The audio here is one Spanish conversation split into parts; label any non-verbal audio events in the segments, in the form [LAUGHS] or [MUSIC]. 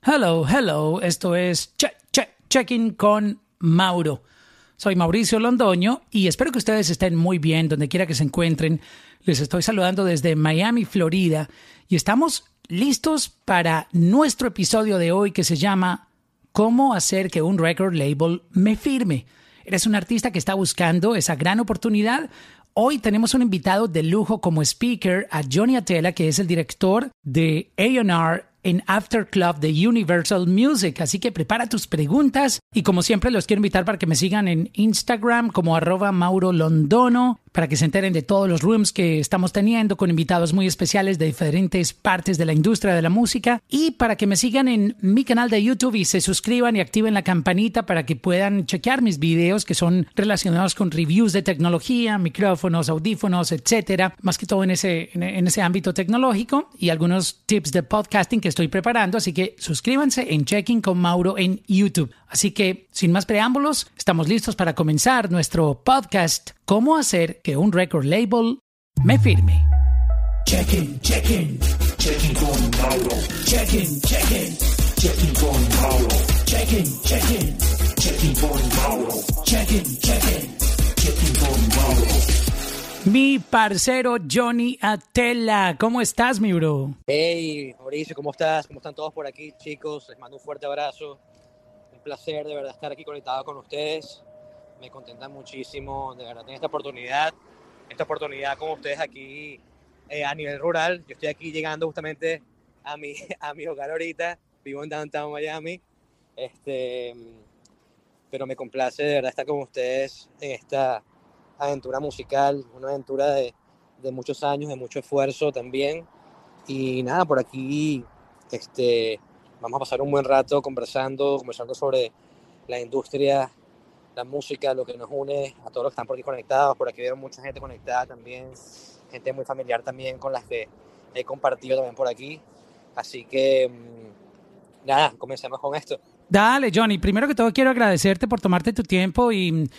Hello, hello, esto es Check, Check, Checking con Mauro. Soy Mauricio Londoño y espero que ustedes estén muy bien donde quiera que se encuentren. Les estoy saludando desde Miami, Florida y estamos listos para nuestro episodio de hoy que se llama ¿Cómo hacer que un record label me firme? ¿Eres un artista que está buscando esa gran oportunidad? Hoy tenemos un invitado de lujo como speaker a Johnny Atela, que es el director de A&R en After Club de Universal Music. Así que prepara tus preguntas y como siempre los quiero invitar para que me sigan en Instagram como arroba Mauro Londono para que se enteren de todos los rooms que estamos teniendo con invitados muy especiales de diferentes partes de la industria de la música y para que me sigan en mi canal de YouTube y se suscriban y activen la campanita para que puedan chequear mis videos que son relacionados con reviews de tecnología, micrófonos, audífonos, etcétera, más que todo en ese, en ese ámbito tecnológico y algunos tips de podcasting que estoy preparando, así que suscríbanse en Checking con Mauro en YouTube. Así que, sin más preámbulos, estamos listos para comenzar nuestro podcast ¿Cómo hacer que un record label me firme? Checking, checking, checking con Mauro. Checking, checking, checking con Mauro. Checking, checking, checking con Mauro. Checking, checking. Mi parcero Johnny Atella, ¿cómo estás, mi bro? Hey, Mauricio, ¿cómo estás? ¿Cómo están todos por aquí, chicos? Les mando un fuerte abrazo. Un placer de verdad estar aquí conectado con ustedes. Me contenta muchísimo de verdad tener esta oportunidad. Esta oportunidad con ustedes aquí eh, a nivel rural. Yo estoy aquí llegando justamente a mi, [LAUGHS] a mi hogar ahorita. Vivo en Downtown Miami. Este, pero me complace de verdad estar con ustedes en esta aventura musical, una aventura de, de muchos años, de mucho esfuerzo también. Y nada, por aquí este, vamos a pasar un buen rato conversando, conversando sobre la industria, la música, lo que nos une a todos los que están por aquí conectados. Por aquí vieron mucha gente conectada también, gente muy familiar también con las que he compartido también por aquí. Así que, mm, nada, comencemos con esto. Dale, Johnny. Primero que todo quiero agradecerte por tomarte tu tiempo y,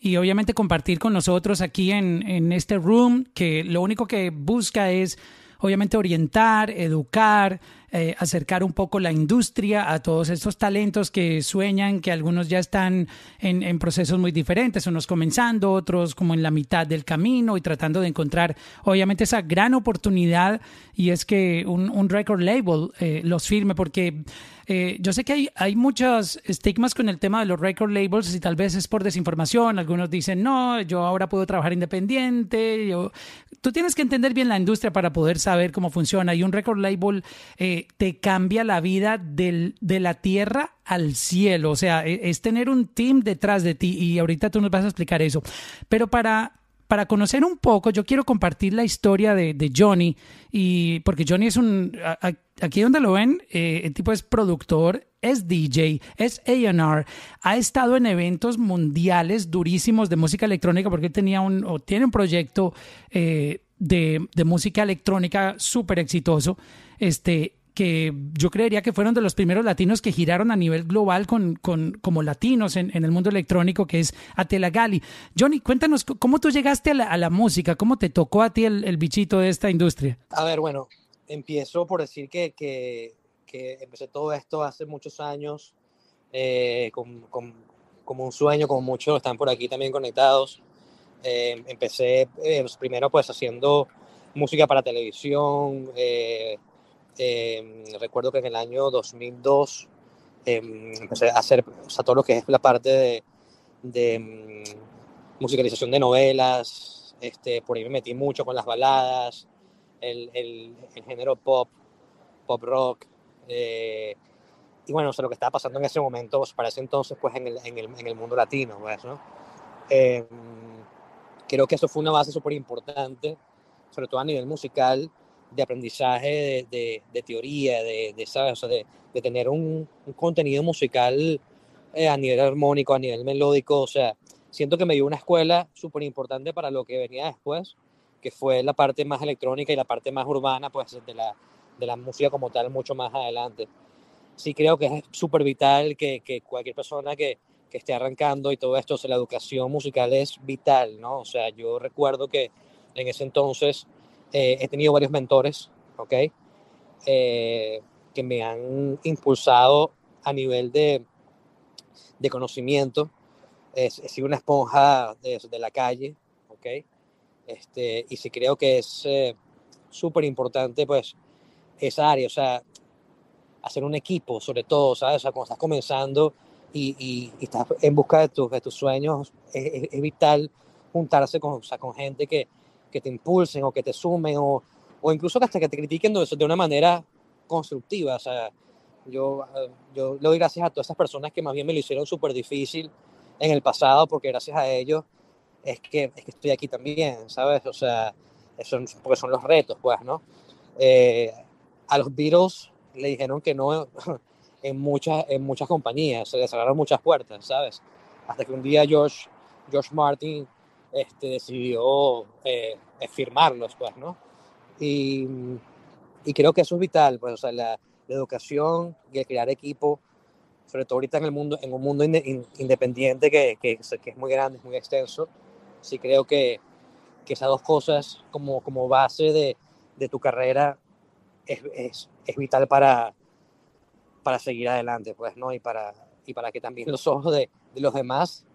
y obviamente compartir con nosotros aquí en, en este room que lo único que busca es obviamente orientar, educar, eh, acercar un poco la industria a todos estos talentos que sueñan, que algunos ya están en, en, procesos muy diferentes, unos comenzando, otros como en la mitad del camino y tratando de encontrar obviamente esa gran oportunidad y es que un, un record label eh, los firme porque eh, yo sé que hay, hay muchos estigmas con el tema de los record labels y tal vez es por desinformación. Algunos dicen, no, yo ahora puedo trabajar independiente. Tú tienes que entender bien la industria para poder saber cómo funciona. Y un record label eh, te cambia la vida del, de la tierra al cielo. O sea, es, es tener un team detrás de ti. Y ahorita tú nos vas a explicar eso. Pero para para conocer un poco, yo quiero compartir la historia de, Johnny, y porque Johnny es un, aquí donde lo ven, eh, el tipo es productor, es DJ, es A&R, ha estado en eventos mundiales durísimos de música electrónica, porque tenía un, o tiene un proyecto eh, de, de música electrónica súper exitoso, este, que yo creería que fueron de los primeros latinos que giraron a nivel global con, con como latinos en, en, el mundo electrónico, que es Atela Gali. Johnny, cuéntanos cómo tú llegaste a la, a la música, cómo te tocó a ti el, el, bichito de esta industria. A ver, bueno, empiezo por decir que, que, que empecé todo esto hace muchos años, eh, con, con, como un sueño, como muchos están por aquí también conectados. Eh, empecé eh, primero pues haciendo música para televisión, eh, recuerdo que en el año 2002 eh, empecé a hacer o sea, todo lo que es la parte de, de um, musicalización de novelas, este, por ahí me metí mucho con las baladas, el, el, el género pop, pop rock, eh, y bueno, o sea, lo que estaba pasando en ese momento, para ese entonces, pues en el, en el, en el mundo latino, pues, ¿no? Creo que eso fue una base súper importante, sobre todo a nivel musical, de aprendizaje, de, de, de teoría, de, de, ¿sabes? O sea, de, de tener un, un, contenido musical eh, a nivel armónico, a nivel melódico. O sea, siento que me dio una escuela súper importante para lo que venía después, que fue la parte más electrónica y la parte más urbana, pues, de la, de la música como tal, mucho más adelante. Sí creo que es súper vital que, que, cualquier persona que, que esté arrancando y todo esto, o sea, la educación musical es vital, ¿no? O sea, yo recuerdo que en ese entonces eh, he tenido varios mentores, ¿ok? Eh, que me han impulsado a nivel de, de conocimiento. He sido una esponja de, la calle, ¿ok? Este, y sí creo que es eh, súper importante, pues, esa área, o sea, hacer un equipo, sobre todo, ¿sabes? O sea, cuando estás comenzando y, estás en busca de tus, sueños, es, es vital juntarse con, o sea, con gente que, que te impulsen o que te sumen o, o incluso hasta que te critiquen de, una manera constructiva. O sea, yo, eh, yo le doy gracias a todas esas personas que más bien me lo hicieron súper difícil en el pasado, porque gracias a ellos es que, es que estoy aquí también, ¿sabes? O sea, son, porque son los retos, pues, ¿no? Eh, a los Beatles le dijeron que no [LAUGHS] en muchas, en muchas compañías, se les cerraron muchas puertas, ¿sabes? Hasta que un día George, George Martin este, decidió eh, firmarlos, pues, ¿no? Y, creo que eso es vital, pues, o sea, la, educación y el crear equipo, sobre todo ahorita en el mundo, en un mundo in, in, independiente que, es muy grande, es muy extenso, sí creo que, esas dos cosas como, como base de, de tu carrera es, vital para, seguir adelante, pues, ¿no? Y para, que también los ojos de los demás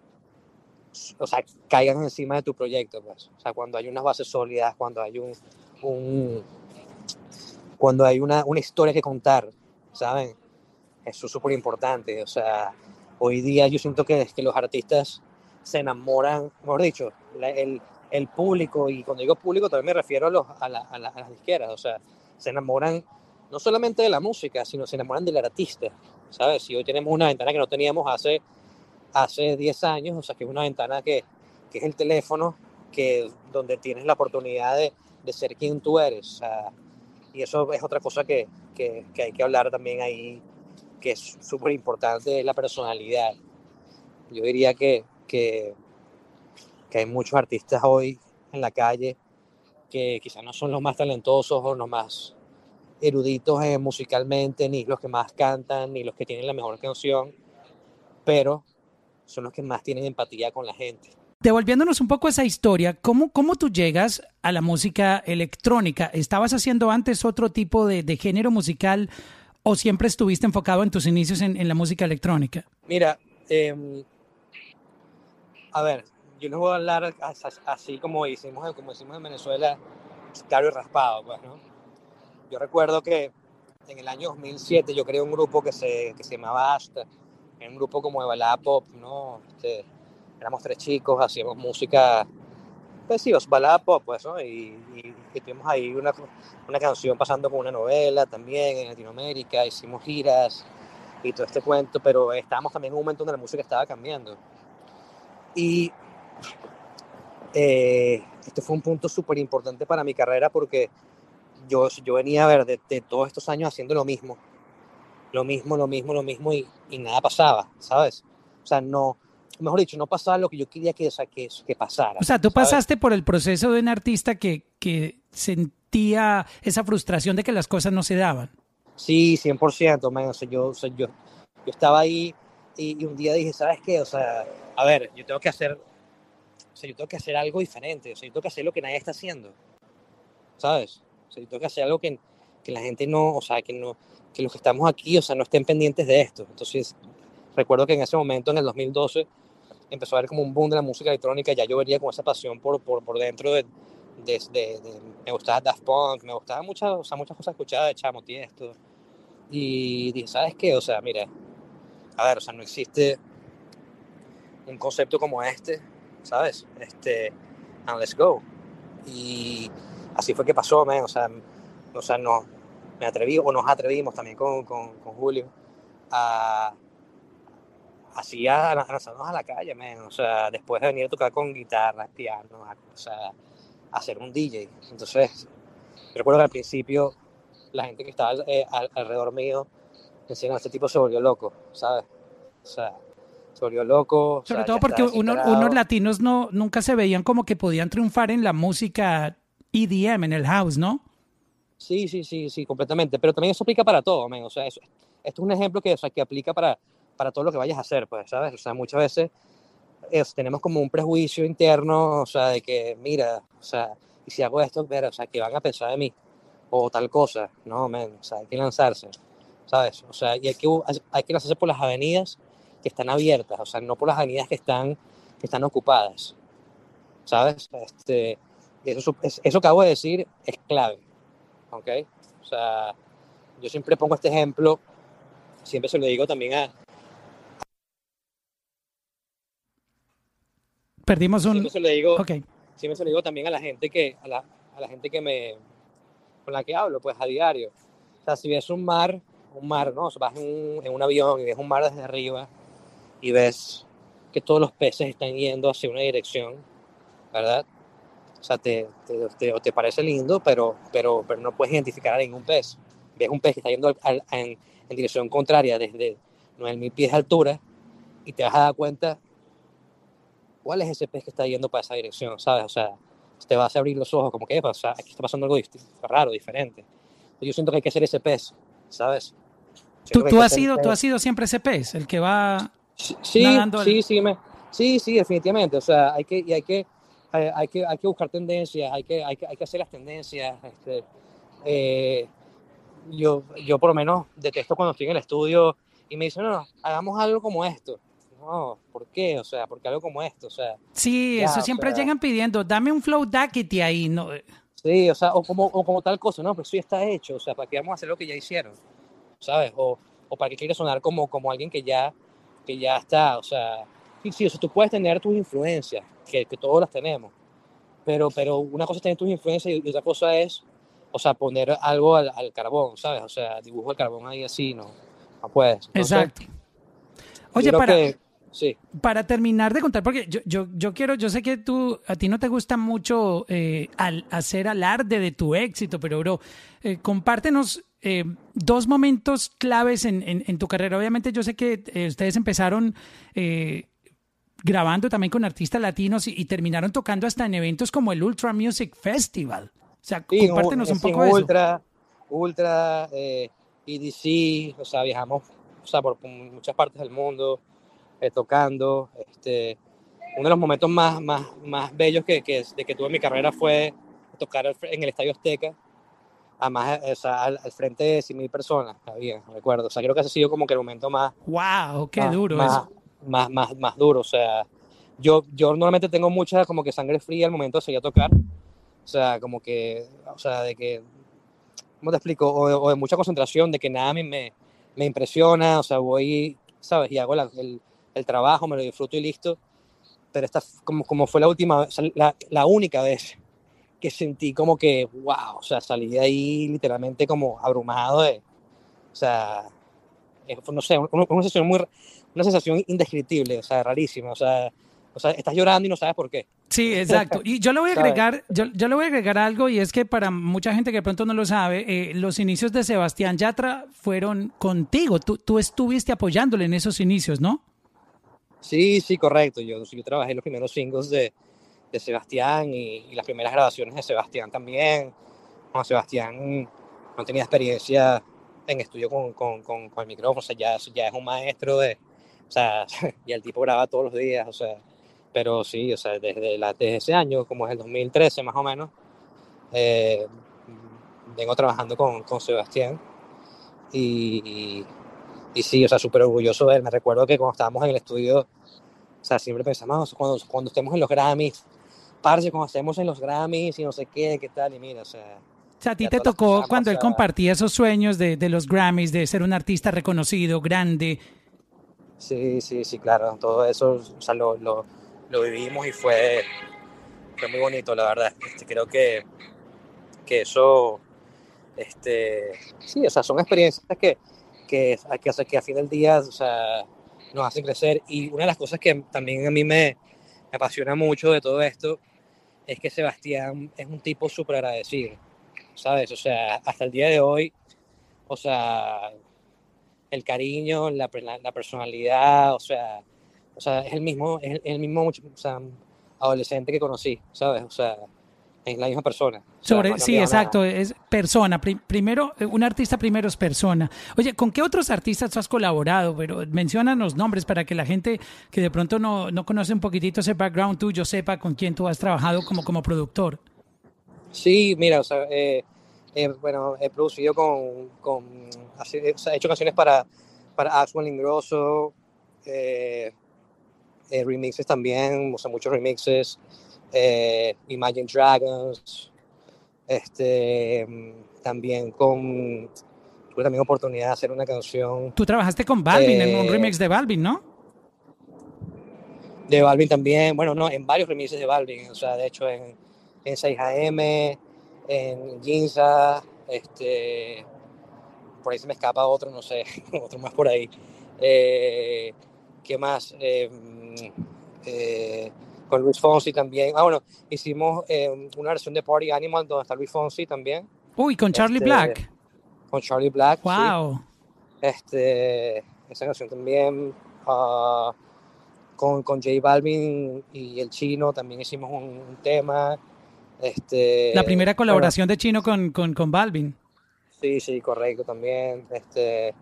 o sea, caigan encima de tu proyecto, pues. O sea, cuando hay unas bases sólidas, cuando hay un, un cuando hay una, una, historia que contar, ¿saben? Eso es súper importante. O sea, hoy día yo siento que, que los artistas se enamoran, mejor dicho, la, el, el, público, y cuando digo público también me refiero a, los, a, la, a, la, a las disqueras, o sea, se enamoran no solamente de la música, sino se enamoran del artista, ¿sabes? Si hoy tenemos una ventana que no teníamos hace hace 10 años, o sea que es una ventana que, que es el teléfono, que donde tienes la oportunidad de, de ser quien tú eres. Y eso es otra cosa que, que, que, hay que hablar también ahí, que es súper importante, la personalidad. Yo diría que, que, que hay muchos artistas hoy en la calle que quizás no son los más talentosos o los más eruditos eh, musicalmente, ni los que más cantan, ni los que tienen la mejor canción, pero son los que más tienen empatía con la gente. Devolviéndonos un poco esa historia, ¿cómo, cómo tú llegas a la música electrónica? ¿Estabas haciendo antes otro tipo de, de género musical o siempre estuviste enfocado en tus inicios en, en la música electrónica? Mira, eh, a ver, yo les voy a hablar así como hicimos, como hicimos en Venezuela, claro y raspado, pues, ¿no? Yo recuerdo que en el año 2007 yo creé un grupo que se, que se llamaba Ashta, en un grupo como de balada pop, ¿no? Este, éramos tres chicos, hacíamos música, pues sí, balada pop, pues, ¿no? Y, y, y tuvimos ahí una, una, canción pasando con una novela también en Latinoamérica, hicimos giras y todo este cuento, pero estábamos también en un momento donde la música estaba cambiando. Y eh, este fue un punto súper importante para mi carrera porque yo, yo venía a ver de, de todos estos años haciendo lo mismo lo mismo, lo mismo, lo mismo y, y, nada pasaba, ¿sabes? O sea, no, mejor dicho, no pasaba lo que yo quería que, o sea, que, que pasara. O sea, tú ¿sabes? pasaste por el proceso de un artista que, que sentía esa frustración de que las cosas no se daban. Sí, 100%, man. O sea, yo, o sea, yo, yo estaba ahí y, y, un día dije, ¿sabes qué? O sea, a ver, yo tengo que hacer, o sea, yo tengo que hacer algo diferente, o sea, yo tengo que hacer lo que nadie está haciendo, ¿sabes? O sea, yo tengo que hacer algo que, que la gente no, o sea, que no, que los que estamos aquí, o sea, no estén pendientes de esto. Entonces, recuerdo que en ese momento, en el 2012, empezó a haber como un boom de la música electrónica, ya yo venía con esa pasión por, por, por dentro de, de, de, de, me gustaba Daft Punk, me gustaba muchas, o sea, muchas cosas escuchadas de Chamo Tiesto. Y dije, ¿sabes qué? O sea, mira, a ver, o sea, no existe un concepto como este, ¿sabes? Este, and let's go. Y así fue que pasó, man, o sea, o sea, no, me atreví, o nos atrevimos también con, con, con Julio, a así a, lanzarnos a la calle, man. o sea, después de venir a tocar con guitarras, piano, a, o sea, a hacer un DJ. Entonces, recuerdo que al principio la gente que estaba eh, al, alrededor mío decían, este tipo se volvió loco, ¿sabes? O sea, se volvió loco. Sobre o sea, todo porque uno, unos latinos no, nunca se veían como que podían triunfar en la música EDM, en el house, ¿no? Sí, sí, sí, sí, completamente. Pero también eso aplica para todo, man. O sea, eso, esto es un ejemplo que, o sea, que aplica para, para todo lo que vayas a hacer, pues, ¿sabes? O sea, muchas veces es, tenemos como un prejuicio interno, o sea, de que, mira, o sea, y si hago esto, pero, o sea, que van a pensar de mí, o tal cosa, no, man, o sea, hay que lanzarse. ¿sabes? O sea, y hay que, hay que hacer por las avenidas que están abiertas, o sea, no por las avenidas que están, que están ocupadas, ¿sabes? Este, eso, eso que acabo de decir es clave, ¿ok? O sea, yo siempre pongo este ejemplo, siempre se lo digo también a... Perdimos un... Siempre se lo digo, okay. siempre se lo digo también a la gente que, a la, a la gente que me, con la que hablo, pues a diario. O sea, si ves un mar, un mar, ¿no? O vas en un, avión y ves un mar desde arriba y ves que todos los peces están yendo hacia una dirección, ¿verdad? O sea, te, te, te, parece lindo, pero, pero, pero no puedes identificar a ningún pez. Ves un pez que está yendo en, en, dirección contraria desde 9.000 pies de altura y te vas a dar cuenta cuál es ese pez que está yendo para esa dirección, ¿sabes? O sea, te vas a abrir los ojos como que, o sea, aquí está pasando algo raro, diferente. Yo siento que hay que ser ese pez, ¿sabes? ¿Tú, tú has sido, tú has sido siempre ese pez, el que va sí, sí, sí, me, sí, sí, definitivamente. O sea, hay que, y hay que, hay, que, hay que buscar tendencias, hay que, hay que, hay que hacer las tendencias. Este, eh, yo, yo por lo menos detesto cuando estoy en el estudio y me dicen, no, no, hagamos algo como esto no, ¿por qué? O sea, porque algo como esto, o sea. Sí, eso siempre llegan pidiendo, dame un flow daquiti ahí, ¿no? Sí, o sea, o como, o como tal cosa, no, pero eso ya está hecho, o sea, ¿para qué vamos a hacer lo que ya hicieron? ¿Sabes? O, o para qué quiere sonar como, como alguien que ya, que ya está, o sea, sí, sí, o sea, tú puedes tener tus influencias, que, que todos las tenemos, pero, pero una cosa es tener tus influencias y otra cosa es, o sea, poner algo al, al carbón, ¿sabes? O sea, dibujo el carbón ahí así, no, no puedes. Exacto. Oye, para, para terminar de contar, porque yo, yo, yo, quiero, yo sé que tú, a ti no te gusta mucho eh, al hacer alarde de tu éxito, pero bro, eh, compártenos eh, dos momentos claves en, en, tu carrera. Obviamente yo sé que ustedes empezaron grabando también con artistas latinos y, terminaron tocando hasta en eventos como el Ultra Music Festival. O sea, compártenos un poco de Ultra, eso. Ultra, EDC, o sea, viajamos o sea, por muchas partes del mundo eh, tocando. Este, uno de los momentos más, más, más bellos que, que, de que tuve en mi carrera fue tocar en el Estadio Azteca, además o sea, al, frente de 100.000 personas, bien, recuerdo. O sea, creo que ese ha sido como que el momento más... ¡Wow! ¡Qué duro más, eso! Más, más, más duro, o sea, yo, yo normalmente tengo mucha como que sangre fría al momento de salir a tocar. O sea, como que, o sea, de que, ¿cómo te explico? O, de mucha concentración, de que nada me, me impresiona, o sea, voy, ¿sabes? Y hago la, el, el trabajo, me lo disfruto y listo. Pero esta, como, como fue la última, la, la única vez que sentí como que, wow, o sea, salí de ahí literalmente como abrumado de, o sea, no sé, una, una, sensación muy, una sensación indescriptible, o sea, rarísima, o sea, o sea, estás llorando y no sabes por qué. Sí, [LAUGHS] exacto. Y yo le voy a agregar, yo, yo le voy a agregar algo y es que para mucha gente que de pronto no lo sabe, eh, los inicios de Sebastián Yatra fueron contigo. Tú, tú estuviste apoyándole en esos inicios, ¿no? Sí, sí, correcto. Yo, yo trabajé en los primeros singles de, de Sebastián y, las primeras grabaciones de Sebastián también. Juan Sebastián no tenía experiencia en estudio con, con, con, con el micrófono, o sea, ya, ya es un maestro de, o sea, [LAUGHS] y el tipo graba todos los días, o sea, pero sí, o sea, desde, la, desde ese año, como es el 2013 más o menos, eh, vengo trabajando con, con Sebastián y, y sí, o sea, súper orgulloso de él. Me recuerdo que cuando estábamos en el estudio, o sea, siempre pensamos, cuando, cuando estemos en los Grammys, parce, cuando estemos en los Grammys y no sé qué, qué tal, y mira, o sea... O sea, a ti te tocó cuando él compartía esos sueños de, de, los Grammys, de ser un artista reconocido, grande. Sí, sí, sí, claro. Todo eso, o sea, lo, lo, vivimos y fue, fue muy bonito, la verdad. Este, creo que, que eso, este, sí, o sea, son experiencias que, que, que, que a fin del día o sea, nos hacen crecer. Y una de las cosas que también a mí me, me apasiona mucho de todo esto es que Sebastián es un tipo súper agradecido, ¿sabes? O sea, hasta el día de hoy, o sea, el cariño, la, la, personalidad, o sea, o sea, es el mismo, es el mismo o sea, adolescente que conocí, ¿sabes? O sea, es la misma persona. Sobre, sí, exacto, es persona. primero, eh, un artista primero es persona. Oye, ¿con qué otros artistas has colaborado? Pero menciona los nombres para que la gente que de pronto no, no conoce un poquitito ese background tuyo sepa con quién tú has trabajado como, como productor. Sí, mira, o sea, eh, eh, bueno, he producido con, o sea, he hecho canciones para, para Axwell Ingrosso, eh, eh, remixes también, o sea, muchos remixes, eh, Imagine Dragons, este, también con, tuve también oportunidad de hacer una canción Tú trabajaste con Balvin en un Eh, remix de Balvin, ¿no? de Balvin también, bueno, no, en varios remixes de Balvin, o sea, de hecho en, en 6AM, en Ginza, este, por ahí se me escapa otro, no sé, [LAUGHS] otro más por ahí. Eh, ¿Qué más? Eh, mm, eh, con Luis Fonsi también. Ah, bueno, hicimos una versión de Party Animal donde está Luis Fonsi también, Uy, con Charlie este, Black. con Charlie Black. sí. Wow. Este, esa canción también ah, con, con J Balvin y el chino también hicimos un, un tema. Este, La primera bueno, colaboración de Chino con, con, con Balvin. Sí, sí, correcto también. Este,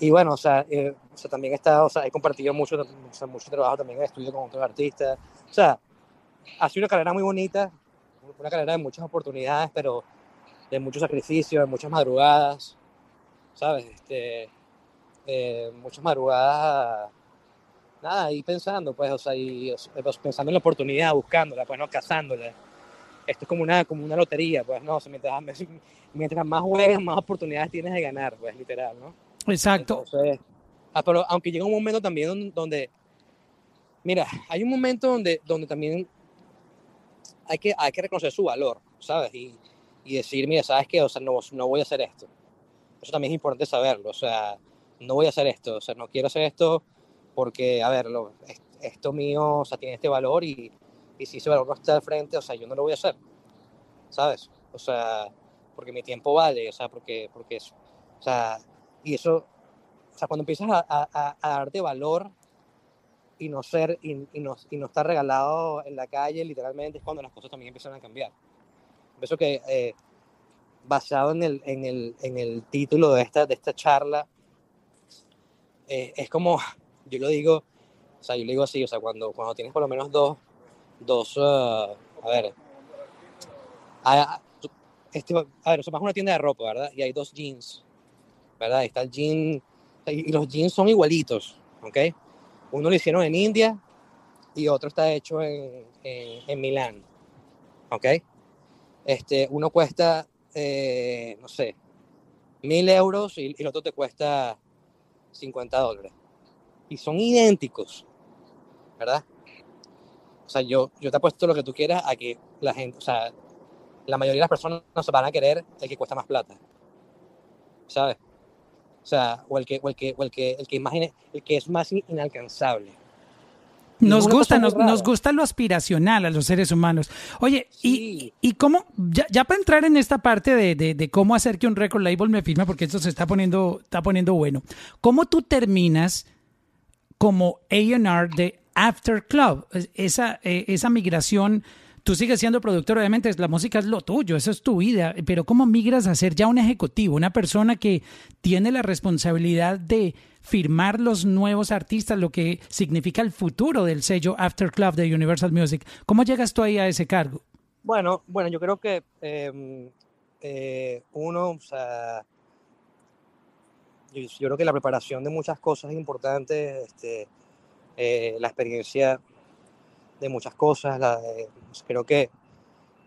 y bueno, o sea, eh, o sea, también estado, o sea, he compartido mucho, o sea, mucho trabajo también en estudio con otros artistas. O sea, ha sido una carrera muy bonita, una carrera de muchas oportunidades, pero de mucho sacrificio, de muchas madrugadas, ¿sabes? Este, eh, muchas madrugadas, nada, ahí pensando, pues, o sea, y, pensando en la oportunidad, buscándola, pues, no cazándola. Esto es como una, como una lotería, pues, ¿no? O sea, mientras, [LAUGHS] mientras más juegas, más oportunidades tienes de ganar, pues, literal, ¿no? Exacto. Entonces, ah, pero aunque llega un momento también don- donde, mira, hay un momento donde, donde también hay que, hay que reconocer su valor, ¿sabes? Y, y decir, mira, ¿sabes qué? O sea, no, no voy a hacer esto. Eso también es importante saberlo, o sea, no voy a hacer esto, o sea, no quiero hacer esto porque, a ver, lo- es- esto mío, o sea, tiene este valor y, y si ese valor no está al frente, o sea, yo no lo voy a hacer, ¿sabes? O sea, porque mi tiempo vale, o sea, porque, porque, es- o sea, y eso, o sea, cuando empiezas a, a- a- darte valor y no ser, y, y no, y no estar regalado en la calle, literalmente, es cuando las cosas también empiezan a cambiar. Eso que, eh, basado en el, en, el, en el título de esta, de esta charla, eh, es como, [LAUGHS] yo lo digo, o sea, yo lo digo así, o sea, cuando, cuando tienes por lo menos dos, dos, ah, a ver, a, este, a ver, somos una tienda de ropa, ¿verdad? Y hay dos jeans, ¿verdad? Está el jean, y, los jeans son igualitos, ¿ok? Uno lo hicieron en India y otro está hecho en, en, en Milán, ¿ok? Este, uno cuesta, eh, no sé, mil euros y, y el otro te cuesta 50 dólares. Y son idénticos, ¿verdad? O sea, yo, yo te apuesto lo que tú quieras a que la gente, o sea, la mayoría de las personas no se van a querer el que cuesta más plata, ¿sabes? O sea, o el que, o el que, o el que, el que imagine, el que es más in- inalcanzable. Nos gusta, nos, nos gusta lo aspiracional a los seres humanos. Oye, Sí. y, y cómo, ya, ya para entrar en esta parte de, de- de cómo hacer que un record label me firme, porque esto se está poniendo, está poniendo bueno. ¿Cómo tú terminas como A&R de After Club? Es- Esa, eh, esa migración, tú sigues siendo productor, obviamente la música es lo tuyo, eso es tu vida, pero ¿cómo migras a ser ya un ejecutivo, una persona que tiene la responsabilidad de firmar los nuevos artistas, lo que significa el futuro del sello After Club de Universal Music? ¿Cómo llegas tú ahí a ese cargo? Bueno, bueno, yo creo que eh, eh, uno, o sea, yo, yo creo que la preparación de muchas cosas es importante, este, eh, la experiencia de muchas cosas, la, eh, creo que,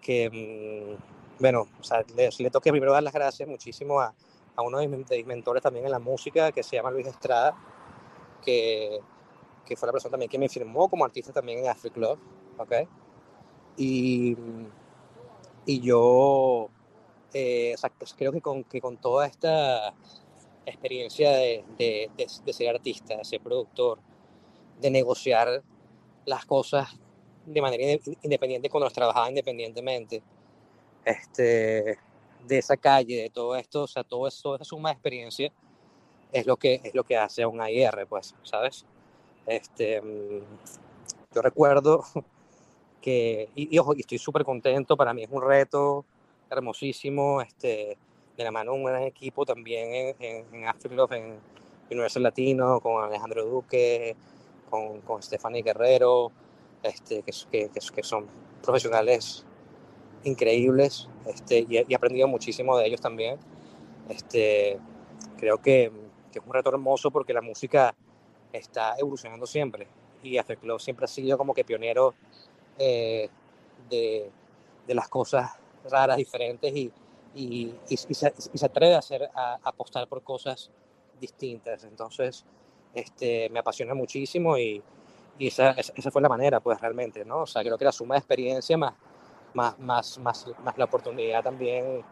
que mm, bueno, o sea, le, le primero dar las gracias muchísimo a, a uno de mis, de mentores también en la música, que se llama Luis Estrada, que, que fue la persona también que me firmó como artista también en Afri Club. Y, y yo eh, o sea, pues creo que con, que con toda esta experiencia de, de, de, de ser artista, de ser productor, de negociar las cosas de manera inde- independiente cuando las trabajaba independientemente, este, de esa calle, de todo esto, o sea, todo eso, esa suma de experiencia es lo que, es lo que hace a un AIR, pues, ¿sabes? Este, mm, yo recuerdo [LAUGHS] que, y, y ojo, y estoy súper contento, para mí es un reto hermosísimo, este, de la mano de un gran equipo también en, en, en en Universal Latino, con Alejandro Duque, con, con Stephanie Guerrero, este, que, que, que, son profesionales increíbles, este, y, he- aprendido muchísimo de ellos también. Este, creo que, que, es un reto hermoso porque la música está evolucionando siempre y After Club siempre ha sido como que pionero eh, de, de, las cosas raras, diferentes y, y, y, se, y, se, atreve a, hacer, a, apostar por cosas distintas. Entonces, este, me apasiona muchísimo y, y esa, esa, fue la manera, pues realmente, ¿no? O sea, creo que la suma de experiencia más, más, más, más, más la oportunidad también,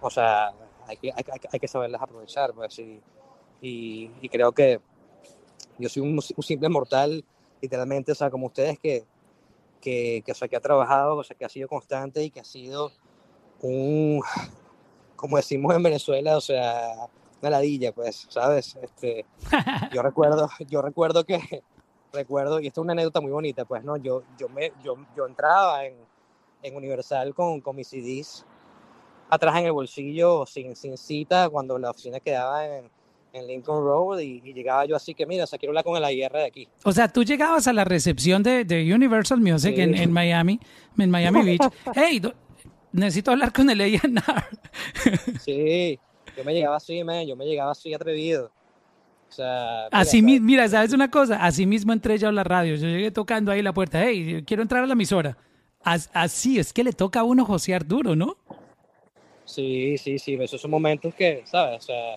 o sea, hay que, hay, hay que saberlas aprovechar, pues, y, y, y, creo que yo soy un, un, simple mortal, literalmente, o sea, como ustedes que, que, que, o sea, que ha trabajado, o sea, que ha sido constante y que ha sido un, como decimos en Venezuela, o sea, una ladilla, pues, ¿sabes? Este, [LAUGHS] yo recuerdo, yo recuerdo que, recuerdo, y esto es una anécdota muy bonita, pues, ¿no? Yo, yo, me, yo, yo entraba en, en Universal con, con mis CDs atrás en el bolsillo, sin, sin cita, cuando la oficina quedaba en, en Lincoln Road y, y, llegaba yo así que, mira, o sea, quiero hablar con el IR de aquí. O sea, tú llegabas a la recepción de, de Universal Music sí. en, en, Miami, en Miami [LAUGHS] Beach. hey, necesito hablar con el A&R. sí, yo me llegaba así, man, yo me llegaba así atrevido. O sea, así mismo, mira, ¿sabes una cosa? Así mismo entré yo a la radio. Yo llegué tocando ahí la puerta. Hey, quiero entrar a la emisora. Así es que le toca a uno josear duro, ¿no? Sí, sí, sí. Esos son momentos que, ¿sabes? O sea,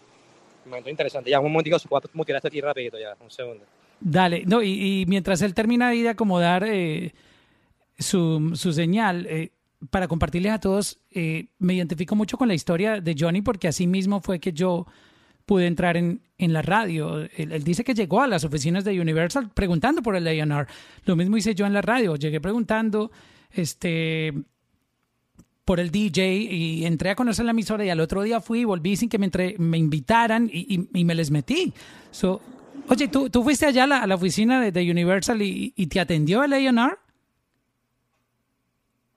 momentos interesantes. Ya, un momentito, se puede mutear esto aquí rapidito, ya, un segundo. Dale, no, y, y mientras él termina de acomodar eh, su, su, señal, eh, para compartirles a todos, eh, me identifico mucho con la historia de Johnny porque así mismo fue que yo pude entrar en, en la radio. Él, dice que llegó a las oficinas de Universal preguntando por el A&R. Lo mismo hice yo en la radio. Llegué preguntando este, por el DJ y entré a conocer la emisora y al otro día fui y volví sin que me, entre, me invitaran y, y, me les metí. So, oye, ¿tú, ¿tú fuiste allá a la, oficina de, de Universal y, y, te atendió el A&R?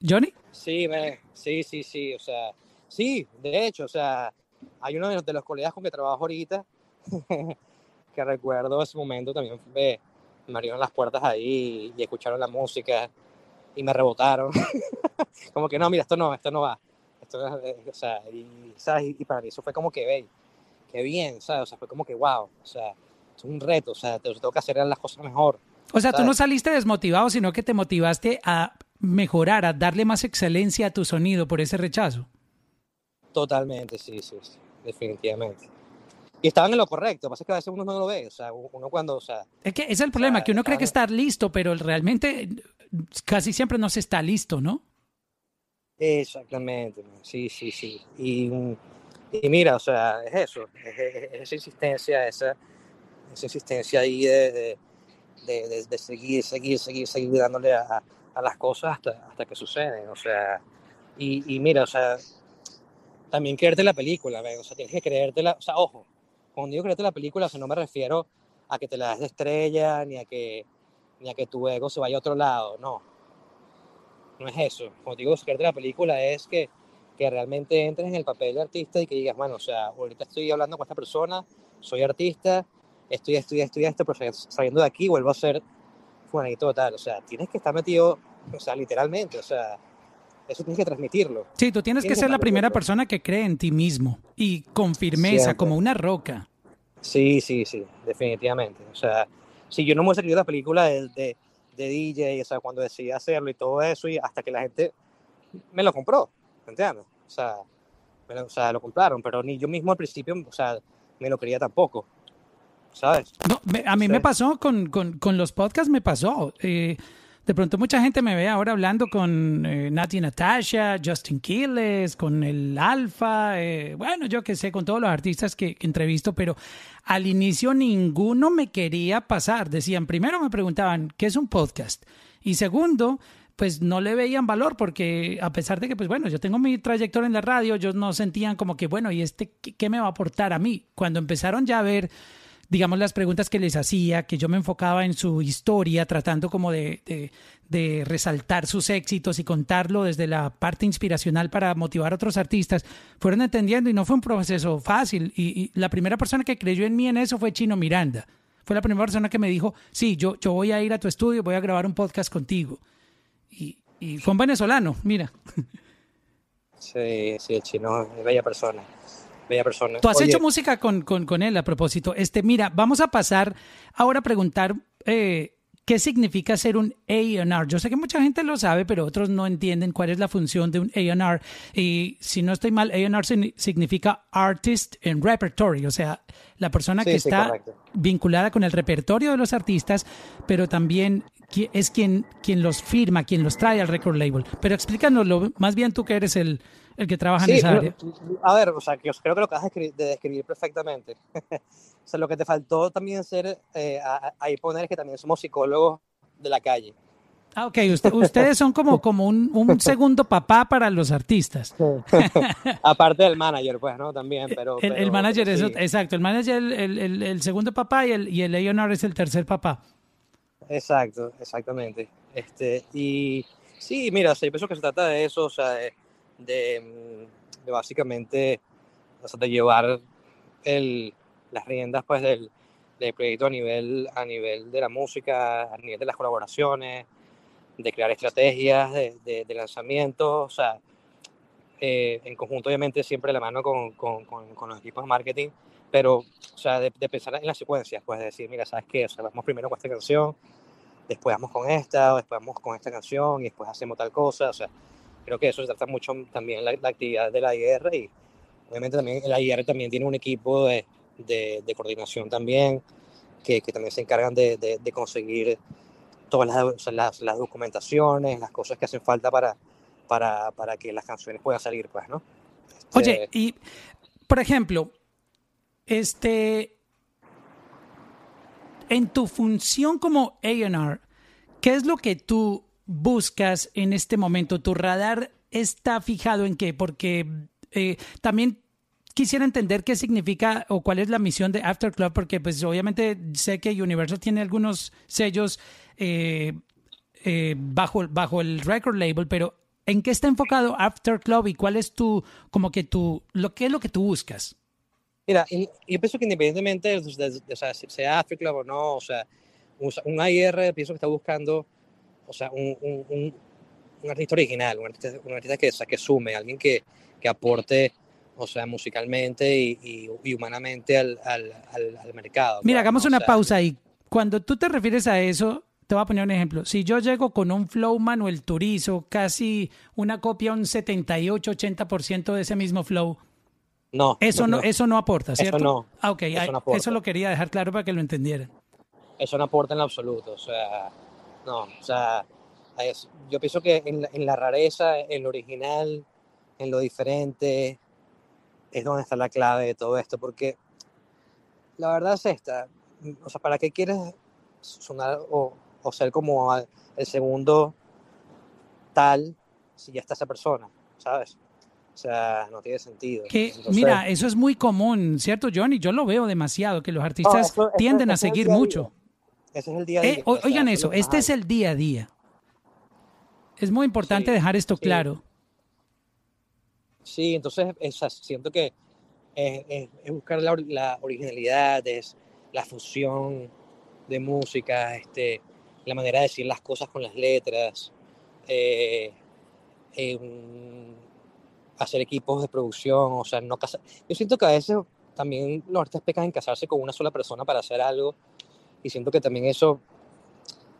¿Johnny? Sí, me, sí, sí, sí, o sea, sí, de hecho, o sea, hay uno de los, de los colegas con que trabajo ahorita [LAUGHS] que recuerdo ese momento también me, me abrieron las puertas ahí y escucharon la música y me rebotaron. [LAUGHS] como que no, mira, esto no, esto no va. Esto, o sea, y, ¿sabes? y, para mí eso fue como que, ve, qué bien, ¿sabes? O sea, fue como que, wow, o sea, es un reto, o sea, te, tengo que hacer las cosas mejor. O sea, ¿sabes? tú no saliste desmotivado, sino que te motivaste a mejorar, a darle más excelencia a tu sonido por ese rechazo. Totalmente, sí, sí, sí, definitivamente. Y estaban en lo correcto, pasa que a veces uno no lo ve, o sea, uno cuando, o sea... Es que es el problema, sea, que uno cree que está listo, pero realmente casi siempre no se está listo, ¿no? Exactamente, sí, sí, sí. Y, y mira, o sea, es eso, es, es, esa insistencia, esa, esa insistencia ahí de, de, de, de, seguir, seguir, seguir, seguir dándole a, a las cosas hasta, hasta que suceden, o sea, y, y mira, o sea, también creerte la película, ¿ven? o sea, tienes que creértela, o sea, ojo, cuando digo creerte la película, o sea, no me refiero a que te la des de estrella, ni a que, ni a que tu ego se vaya a otro lado, no, no es eso, cuando digo creerte la película es que, que realmente entres en el papel de artista y que digas, bueno, o sea, ahorita estoy hablando con esta persona, soy artista, estoy, estoy, estoy esto, pero saliendo de aquí vuelvo a ser fulanito tal, o sea, tienes que estar metido, o sea, literalmente, o sea, eso tienes que transmitirlo. Sí, tú tienes, tienes que ser la primera persona que cree en ti mismo y con firmeza, Siempre. como una roca. Sí, sí, sí, definitivamente. O sea, si yo no me hubiese escrito la película de, de, de, DJ, o sea, cuando decidí hacerlo y todo eso, y hasta que la gente me lo compró, ¿entiendes? O sea, me lo, o sea, lo compraron, pero ni yo mismo al principio, o sea, me lo creía tampoco. ¿Sabes? No, me, a mí sí. me pasó con, con, con, los podcasts, me pasó. Eh, de pronto mucha gente me ve ahora hablando con eh, Nati Natasha, Justin Quiles, con el Alfa, eh, bueno, yo qué sé, con todos los artistas que, que, entrevisto, pero al inicio ninguno me quería pasar. Decían, primero me preguntaban, ¿qué es un podcast? Y segundo, pues no le veían valor porque a pesar de que, pues bueno, yo tengo mi trayectoria en la radio, ellos no sentían como que, bueno, ¿y este qué, qué me va a aportar a mí? Cuando empezaron ya a ver digamos, las preguntas que les hacía, que yo me enfocaba en su historia, tratando como de, de, resaltar sus éxitos y contarlo desde la parte inspiracional para motivar a otros artistas, fueron entendiendo y no fue un proceso fácil. Y, la primera persona que creyó en mí en eso fue Chino Miranda. Fue la primera persona que me dijo, sí, yo, yo voy a ir a tu estudio, voy a grabar un podcast contigo. Y, y fue un venezolano, mira. Sí, sí, el chino bella persona. Bella persona. Tú has Oye, hecho música con, con, con él a propósito. Este, mira, vamos a pasar ahora a preguntar eh, qué significa ser un A&R. Yo sé que mucha gente lo sabe, pero otros no entienden cuál es la función de un A&R. Y si no estoy mal, A&R signi- significa Artist and Repertory, o sea, la persona Sí, que sí, está correcto. vinculada con el repertorio de los artistas, pero también es quien, quien los firma, quien los trae al record label. Pero explícanoslo, más bien tú que eres el, el que trabaja en Sí, esa pero, área. a ver, o sea, que creo que lo acabas de describir, de describir perfectamente. [LAUGHS] o sea, lo que te faltó también ser, eh, ahí poner es que también somos psicólogos de la calle. Ah, ok. Usted- ustedes son como, como un, un [LAUGHS] segundo papá para los artistas. [LAUGHS] Aparte del manager, pues, ¿no? También, pero... El, el pero- manager es, sí. ot- exacto, el manager el, el, el- el segundo papá y el, y el A&R es el tercer papá. Exacto, exactamente. Este, y sí, mira, yo pienso que se trata de eso, o sea, de, mm, de básicamente, o sea, de llevar el, las riendas, pues, del, del proyecto a nivel, a nivel de la música, a nivel de las colaboraciones, de crear estrategias de, de, de lanzamiento, o sea, eh, en conjunto, obviamente, siempre la mano con, con, con, con los equipos de marketing, pero, o sea, de, de pensar en las secuencias, pues, de decir, mira, ¿sabes qué? O sea, vamos primero con esta canción, después vamos con esta, o después vamos con esta canción, y después hacemos tal cosa, o sea, creo que eso se trata mucho también la, la actividad de la IR, y obviamente también la IR también tiene un equipo de, de, de coordinación también, que, que también se encargan de, de, conseguir todas las, o sea, las, las documentaciones, las cosas que hacen falta para, para, para que las canciones puedan salir, pues, ¿no? Este, Oye, y por ejemplo, este, en tu función como A&R, ¿qué es lo que tú buscas en este momento? ¿Tu radar está fijado en qué? Porque eh, también quisiera entender qué significa o cuál es la misión de After Club, porque pues obviamente sé que Universal tiene algunos sellos eh, eh, bajo, bajo el record label, pero ¿en qué está enfocado After Club y cuál es tu, como que tu, lo que es lo que tú buscas? Mira, yo pienso que independientemente de, de- de- o sea, si sea Africa o no, o sea, un, un AIR pienso que está buscando, o sea, un, un, un, artista original, un artista, artista que, o sea, que sume, alguien que, que aporte, o sea, musicalmente y, y, y humanamente al, al, al, al mercado. Mira, pues, hagamos ¿no? O una sea, pausa ahí. Cuando tú te refieres a eso, te voy a poner un ejemplo. Si yo llego con un flow Manuel Turizo, casi una copia, un 78-80% de ese mismo flow, No, eso no, eso no aporta, Eso ¿cierto? no. Ah, ok, Eso no eso lo quería dejar claro para que lo entendieran. eso no aporta en absoluto. O sea, no, o sea, es- yo pienso que en la, en la rareza, en lo original, en lo diferente, es donde está la clave de todo esto, porque la verdad es esta, o sea, ¿para qué quieres sonar o, o ser como el segundo tal si ya está esa persona, ¿sabes? O sea, no tiene sentido. Que, Entonces- mira, eso es muy común, ¿cierto, Johnny? Yo lo veo demasiado, que los artistas eso- tienden a eso seguir mucho. ese es el día a Eh, día. o oigan es eso, este es el día a día. Es muy importante Sí, dejar esto sí. claro. Sí, entonces es- siento que es, es- es buscar la, or- la originalidad, es la fusión de música, este, la manera de decir las cosas con las letras, eh, hacer equipos de producción, o sea, no casar. Yo siento que a veces también los artistas pecan en casarse con una sola persona para hacer algo y siento que también eso,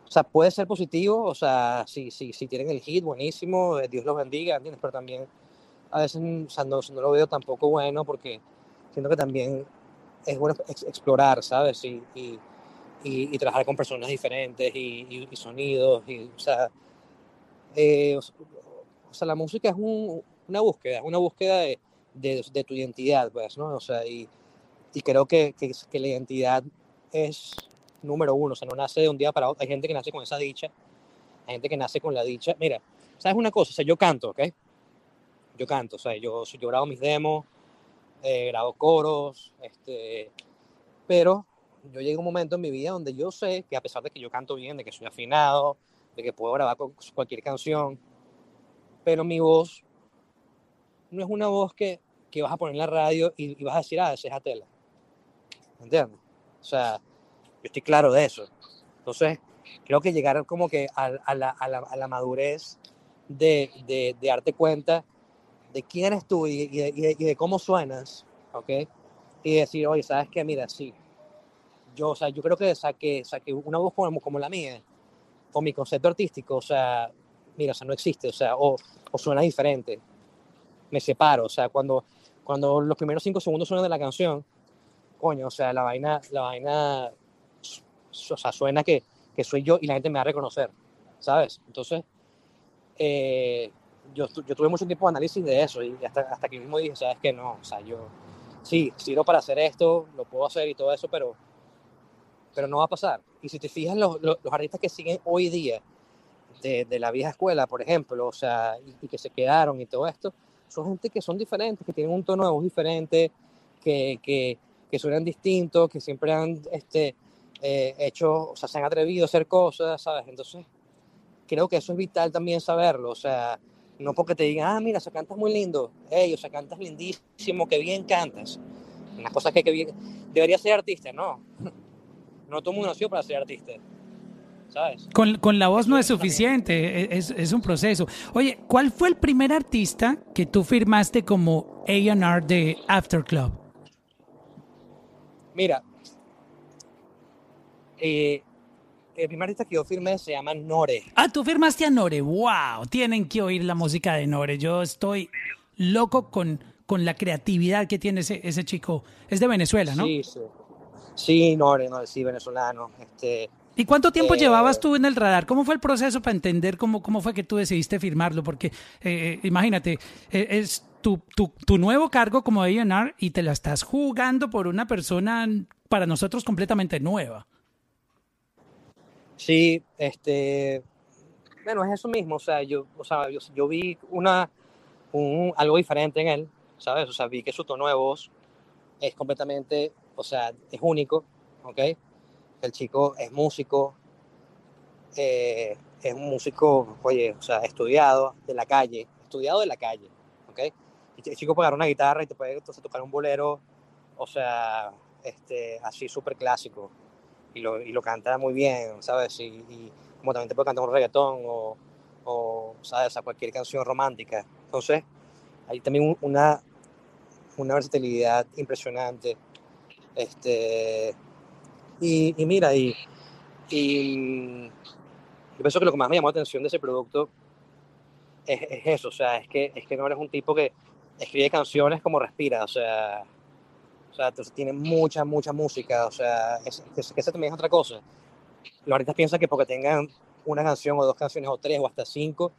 o sea, puede ser positivo, o sea, si, si, si tienen el hit, buenísimo, eh, Dios los bendiga, ¿entiendes? Pero también a veces o sea, no, no lo veo tampoco bueno porque siento que también es bueno ex- explorar, ¿sabes? Y, y, y- y trabajar con personas diferentes y, sonidos, y, o sea, eh, o sea, la música es un- una búsqueda, una búsqueda de, de, de tu identidad, pues, ¿no? O sea, y, y creo que, que, que la identidad es número uno, o sea, no nace de un día para otro. Hay gente que nace con esa dicha, hay gente que nace con la dicha. Mira, ¿sabes una cosa? O sea, yo canto, ¿ok? Yo canto, o sea, yo, yo grabo mis demos, eh, grabo coros, este, pero yo llego a un momento en mi vida donde yo sé que a pesar de que yo canto bien, de que soy afinado, de que puedo grabar cu- cualquier canción, pero mi voz no es una voz que, que vas a poner en la radio y, y vas a decir, ah, ese es Atela. ¿Entiendes? O sea, yo estoy claro de eso. Entonces, creo que llegar como que a, la, a la- a la madurez de, de, de darte cuenta de quién eres tú y, y de- y de cómo suenas, ¿ok? Y decir, oye, ¿sabes qué? Mira, sí, yo, o sea, yo creo que saqué, saqué una voz como, como la mía, o mi concepto artístico, o sea, mira, o sea, no existe, o sea, o, o suena diferente. Me separo, o sea, cuando, cuando los primeros cinco segundos suenan de la canción, coño, o sea, la vaina, la vaina, o sea, suena que, que soy yo y la gente me va a reconocer, ¿sabes? Entonces, eh, yo, yo tuve mucho tiempo de análisis de eso y hasta, hasta que mismo dije, ¿sabes qué? No, o sea, yo, sí, sirvo para hacer esto, lo puedo hacer y todo eso, pero, pero no va a pasar. Y si te fijas, los, los, los artistas que siguen hoy día de, de, la vieja escuela, por ejemplo, o sea, y, y, que se quedaron y todo esto, son gente que son diferentes, que tienen un tono de voz diferente, que, que, que suenan distintos, que siempre han este, eh, hecho, o sea, se han atrevido a hacer cosas, ¿sabes? Entonces, creo que eso es vital también saberlo, o sea, no porque te digan, ah, mira, o sea, cantas muy lindo, hey, o sea, cantas lindísimo, que bien cantas. Una cosa que, que bien, debería ser artista, no. [LAUGHS] No todo el mundo nació para ser artista. ¿Sabes? Con, con la voz no es suficiente, es, es, un proceso. Oye, ¿cuál fue el primer artista que tú firmaste como A&R de After Club? Mira, eh, el primer artista que yo firmé se llama Nore. Ah, tú firmaste a Nore. ¡Wow! Tienen que oír la música de Nore. Yo estoy loco con, con la creatividad que tiene ese, ese chico. Es de Venezuela, ¿no? Sí, sí. Sí, Nore, no, sí, venezolano. Este, ¿Y cuánto tiempo eh, llevabas tú en el radar? ¿Cómo fue el proceso para entender cómo, cómo fue que tú decidiste firmarlo? Porque eh, imagínate, eh, es tu, tu, tu, nuevo cargo como A&R y te la estás jugando por una persona para nosotros completamente nueva. Sí, este, bueno, es eso mismo, o sea, yo, o sea, yo, yo vi una, un, algo diferente en él, ¿sabes? O sea, vi que su tono de voz es completamente, o sea, es único, ¿ok? El chico es músico, eh, es un músico, oye, o sea, estudiado de la calle, estudiado de la calle, ¿ok? El chico puede agarrar una guitarra y te puede entonces, tocar un bolero, o sea, este, así súper clásico, y lo, y lo, canta muy bien, ¿sabes? Y, y, como también te puede cantar un reggaetón o, o ¿sabes? A cualquier canción romántica. Entonces, hay también una, una versatilidad impresionante. Este, y, y mira, y, y, yo pienso que lo que más me llamó la atención de ese producto es, es eso, o sea, es que, es que no eres un tipo que escribe canciones como respira, o sea, o sea, tiene mucha, mucha música, o sea, es, es, esa también es otra cosa. Los artistas piensan que porque tengan una canción o dos canciones o tres o hasta cinco,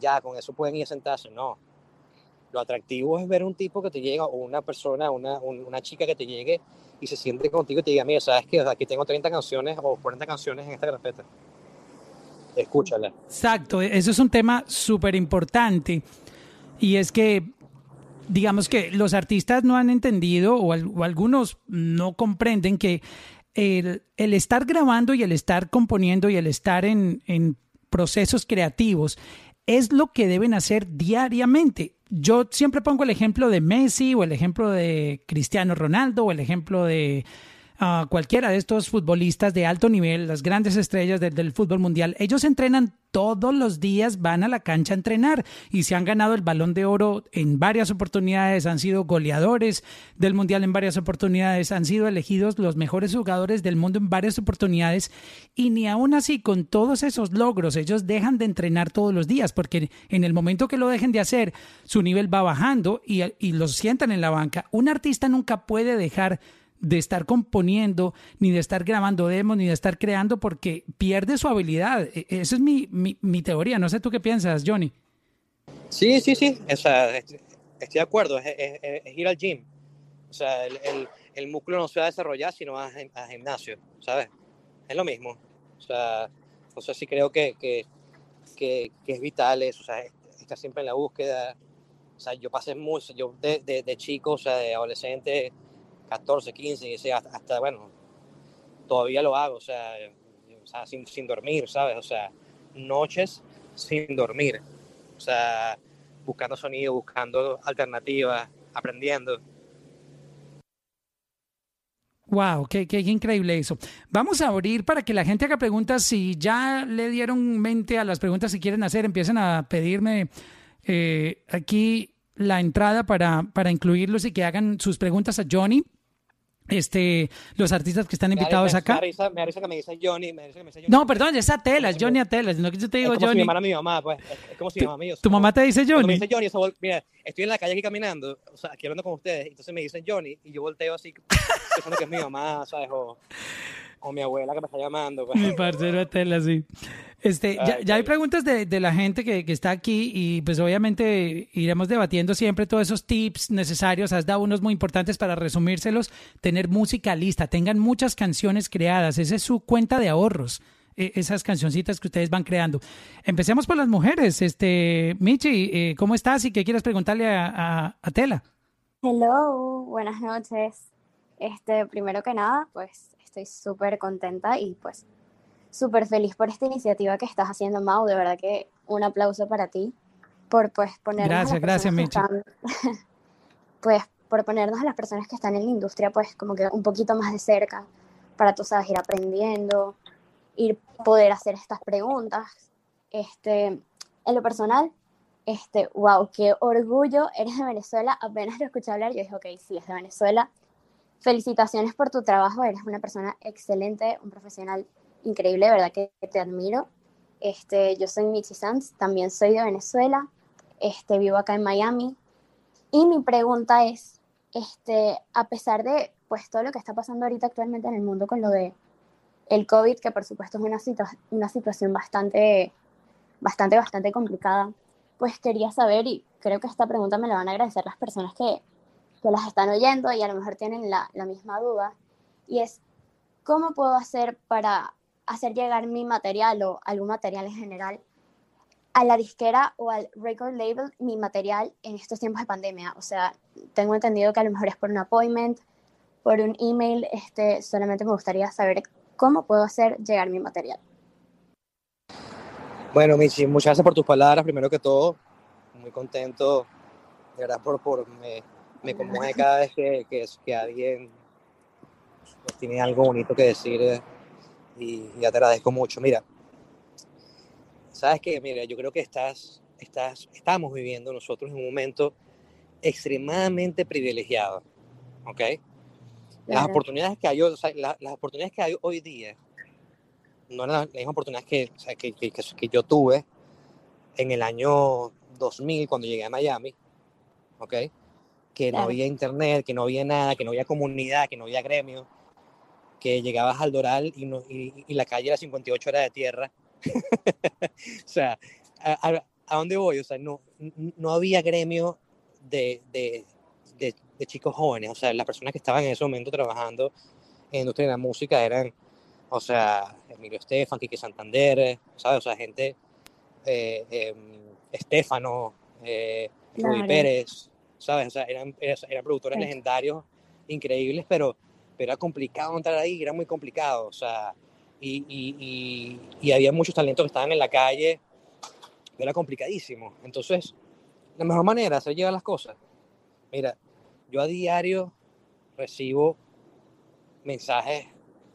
ya con eso pueden ir a sentarse, no. Lo atractivo es ver un tipo que te llega o una persona, una, una chica que te llegue y se siente contigo y te diga, mira, ¿sabes qué? Aquí tengo 30 canciones o 40 canciones en esta carpeta. Escúchala. Exacto, eso es un tema súper importante. Y es que digamos que los artistas no han entendido o, o algunos no comprenden que el, el, estar grabando y el estar componiendo y el estar en, en procesos creativos es lo que deben hacer diariamente. Yo siempre pongo el ejemplo de Messi o el ejemplo de Cristiano Ronaldo o el ejemplo de cualquiera de estos futbolistas de alto nivel, las grandes estrellas del, fútbol mundial. Ellos entrenan todos los días van a la cancha a entrenar y se han ganado el balón de oro en varias oportunidades, han sido goleadores del mundial en varias oportunidades, han sido elegidos los mejores jugadores del mundo en varias oportunidades y ni aún así con todos esos logros ellos dejan de entrenar todos los días porque en el momento que lo dejen de hacer su nivel va bajando y los sientan en la banca. Un artista nunca puede dejar de estar componiendo, ni de estar grabando demos, ni de estar creando, porque pierde su habilidad. Esa es mi, mi, mi teoría. No sé tú qué piensas, Johnny. Sí, sí, sí. O sea, estoy de acuerdo. Es, es, ir al gym. O sea, el, el, músculo no se va a desarrollar si no vas a, gimnasio, ¿sabes? Es lo mismo. O sea, o sea sí creo que, que, que, es vital eso. O sea, estar siempre en la búsqueda. O sea, yo pasé mucho, yo de, de, de chico, o sea, de adolescente, 14, 15, 16, hasta, hasta, bueno, todavía lo hago, o sea, sin, sin, dormir, ¿sabes? O sea, noches sin dormir, o sea, buscando sonido, buscando alternativas, aprendiendo. Wow, qué, qué, increíble eso. Vamos a abrir para que la gente haga preguntas. Si ya le dieron mente a las preguntas que quieren hacer, empiecen a pedirme eh, aquí la entrada para, para incluirlos y que hagan sus preguntas a Johnny. Este, los artistas que están invitados me- acá. Me risa, me risa que me dicen Johnny, me risa que me dicen Johnny. No, perdón, es Atela, es Johnny Atela. No que yo te digo es como si Johnny. me llamara mi mamá, pues. Es, es como si mi mamá ¿Tu mamá te dice Cuando me Johnny? dice Johnny, eso mira, estoy en la calle aquí caminando, o sea, aquí hablando con ustedes, entonces me dicen Johnny, y yo volteo así, [LAUGHS] pensando que es mi mamá, ¿sabes? O, o mi abuela que me está llamando. pues. Mi parcero Atela, sí. Este, ya, Ay, ya hay ay. preguntas de, de la gente que, que está aquí y pues obviamente iremos debatiendo siempre todos esos tips necesarios. Has dado unos muy importantes para resumírselos. Tener música lista, tengan muchas canciones creadas. Esa es su cuenta de ahorros. eh, Esas cancioncitas que ustedes van creando. Empecemos por las mujeres. Este, Michi, eh, ¿cómo estás y qué quieres preguntarle a, a, a Tela? Hello, buenas noches. Este, primero que nada, pues estoy súper contenta y pues súper feliz por esta iniciativa que estás haciendo, Mau. De verdad que un aplauso para ti por pues ponernos a Gracias, las gracias, están- [LAUGHS] pues por ponernos a las personas que están en la industria pues como que un poquito más de cerca para tú sabes ir aprendiendo, ir poder hacer estas preguntas. Este, en lo personal, este, wow, qué orgullo, eres de Venezuela, apenas lo escuché hablar, yo dije, ok, sí, es de Venezuela. Felicitaciones por tu trabajo, eres una persona excelente, un profesional increíble, verdad que te admiro. Este, yo soy Michi Sanz, también soy de Venezuela, este, vivo acá en Miami. Y mi pregunta es, este, a pesar de pues todo lo que está pasando ahorita actualmente en el mundo con lo de el COVID, que por supuesto es una, una situación bastante, bastante, bastante complicada, pues quería saber, y creo que esta pregunta me la van a agradecer las personas que, que las están oyendo y a lo mejor tienen la, la misma duda, y es, ¿cómo puedo hacer para hacer llegar mi material o algún material en general a la disquera o al record label mi material en estos tiempos de pandemia? O sea, tengo entendido que a lo mejor es por un appointment, por un email, este, solamente me gustaría saber cómo puedo hacer llegar mi material. Bueno, Michi, muchas gracias por tus palabras, primero que todo. Muy contento, de verdad, por, por me, me conmueve cada vez que, que, que alguien pues, tiene algo bonito que decir eh, y, y ya te agradezco mucho. Mira, sabes que, mira, yo creo que estás, estás, estamos viviendo nosotros en un momento extremadamente privilegiado, ¿ok? Las oportunidades que hay, hoy- o sea, la- las oportunidades que hay hoy día no eran las mismas oportunidades que, o sea, que, que- que yo tuve en el año 2000 cuando llegué a Miami, ¿ok? Que no había internet, que no había nada, que no había comunidad, que no había gremio, que llegabas al Doral y, no, y, y la calle era 58 horas de tierra. [LAUGHS] o sea, a, a- ¿a dónde voy? O sea, no, no había gremio de, de, de, de chicos jóvenes. O sea, las personas que estaban en ese momento trabajando en la industria de la música eran, o sea, Emilio Estefan, Quique Santander, ¿sabes? O sea, gente, eh, eh, Estefano, eh, Rudy. Pérez, ¿sabes? O sea, eran, productores Sí. legendarios, increíbles, pero, pero era complicado entrar ahí, era muy complicado, o sea, y, y, y, y había muchos talentos que estaban en la calle, era complicadísimo. Entonces, la mejor manera de hacer llegar las cosas, mira, yo a diario recibo mensajes,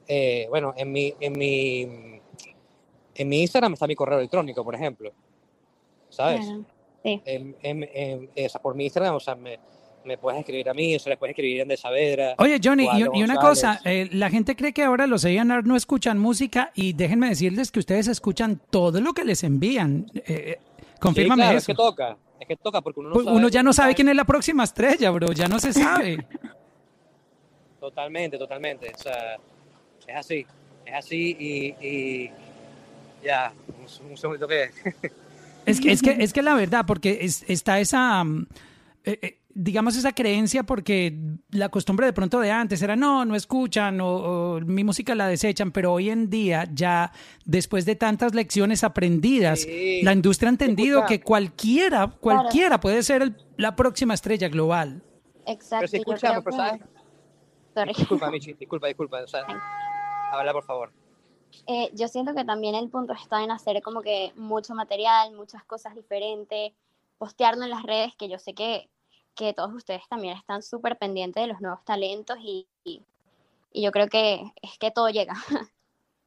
eh, bueno, en mi, en mi, en mi Instagram está mi correo electrónico, por ejemplo, ¿sabes? Claro. Sí. En, en- en- esa, por mi Instagram, o sea, me, me puedes escribir a mí, o sea, le puedes escribir en De Saavedra. Oye, Johnny, a y, y una cosa, eh, la gente cree que ahora los A&R no escuchan música y déjenme decirles que ustedes escuchan todo lo que les envían. Eh, eh, confírmame sí, claro, eso. es que toca, es que toca, porque uno no Pues sabe. uno ya no sabe quién es la próxima estrella, bro, ya no se sabe. [LAUGHS] Totalmente, totalmente, o sea, es así, es así y, y ya, un, un segundito que... [LAUGHS] Es que, es que, es que la verdad, porque es- está esa, mm, eh, eh, digamos, esa creencia, porque la costumbre de pronto de antes era no, no escuchan o, o mi música la desechan, pero hoy en día ya, después de tantas lecciones aprendidas, Sí. la industria ha entendido Escucha. que cualquiera, cualquiera puede ser el- la próxima estrella global. Exacto. Pero si yo escuchamos, creo pero que- ¿sabes? Sorry. Disculpa, Michi, disculpa, disculpa, o sea, [LAUGHS] Ay. habla por favor. Eh, yo siento que también el punto está en hacer como que mucho material, muchas cosas diferentes, postearlo en las redes, que yo sé que, que todos ustedes también están súper pendientes de los nuevos talentos y, y, y yo creo que es que todo llega. [LAUGHS]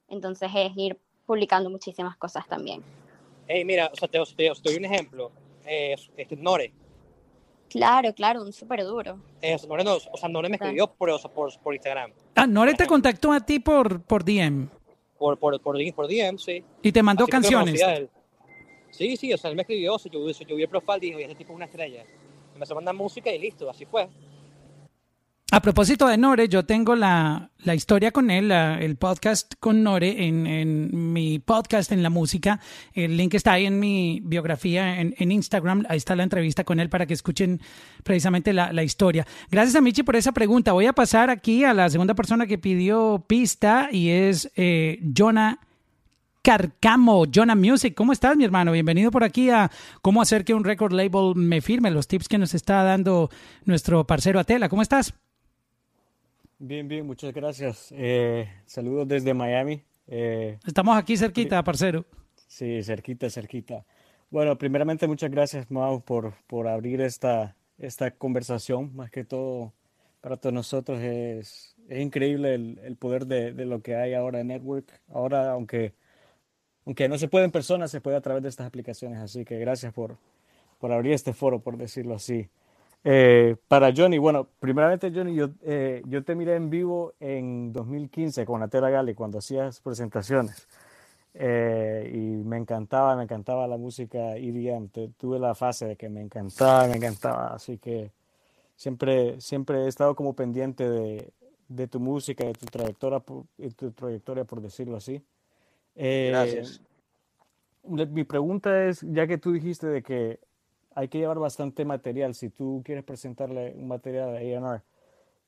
Entonces es ir publicando muchísimas cosas también. Hey, mira, o sea, te, te, te doy un ejemplo. Eh, este, Nore. Claro, claro, un súper duro. Eso, Nore no, o sea, Nore me escribió por, o sea, por, por Instagram. Ah, Nore te contactó a ti por, por DM Por, por, por, por DM, sí. y te mandó Así canciones. Sí, sí, o sea, él me escribió, se yo, yo vi el profile y dijo, "Oye, ese tipo es una estrella. Me empezó a mandar música y listo, así fue. A propósito de Nore, yo tengo la, la historia con él, la- el podcast con Nore en, en mi podcast en la música. El link está ahí en mi biografía en, Instagram. Ahí está la entrevista con él para que escuchen precisamente la, la historia. Gracias a Michi por esa pregunta. Voy a pasar aquí a la segunda persona que pidió pista y es eh, Jonah Carcamo, Jonah Music. ¿Cómo estás, mi hermano? Bienvenido por aquí a cómo hacer que un record label me firme. Los tips que nos está dando nuestro parcero Atela. ¿Cómo estás? Bien, bien, muchas gracias. Eh, saludos desde Miami. Eh, Estamos aquí cerquita, parcero. sí, cerquita, cerquita. Bueno, primeramente muchas gracias, Mau, por, por abrir esta, esta conversación. Más que todo, para todos nosotros es, es increíble el, el poder de, de lo que hay ahora en Network. Ahora, aunque, aunque no se puede en persona, se puede a través de estas aplicaciones. Así que gracias por, por abrir este foro, por decirlo así. Eh, para Johnny, bueno, primeramente Johnny, yo, eh, yo te miré en vivo en 2015 con Atera Gali cuando hacías presentaciones Eh, y me encantaba, me encantaba la música EDM, tuve la fase de que me encantaba, me encantaba, así que siempre, siempre he estado como pendiente de, de tu música, de tu trayectoria, de tu trayectoria, por decirlo así. Eh, Gracias. Mi pregunta es, ya que tú dijiste de que hay que llevar bastante material, si tú quieres presentarle un material a A&R,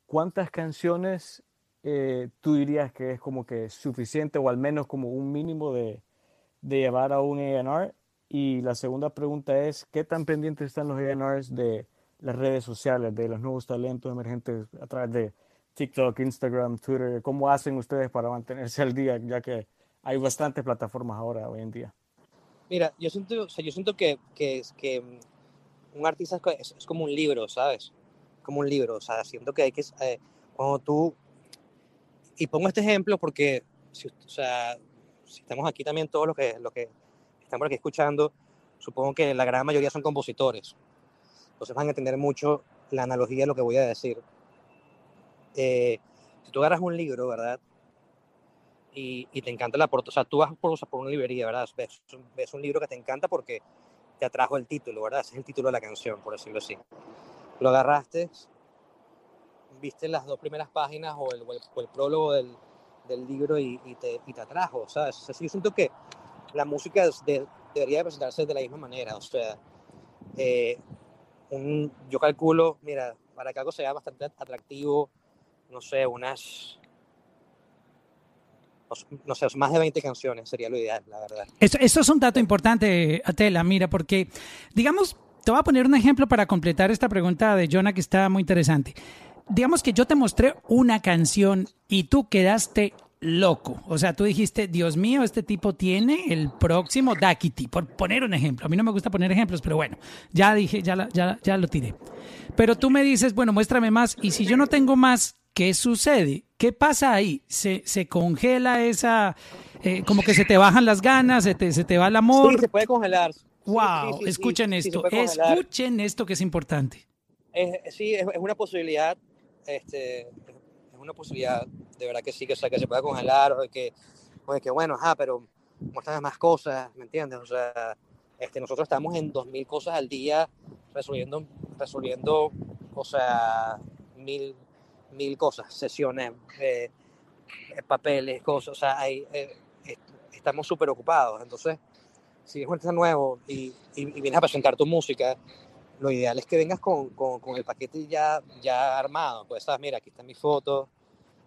¿cuántas canciones eh, tú dirías que es como que suficiente o al menos como un mínimo de, de llevar a un A&R? Y la segunda pregunta es, ¿qué tan pendientes están los A&Rs de las redes sociales, de los nuevos talentos emergentes a través de TikTok, Instagram, Twitter? ¿Cómo hacen ustedes para mantenerse al día, ya que hay bastantes plataformas ahora hoy en día? Mira, yo siento, o sea, yo siento que, que, mm, un artista es, es- como un libro, ¿sabes? Como un libro, o sea, siento que hay que, eh, cuando tú, y pongo este ejemplo porque, si, o sea, si estamos aquí también todos los que, los que están por aquí escuchando, supongo que la gran mayoría son compositores, entonces van a entender mucho la analogía de lo que voy a decir. Eh, si tú agarras un libro, ¿verdad? y, y te encanta la portada. O sea, tú vas por, por una librería, ¿verdad? Ves, ves un libro que te encanta porque te atrajo el título, ¿verdad? Ese es el título de la canción, por decirlo así. Lo agarraste, viste las dos primeras páginas o el, prólogo del, libro y, te, y atrajo, ¿sabes? O sea, yo siento que la música debería de presentarse de la misma manera, o sea, eh, yo calculo, mira, para que algo sea bastante atractivo, no sé, unas no sé, más de 20 canciones sería lo ideal, la verdad. Eso, eso es un dato importante, Atela, mira, porque, digamos, te voy a poner un ejemplo para completar esta pregunta de Jonah que está muy interesante. Digamos que yo te mostré una canción y tú quedaste loco. O sea, tú dijiste, Dios mío, este tipo tiene el próximo Dakiti, por poner un ejemplo. A mí no me gusta poner ejemplos, pero bueno, ya dije, ya, ya, ya lo tiré. Pero tú me dices, bueno, muéstrame más. Y si yo no tengo más, ¿qué sucede? ¿Qué pasa ahí? ¿Se, se congela esa, eh, como que se te bajan las ganas, se te, se te va el amor? Sí, se puede congelar. Wow, sí, sí, escuchen esto, escuchen esto que es importante. Es- sí, es, es una posibilidad, este, es una posibilidad, de verdad que sí, que, o sea, que se pueda congelar, o que, o que bueno, ajá, pero muéstrame más cosas, ¿me entiendes? O sea, este, nosotros estamos en 2.000 cosas al día resolviendo, resolviendo o sea, mil, mil cosas, sesiones, eh, papeles, cosas, o sea, hay, eh, est- estamos súper ocupados, entonces, si es un artista nuevo y, y, y vienes a presentar tu música, lo ideal es que vengas con, con, con el paquete ya, ya armado. Pues, sabes, mira, aquí está mi foto,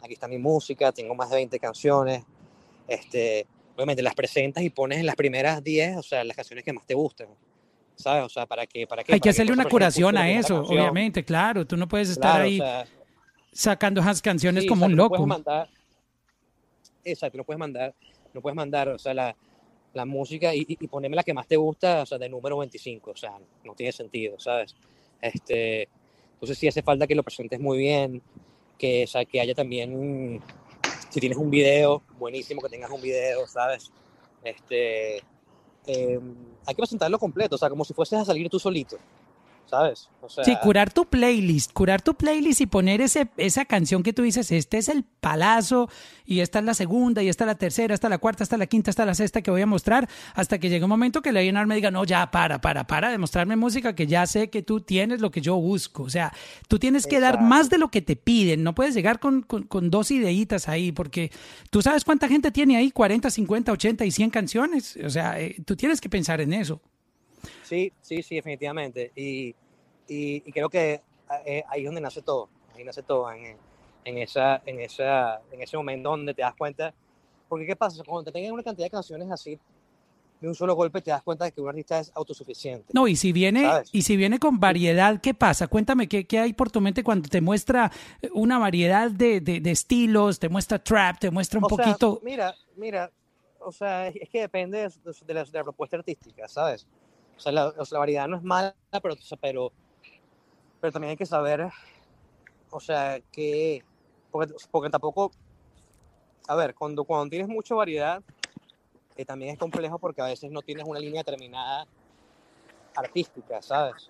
aquí está mi música, tengo más de 20 canciones. Este, obviamente las presentas y pones en las primeras 10, o sea, las canciones que más te gustan. ¿Sabes? O sea, para que. Para qué? Hay que Para hacerle una curación a eso, obviamente, claro. Tú no puedes estar Claro, ahí o sea, sacando esas canciones sí, como o sea, un loco. puedes mandar, exacto, no puedes mandar, no puedes mandar, o sea, la, la música y, y y ponerme la que más te gusta, o sea, de número 25, o sea, no tiene sentido, ¿sabes? Este, entonces sí hace falta que lo presentes muy bien, que, o sea, que haya también, si tienes un video, buenísimo que tengas un video, ¿sabes? Este, eh, hay que presentarlo completo, o sea, como si fueses a salir tú solito, ¿sabes? O sea, Sí, curar tu playlist, curar tu playlist y poner ese, esa canción que tú dices, este es el palazo y esta es la segunda y esta es la tercera, esta es la cuarta, esta es la quinta, esta es la sexta que voy a mostrar hasta que llegue un momento que la me diga, no, ya, para, para, para de mostrarme música que ya sé que tú tienes lo que yo busco. O sea, tú tienes que dar más de lo que te piden, no puedes llegar con, con, con dos ideitas ahí porque tú sabes cuánta gente tiene ahí, 40, 50, 80 y 100 canciones. O sea, eh, tú tienes que pensar en eso. Sí, sí, sí, definitivamente. Y, y, y creo que eh, ahí es donde nace todo. Ahí nace todo, en, en, esa, en, esa, en ese momento donde te das cuenta. Porque, ¿qué pasa? Cuando te tengan una cantidad de canciones así, de un solo golpe, te das cuenta de que un artista es autosuficiente. No, y si viene, ¿Sabes? y si viene con variedad, ¿qué pasa? Cuéntame qué, qué hay por tu mente cuando te muestra una variedad de, de- de estilos, te muestra trap, te muestra un o sea, poquito. mira, mira, o sea, es es que depende de, de la, de la propuesta artística, ¿sabes? O sea, la, o sea, la variedad no es mala, pero, o sea, pero, pero también hay que saber, o sea, que, porque, porque tampoco, a ver, cuando, cuando tienes mucha variedad, eh, también es complejo porque a veces no tienes una línea determinada artística, ¿sabes?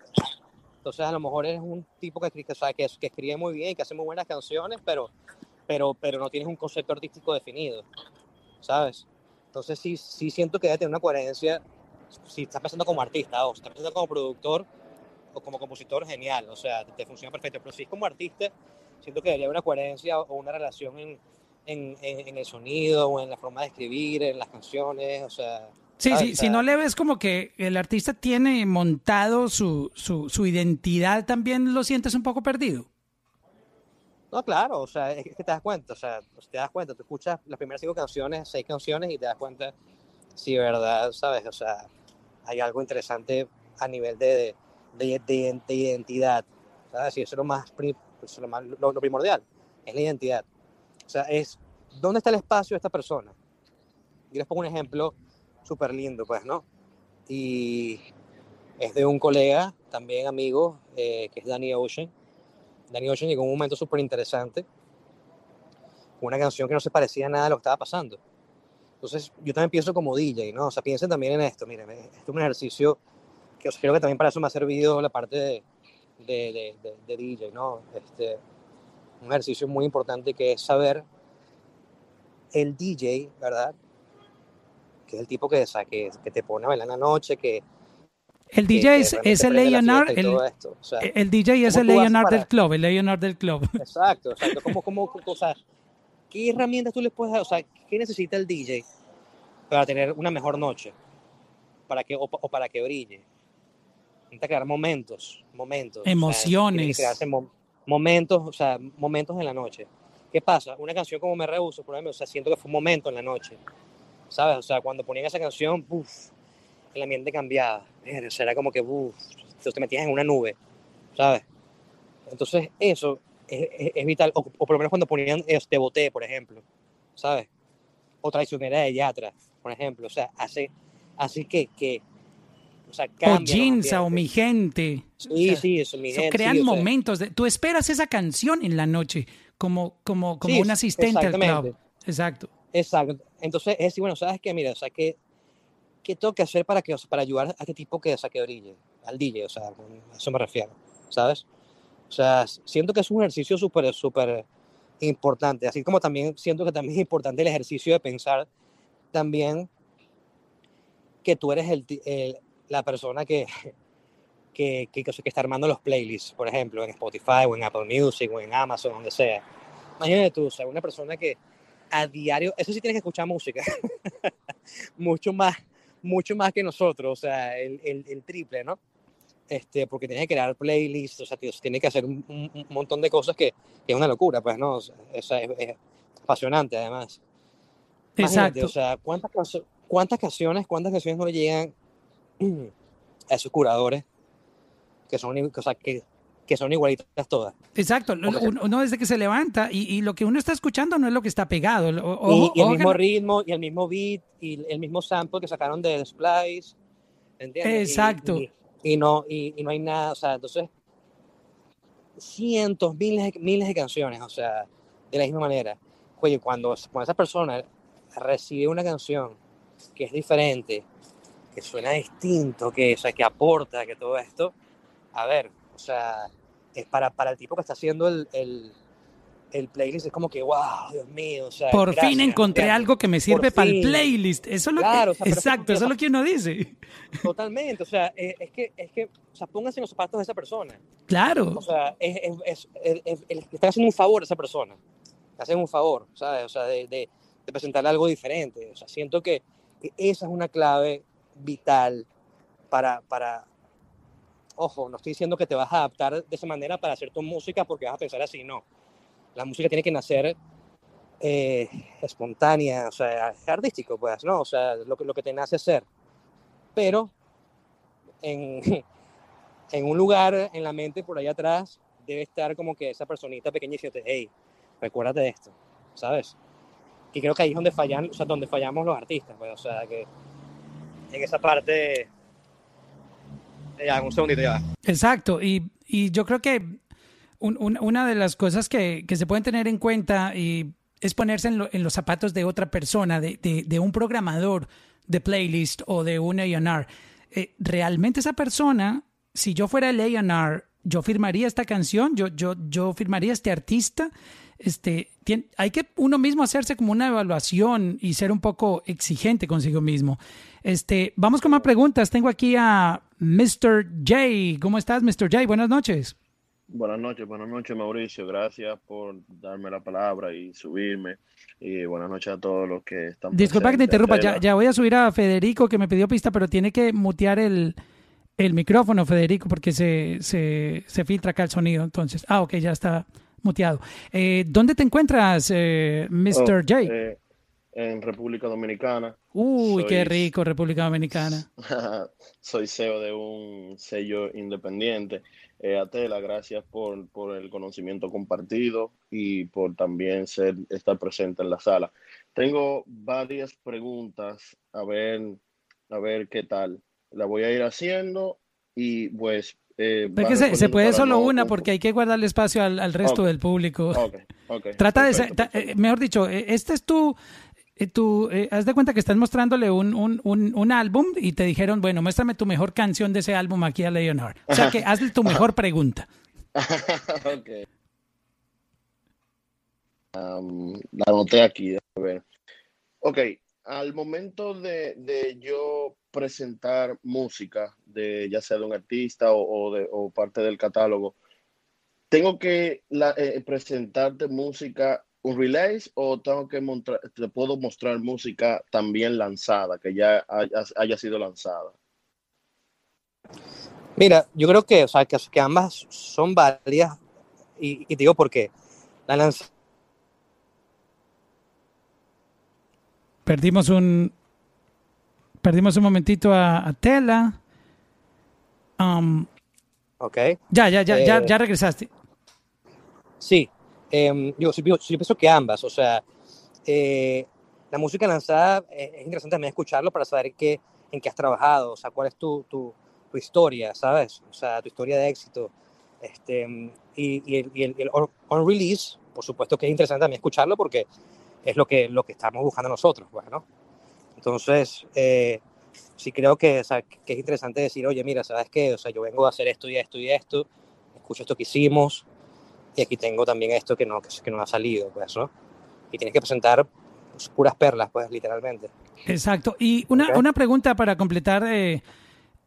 Entonces a lo mejor eres un tipo que, que, que, que escribe muy bien, que hace muy buenas canciones, pero, pero, pero no tienes un concepto artístico definido, ¿sabes? Entonces sí, sí siento que debe tener una coherencia, si estás pensando como artista o si estás pensando como productor o como compositor, genial, o sea, te, te funciona perfecto, pero si es como artista, siento que debería haber una coherencia o una relación en, en, en, en el sonido o en la forma de escribir, en las canciones, o sea... Sí, sí, si no le ves como que el artista tiene montado su, su, su identidad, también lo sientes un poco perdido. No, claro, o sea, es que te das cuenta, o sea, te das cuenta, tú escuchas las primeras cinco canciones, seis canciones y te das cuenta si de verdad, ¿sabes? O sea, hay algo interesante a nivel de, de, de- de identidad, ¿sabes? Y eso es lo más, eso es lo, más lo, primordial, es la identidad. O sea, es, ¿dónde está el espacio de esta persona? Yo les pongo un ejemplo súper lindo, pues, ¿no? Y es de un colega, también amigo, eh, que es Danny Ocean. Danny Ocean llegó a un momento súper interesante, una canción que no se parecía nada a lo que estaba pasando. Entonces, yo también pienso como DJ, ¿no? O sea, piensen también en esto. Miren, esto es un ejercicio que o sea, creo que también para eso me ha servido la parte de, de, de- de- DJ, ¿no? Este, un ejercicio muy importante que es saber el DJ, ¿verdad? Que es el tipo que, o sea, que, que te pone a bailar en la noche, que, El que- DJ es, es el A&R, el. O sea, el DJ es ¿cómo el A&R del club, el A&R del club. Exacto, exacto. ¿Cómo, cómo, o sea, ¿Qué herramientas tú le puedes dar? O sea, ¿qué necesita el DJ para tener una mejor noche? Para que, o, o para que brille. Necesita crear momentos, momentos. o sea, Emociones. que mo- momentos, o sea, momentos en la noche. ¿Qué pasa? Una canción como Me Rehuso, por ejemplo, o sea, siento que fue un momento en la noche. ¿Sabes? O sea, cuando ponían esa canción, ¡buf! el ambiente cambiaba. O sea, era como que. Te te metías en una nube, ¿sabes? Entonces, eso es, es- es vital. O, o por lo menos cuando ponían este boté, por ejemplo, ¿sabes? O traicionera de Yatra, por ejemplo. O sea, hace, así que, que o sea, O Jinza o mi gente. Sí, O sea, sí, eso, mi gente, crean sí, sea, momentos. De, tú esperas esa canción en la noche como, como, como Sí, un asistente al club. Exacto. Exacto. Entonces, es decir, bueno, ¿sabes qué? Mira, o sea, ¿qué, qué tengo que hacer para, que, para ayudar a este tipo que, o sea, que brille? Al DJ, o sea, a eso me refiero, ¿sabes? O sea, siento que es un ejercicio súper, súper importante, así como también siento que también es importante el ejercicio de pensar también que tú eres el, el- la persona que, que, que, que está armando los playlists, por ejemplo, en Spotify o en Apple Music o en Amazon, donde sea. Imagínate tú, o sea, una persona que a diario, eso sí tienes que escuchar música, [LAUGHS] mucho más, mucho más que nosotros, o sea, el, el, el triple, ¿no? Este, porque tienes que crear playlists, o sea, tío, tiene que hacer un, un- montón de cosas que, que es una locura, pues, ¿no? O sea, es, es- apasionante, además. Imagínate, Exacto. o sea, ¿cuántas, ¿cuántas canciones, cuántas canciones no le llegan [CLEARS THROAT] a esos curadores que son, o sea, que, que son igualitas todas? Exacto. Uno, uno desde que se levanta y, y lo que uno está escuchando no es lo que está pegado. Ojo- y, y el que mismo no- ritmo, y el mismo beat, y el mismo sample que sacaron de Splice, ¿entiendes? Exacto. Y, y no, y, no hay nada, o sea, entonces, cientos, miles, miles de canciones, o sea, de la misma manera. Oye, cuando, cuando esa persona recibe una canción que es diferente, que suena distinto, que, o sea, que aporta, que todo esto, a ver, o sea, es para, para el tipo que está haciendo el, el playlist, es como que, wow, Dios mío, o sea, Por gracias, fin encontré gracias. algo que me sirve Por para el playlist. Eso es lo Claro, o que, sea, pero es exacto, eso es lo que uno dice. Totalmente, o sea, eh, es que, es que, o sea, pónganse en los zapatos de esa persona. Claro. O sea, es, es, es- están haciendo un favor a esa persona. Hacen un favor, ¿sabes? O sea, de, de, de presentarle algo diferente. O sea, siento que, que esa es una clave vital para, para... Ojo, no estoy diciendo que te vas a adaptar de esa manera para hacer tu música porque vas a pensar así, no. La música tiene que nacer eh, espontánea, o sea, artístico, pues, ¿no? O sea, lo que, lo que te nace ser. Pero en, [LAUGHS] en un lugar en la mente por ahí atrás debe estar como que esa personita pequeña diciendo, hey, recuérdate de esto, ¿sabes? Y creo que ahí es donde fallan, o sea, donde fallamos los artistas, pues, o sea, que en esa parte... Ya, un segundito ya. Exacto, y, y yo creo que un- un- una de las cosas que, que se pueden tener en cuenta y es ponerse en, lo- en los zapatos de otra persona, de, de- de un programador de playlist o de un A&R. Eh, realmente esa persona, si yo fuera el A&R, yo firmaría esta canción, yo, yo, yo firmaría este artista. Este, hay que uno mismo hacerse como una evaluación y ser un poco exigente consigo mismo. Este, vamos con más preguntas. Tengo aquí a Mr. J. ¿Cómo estás, Mr. J? Buenas noches. Buenas noches, buenas noches Mauricio, gracias por darme la palabra y subirme. Y buenas noches a todos los que están Disculpa que te interrumpa, ya, ya voy a subir a Federico que me pidió pista, pero tiene que mutear el, el micrófono, Federico, porque se, se, se filtra acá el sonido. Entonces, ah, ok, ya está muteado. Eh, ¿Dónde te encuentras, eh, Mr. Oh, J? eh, en República Dominicana. Uy, qué soy- rico, República Dominicana. [LAUGHS] Soy CEO de un sello independiente. Eh, Atela, gracias por, por el conocimiento compartido y por también ser, estar presente en la sala. Tengo varias preguntas, a ver, a ver qué tal. La voy a ir haciendo y pues... eh, se, se puede solo no una porque hay que guardarle espacio al, al resto Ok. del público. Ok, ok, [LAUGHS] Trata de perfecto, ser, ta- eh, mejor dicho, eh, este es tu, eh, tu eh, haz de cuenta que estás mostrándole un, un, un, un álbum y te dijeron, bueno, muéstrame tu mejor canción de ese álbum aquí a Leonard. O sea que hazle tu mejor pregunta. [LAUGHS] ok. Am, la anoté aquí, a ver. Ok, al momento de, de yo presentar música, de ya sea de un artista o, o de, o parte del catálogo, ¿tengo que la- eh, presentarte música, un release, o tengo que mostrar, te puedo mostrar música también lanzada, que ya haya, haya sido lanzada? Mira, yo creo que, o sea, que, que ambas son válidas y, digo por qué. La lanza Perdimos un, perdimos un momentito a, a Tela. Um, ¿ok? ya, ya, ya, ya, Eh, ya regresaste. Sí, yo, sí, yo- sí pienso que ambas, o sea, eh, la música lanzada eh, es interesante también escucharlo para saber qué, en qué has trabajado, o sea, cuál es tu, tu, tu historia, ¿sabes? O sea, tu historia de éxito. Este, y, y el, y el- el on, on release, por supuesto que es interesante también escucharlo porque es lo que, lo que estamos buscando nosotros, bueno. Entonces, eh, sí creo que, o sea, que es interesante decir, oye, mira, ¿sabes qué? O sea, yo vengo a hacer esto y esto y esto, escucho esto que hicimos, y aquí tengo también esto que no, que, no ha salido, pues, ¿no? Y tienes que presentar pues, puras perlas, pues, literalmente. Exacto. Y una, una pregunta para completar eh,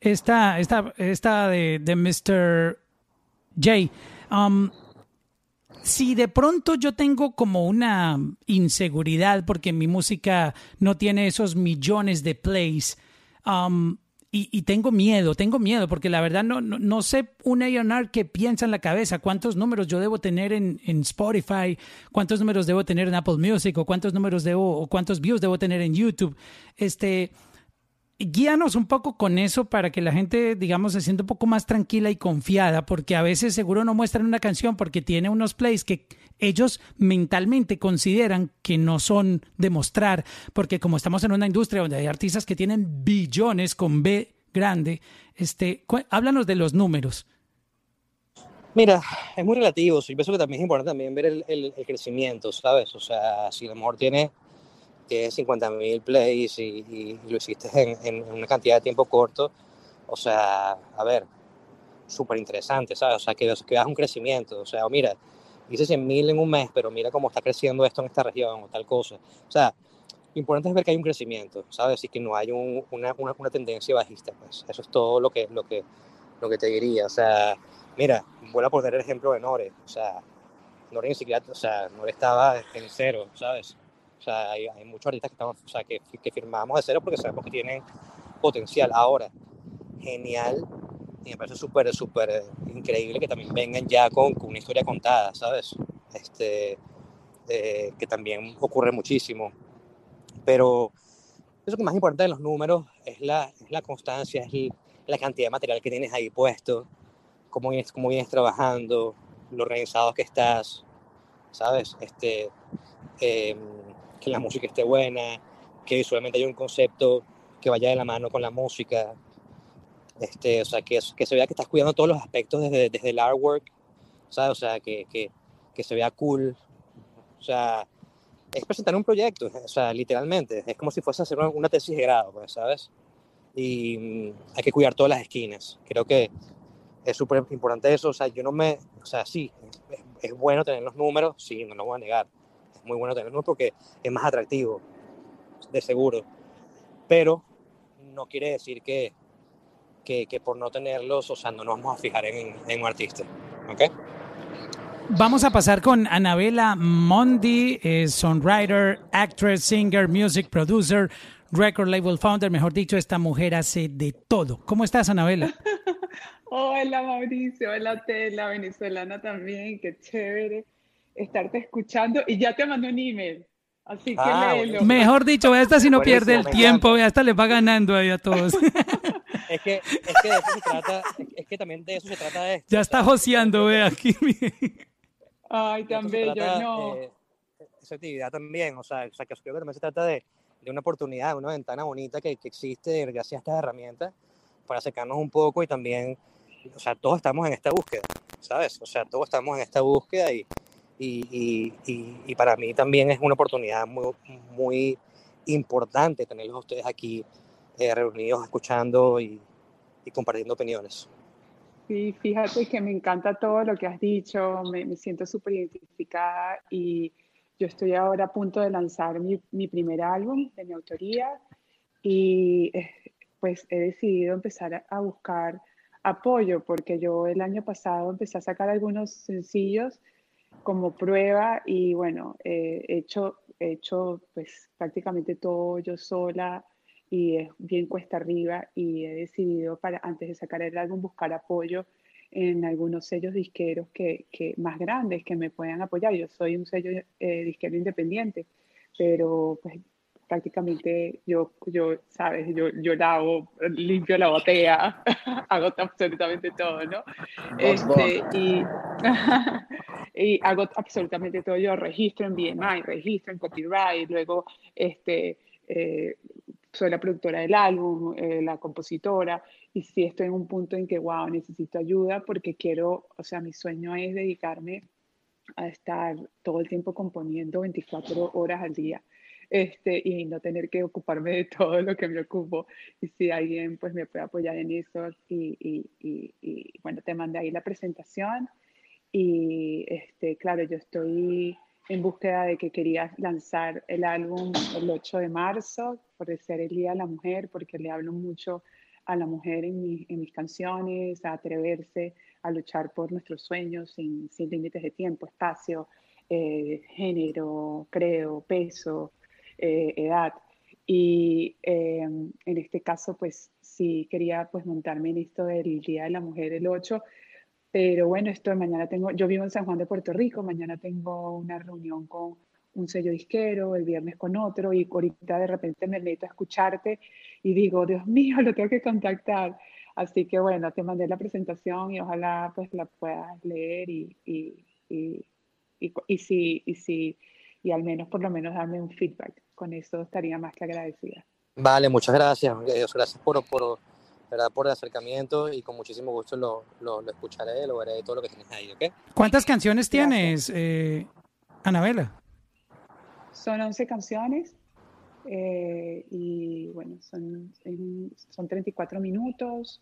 esta, esta, esta de, de Mr. J. Um, si de pronto yo tengo como una inseguridad porque mi música no tiene esos millones de plays um, y, y tengo miedo, tengo miedo porque la verdad no, no, no sé un A&R que piensa en la cabeza cuántos números yo debo tener en, en Spotify, cuántos números debo tener en Apple Music o cuántos números debo o cuántos views debo tener en YouTube. Este, guíanos un poco con eso para que la gente, digamos, se sienta un poco más tranquila y confiada, porque a veces seguro no muestran una canción porque tiene unos plays que ellos mentalmente consideran que no son de mostrar, porque como estamos en una industria donde hay artistas que tienen billones con B grande, este, háblanos de los números. Mira, es muy relativo. Yo pienso que también es importante también ver el- el crecimiento, ¿sabes? O sea, si a lo mejor tiene, tiene 50 mil plays y, y lo hiciste en, en una cantidad de tiempo corto, o sea, a ver, súper interesante, ¿sabes? O sea, que, que veas un crecimiento, o sea, mira, hice 100 mil en un mes, pero mira cómo está creciendo esto en esta región o tal cosa. O sea, lo importante es ver que hay un crecimiento, ¿sabes? Y que no hay un, una, una, una, tendencia bajista, pues. Eso es todo lo que, lo que, lo que te diría. O sea, mira, vuelvo a poner el ejemplo de Nore. O sea, Nore ni siquiera, o sea, Nore estaba en cero, ¿sabes? O sea, hay, muchos artistas que, estamos, que, firmamos de cero porque sabemos que tienen potencial. Ahora, genial y me parece súper, súper increíble que también vengan ya con, una historia contada, ¿sabes? Este, eh, que también ocurre muchísimo. Pero eso que más importante de los números es la, es la constancia, es la cantidad de material que tienes ahí puesto, cómo vienes, cómo vienes trabajando, lo organizado que estás, ¿sabes? Este, eh, que la música esté buena, que visualmente haya un concepto que vaya de la mano con la música, este, o sea, que, que se vea que estás cuidando todos los aspectos desde, desde el artwork, ¿sabes? O sea, que, que, que se vea cool, o sea, es presentar un proyecto, o sea, literalmente, es como si fuese a hacer una, una tesis de grado, pues, ¿sabes? Y mm, hay que cuidar todas las esquinas, creo que es súper importante eso, o sea, yo no me, o sea, sí, es, es, bueno tener los números, sí, no lo voy a negar, es muy bueno tener los números porque es más atractivo, de seguro, pero no quiere decir que, que, que, por no tenerlos, o sea, no nos vamos a fijar en, en un artista. ¿Ok? Vamos a pasar con Anabela Mondi, eh, songwriter, actress, singer, music producer, record label founder. Mejor dicho, esta mujer hace de todo. ¿Cómo estás, Anabela? [LAUGHS] Hola, Mauricio. Hola, Tela, venezolana también. Qué chévere estarte escuchando. Y ya te mandé un email. Así que ah, léelo. Mejor dicho, esta si no Buenísimo, pierde el tiempo, hasta le va ganando ahí a todos. [LAUGHS] es que, es que de eso se trata, es que también de eso se trata esto. Ya está joseando, ve aquí. [LAUGHS] Ay, tan bello, trata, no. Eh, esa actividad también, o sea, o sea, que creo que también se trata de, de una oportunidad, una ventana bonita que, que, existe gracias a estas herramientas para acercarnos un poco y también, o sea, todos estamos en esta búsqueda, ¿sabes? O sea, todos estamos en esta búsqueda y, y, y, y, y para mí también es una oportunidad muy, muy importante tenerlos a ustedes aquí eh, reunidos, escuchando y, compartiendo opiniones. Sí, fíjate que me encanta todo lo que has dicho, me, me siento súper identificada y yo estoy ahora a punto de lanzar mi, mi, primer álbum de mi autoría y pues he decidido empezar a buscar apoyo porque yo el año pasado empecé a sacar algunos sencillos como prueba y bueno, eh, he hecho, he hecho pues prácticamente todo yo sola y es bien cuesta arriba y he decidido para antes de sacar el álbum buscar apoyo en algunos sellos disqueros que, que más grandes que me puedan apoyar. Yo soy un sello eh, disquero independiente, pero pues prácticamente yo, yo sabes, yo, yo lavo, limpio la botella, [LAUGHS] hago absolutamente todo, ¿no? Este, y, [LAUGHS] y hago absolutamente todo. Yo registro en BMI, registro en copyright, luego este, eh, soy la productora del álbum, eh, la compositora, y sí estoy en un punto en que, wow, necesito ayuda porque quiero, o sea, mi sueño es dedicarme a estar todo el tiempo componiendo 24 horas al día. Este, y no tener que ocuparme de todo lo que me ocupo. Y si alguien pues me puede apoyar en eso, y, y, y, y bueno, te mandé ahí la presentación. Y este, claro, yo estoy en búsqueda de que quería lanzar el álbum el 8 de marzo, por ser el Día de la Mujer, porque le hablo mucho a la mujer en, mi, en mis canciones, a atreverse a luchar por nuestros sueños sin, sin límites de tiempo, espacio, eh, género, creo, peso, eh, edad. Y eh, en este caso, pues sí quería pues montarme en esto del Día de la Mujer el 8, pero bueno, esto mañana tengo, yo vivo en San Juan de Puerto Rico, mañana tengo una reunión con un sello disquero, el viernes con otro, y ahorita de repente me meto a escucharte y digo, Dios mío, lo tengo que contactar. Así que bueno, te mandé la presentación y ojalá pues la puedas leer y, y, y, y, y si, y si, y al menos por lo menos darme un feedback. Con eso estaría más que agradecida. Vale, muchas gracias. Gracias por, por, ¿verdad? por el acercamiento y con muchísimo gusto lo, lo, lo escucharé, lo veré todo lo que tienes ahí, ¿ok? ¿Cuántas canciones tienes, eh, Anabela? Son 11 canciones eh, y bueno, son, son 34 minutos.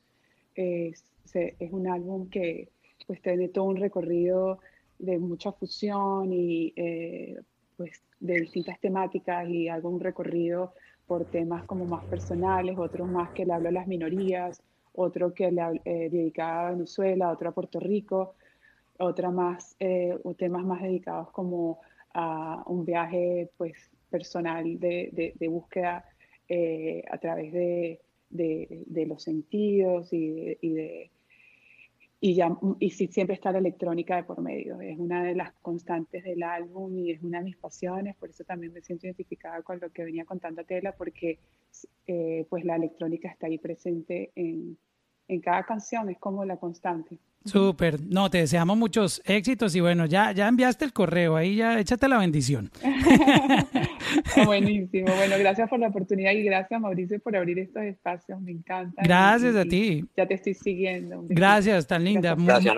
es, es un álbum que pues tiene todo un recorrido de mucha fusión y eh, pues de distintas temáticas y algún recorrido por temas como más personales, otros más que le hablo a las minorías, otro que le eh, dedicaba a Venezuela, otro a Puerto Rico, otra más, eh, temas más dedicados como a un viaje pues personal de, de, búsqueda eh, a través de, de, los sentidos y de, y, ya, y siempre está la electrónica de por medio. Es una de las constantes del álbum y es una de mis pasiones, por eso también me siento identificada con lo que venía contando Tela, porque eh, pues la electrónica está ahí presente en, en cada canción, es como la constante. Súper, no, te deseamos muchos éxitos y bueno, ya, ya enviaste el correo, ahí ya échate la bendición. [LAUGHS] Buenísimo, bueno, gracias por la oportunidad y gracias Mauricio por abrir estos espacios, me encanta. Gracias a ti. Ya te estoy siguiendo. Gracias, tan linda. Gracias,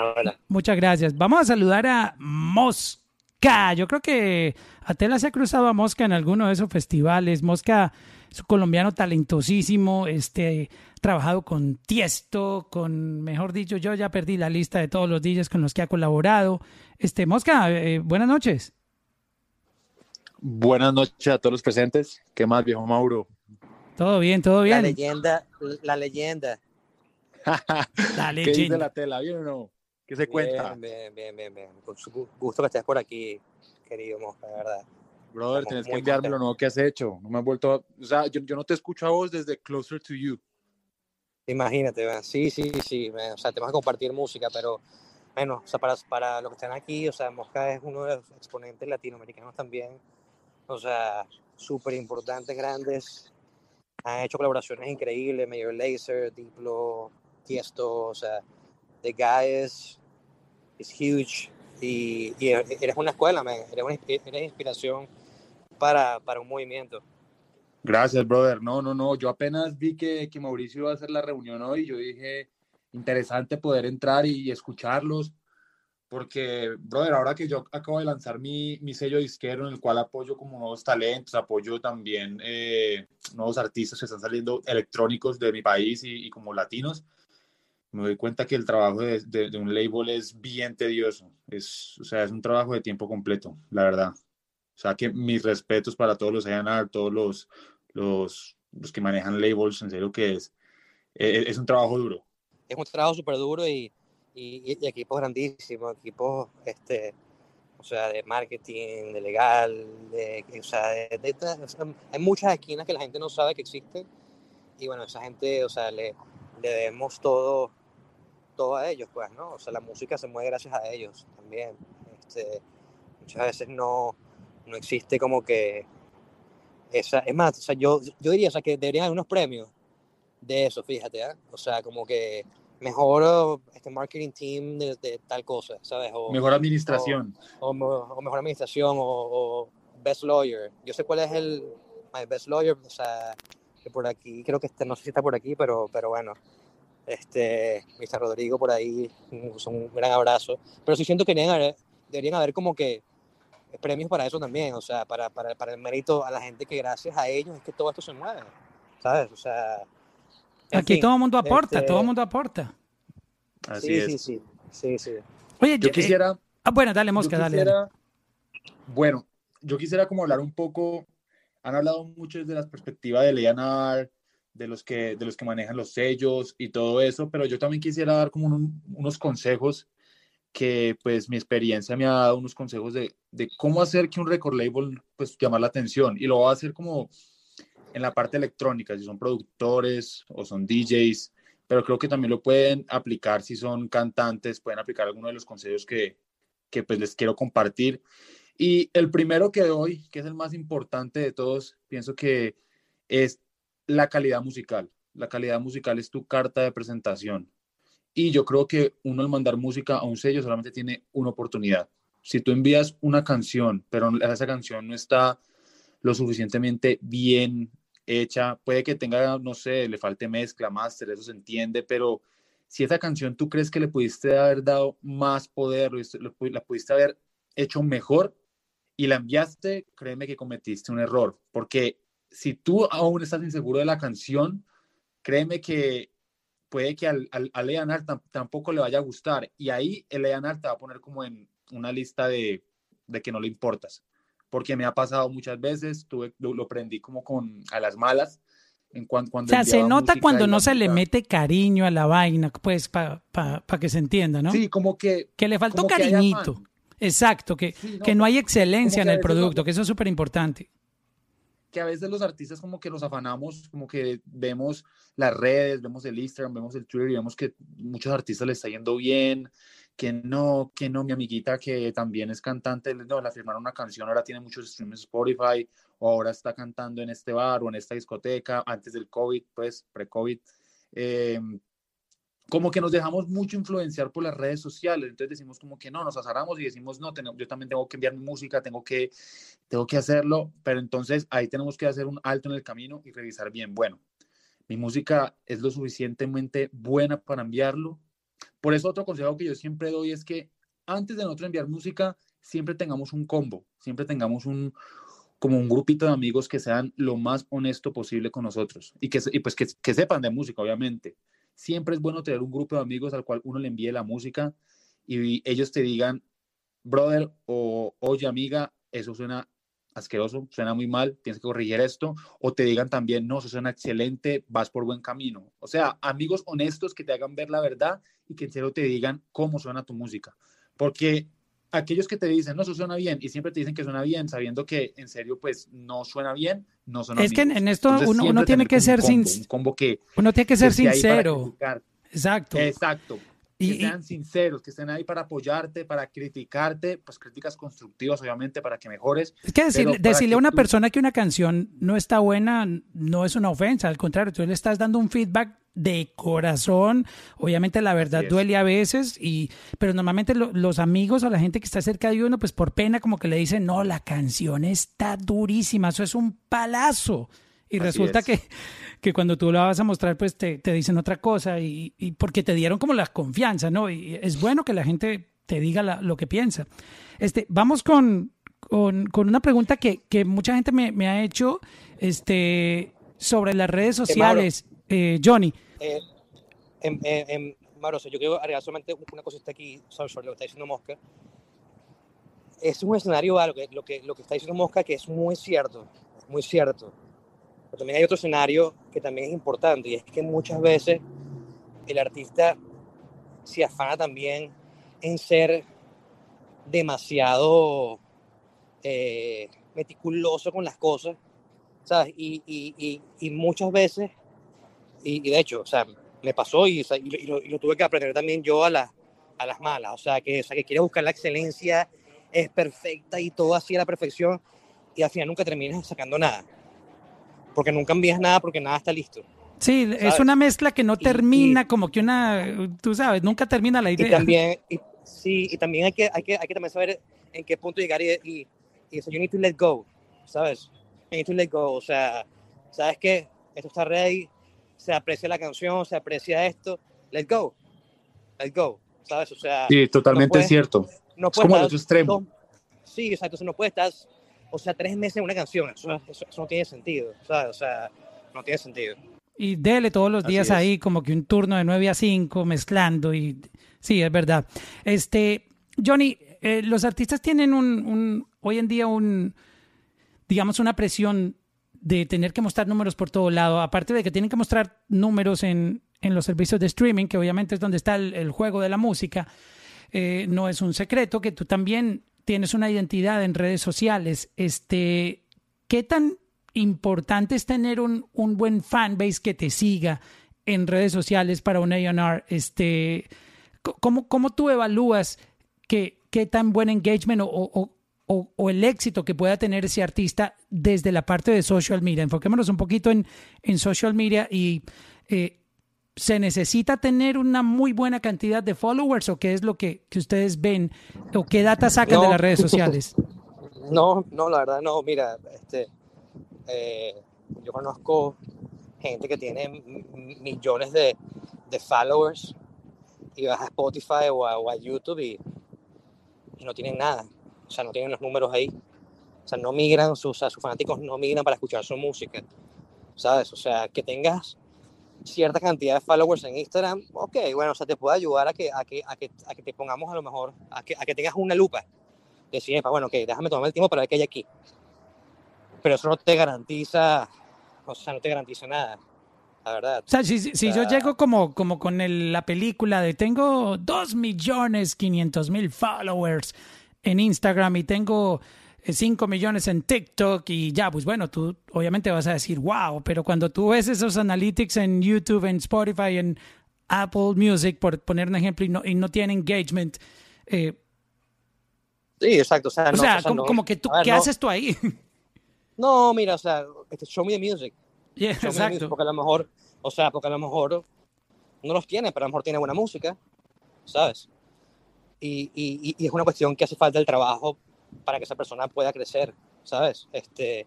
Muchas gracias. Vamos a saludar a Mosca, yo creo que Atela se ha cruzado a Mosca en alguno de esos festivales, Mosca es un colombiano talentosísimo, este, trabajado con Tiesto, con, mejor dicho, yo ya perdí la lista de todos los DJs con los que ha colaborado. Este, Mosca, eh, buenas noches. Buenas noches a todos los presentes. ¿Qué más, viejo Mauro? Todo bien, todo bien. La leyenda, la leyenda. [LAUGHS] la leyenda. ¿Qué dice la tela? ¿Bien o no? ¿Qué se cuenta? Bien, bien, bien, bien. Con su gusto que estés por aquí, querido Mosca, de verdad. Brother, tienes que enviarme lo nuevo que has hecho. No me han vuelto a... O sea, yo, yo, no te escucho a vos desde Closer to You. Imagínate, sí, sí, sí. o sea, tenemos que compartir música, pero bueno, o sea, para, para los que están aquí, o sea, Mosca es uno de los exponentes latinoamericanos también. O sea, súper importantes, grandes. Han hecho colaboraciones increíbles, Major Lazer, Diplo, Tiesto, o sea, The Guy is, huge. Y, y, eres una escuela, man. Eres, una, eres inspiración para, para un movimiento. Gracias, brother. No, no, no. Yo apenas vi que, que Mauricio iba a hacer la reunión hoy. Yo dije, interesante poder entrar y, escucharlos. Porque, brother, ahora que yo acabo de lanzar mi, mi, sello disquero en el cual apoyo como nuevos talentos, apoyo también eh, nuevos artistas que están saliendo electrónicos de mi país y, y como latinos, me doy cuenta que el trabajo de, de, de, un label es bien tedioso. Es, o sea, es un trabajo de tiempo completo, la verdad. O sea, que mis respetos para todos los A&R, todos los, los, los, que manejan labels, en serio que es, es, es un trabajo duro. Es un trabajo súper duro y, y, equipos grandísimos, equipos, este, o sea, de marketing, de legal, de, o sea, de, de, hay muchas esquinas que la gente no sabe que existen y bueno, esa gente, o sea, le, le debemos todo, todo a ellos, pues, ¿no? O sea, la música se mueve gracias a ellos también. Este, muchas veces no, no existe como que esa, es más, o sea, yo, yo diría o sea, que deberían haber unos premios de eso, fíjate, ¿eh? o sea, como que mejor este marketing team de, de tal cosa, ¿sabes? O, mejor administración. O, o, mejor administración o, best lawyer. Yo sé cuál es el my best lawyer, o sea, que por aquí, creo que este, no sé si está por aquí, pero, pero bueno, este, Mr. Rodrigo por ahí, un, un gran abrazo. Pero sí siento que deberían haber, deberían haber como que premios para eso también, o sea, para, para, para, el mérito a la gente que gracias a ellos es que todo esto se mueve, ¿sabes? O sea... Aquí fin, todo el mundo aporta, este... todo el mundo aporta. Así sí, es. sí, sí, sí, sí. Oye, yo quisiera... Ah, bueno, dale, Mosca, yo dale, quisiera, dale. Bueno, yo quisiera como hablar un poco, han hablado mucho desde la perspectiva de Leonard, de los que de los que manejan los sellos y todo eso, pero yo también quisiera dar como un, unos consejos que pues mi experiencia me ha dado unos consejos de, de, cómo hacer que un record label pues llamar la atención y lo voy a hacer como en la parte electrónica, si son productores o son DJs, pero creo que también lo pueden aplicar si son cantantes, pueden aplicar algunos de los consejos que, que pues les quiero compartir. Y el primero que doy, que es el más importante de todos, pienso que es la calidad musical. La calidad musical es tu carta de presentación. Y yo creo que uno al mandar música a un sello solamente tiene una oportunidad. Si tú envías una canción, pero esa canción no está lo suficientemente bien hecha, puede que tenga, no sé, le falte mezcla, máster, eso se entiende, pero si esa canción tú crees que le pudiste haber dado más poder, la pudiste haber hecho mejor y la enviaste, créeme que cometiste un error, porque si tú aún estás inseguro de la canción, créeme que puede que al, al, Leonard tam- tampoco le vaya a gustar. Y ahí el Leonard te va a poner como en una lista de, de que no le importas. Porque me ha pasado muchas veces, tuve, lo, lo prendí como con a las malas. En cuan- O cuando sea, se nota cuando no se le mete cariño a la vaina, pues, para que se entienda, ¿no? Sí, como que, Que le faltó que cariñito. afán. Exacto, que, Sí, no, que no hay excelencia en que el producto, que eso es súper importante. que a veces los artistas como que nos afanamos, como que vemos las redes, vemos el Instagram, vemos el Twitter y vemos que muchos artistas le está yendo bien, que no, que no, mi amiguita que también es cantante, no, la firmaron una canción, ahora tiene muchos streams Spotify, o ahora está cantando en este bar o en esta discoteca, antes del COVID, pues, pre-COVID. Eh, como que nos dejamos mucho influenciar por las redes sociales, entonces decimos como que no, nos azaramos y decimos, no, tengo- yo también tengo que enviar mi música, tengo que, tengo que hacerlo, pero entonces ahí tenemos que hacer un alto en el camino y revisar bien, bueno, mi música es lo suficientemente buena para enviarlo. Por eso otro consejo que yo siempre doy es que antes de nosotros enviar música, siempre tengamos un combo, siempre tengamos un como un grupito de amigos que sean lo más honesto posible con nosotros y que y pues que, que sepan de música, obviamente. Siempre es bueno tener un grupo de amigos al cual uno le envíe la música y ellos te digan, brother o oye amiga, eso suena asqueroso, suena muy mal, tienes que corregir esto, o te digan también, no, eso suena excelente, vas por buen camino. O sea, amigos honestos que te hagan ver la verdad y que en serio te digan cómo suena tu música. Porque aquellos que te dicen, no, eso suena bien, y siempre te dicen que suena bien, sabiendo que en serio, pues, no suena bien, no son Es que en- esto Entonces, uno- uno tiene que ser un combo, sin- un combo que, Uno tiene que ser sincero. Exacto. Exacto. Que Y- y- sean sinceros, que estén ahí para apoyarte, para criticarte, pues críticas constructivas, obviamente, para que mejores. Es que decirle, que a una tú- persona que una canción no está buena no es una ofensa, al contrario, tú le estás dando un feedback de corazón. Obviamente la verdad duele a veces, y, pero normalmente lo- los amigos o la gente que está cerca de uno, pues por pena como que le dicen, no, la canción está durísima, eso es un palazo. Y Así resulta es. que, que cuando tú la vas a mostrar, pues te, te dicen otra cosa y, y porque te dieron como la confianza, ¿no? Y es bueno que la gente te diga la- lo que piensa. Este, vamos con, con, con una pregunta que, que mucha gente me, me ha hecho este, sobre las redes sociales. Eh, Johnny, Eh, en, en, en- Mauro, o sea, yo quiero agregar solamente una cosita aquí sobre, sobre lo que está diciendo Mosca. Es un escenario, lo que, lo, que, lo que está diciendo Mosca, que es muy cierto, muy cierto. Pero también hay otro escenario que también es importante, y es que muchas veces el artista se afana también en ser demasiado eh, meticuloso con las cosas, ¿sabes? Y, y, y, y muchas veces, y, de hecho, o sea, me pasó y, lo, lo- tuve que aprender también yo a, las a las malas, o sea, que, o sea, que quiere buscar la excelencia, es perfecta y todo así a la perfección, y al final nunca terminas sacando nada, porque nunca envías nada porque nada está listo. sí, es ¿sabes? una mezcla que no Y- termina, y- como que una, tú sabes, nunca termina la Y idea. también, [LAUGHS] y, sí, y también hay que, hay, que, hay que también saber en qué punto llegar y, y, y eso, you need to let go, ¿sabes? You need to let go, o sea, ¿sabes qué? Esto está ready, se aprecia la canción, se aprecia esto, let go, let go, ¿sabes? O sea, Sí, totalmente puedes- cierto. no es como el otro extremo. dos- sí, exacto, entonces no puedes estar, o sea, tres meses en una canción, eso, eso, eso no tiene sentido, ¿sabes? O sea, no tiene sentido. Y dele todos los días ahí como que un turno de 9 a 5 mezclando y sí, es verdad. Este, Johnny, eh, los artistas tienen un, un- hoy en día un, digamos, una presión de tener que mostrar números por todo lado, aparte de que tienen que mostrar números en, en los servicios de streaming, que obviamente es donde está el, el juego de la música, eh, no es un secreto que tú también tienes una identidad en redes sociales. Este, ¿Qué tan importante es tener un, un buen fanbase que te siga en redes sociales para un A&R? Este, ¿cómo, ¿Cómo tú evalúas que, qué tan buen engagement o- o el éxito que pueda tener ese artista desde la parte de social media? Enfoquémonos un poquito en, en social media y eh, ¿se necesita tener una muy buena cantidad de followers o qué es lo que, que ustedes ven o qué data sacan de las redes sociales? [LAUGHS] No, no, la verdad no. Mira, este, eh, yo conozco gente que tiene millones de, de followers y vas a Spotify o a, o a YouTube y, y no tienen nada. O sea, no tienen los números ahí. O sea, no migran, sus, o sea, sus fanáticos no migran para escuchar su música. ¿Sabes? O sea, que tengas cierta cantidad de followers en Instagram, ok, bueno, o sea, te puede ayudar a que, a que, a que, a que te pongamos a lo mejor, a que, a que tengas una lupa. Decir, "Epa, bueno, ok, déjame tomar el tiempo para ver qué hay aquí. Pero eso no te garantiza, o sea, no te garantiza nada, la verdad. O sea, si, si- si yo sea- llego como, como con el- la película de tengo 2 millones 500 mil followers en Instagram y tengo 5 millones en TikTok y ya, pues bueno, tú obviamente vas a decir, wow, pero cuando tú ves esos analytics en YouTube, en Spotify, en Apple Music, por poner un ejemplo, y no, y no tiene engagement, eh, Sí, exacto. O sea, o no, sea, o sea, como, no- como que tú, ver, ¿qué no- haces tú ahí? No, mira, o sea, este, show me the music. Yeah, Show me the music, exacto. porque a lo mejor, o sea, porque a lo mejor no los tiene, pero a lo mejor tiene buena música, ¿sabes? Y, y, y es una cuestión que hace falta el trabajo para que esa persona pueda crecer, ¿sabes? Este,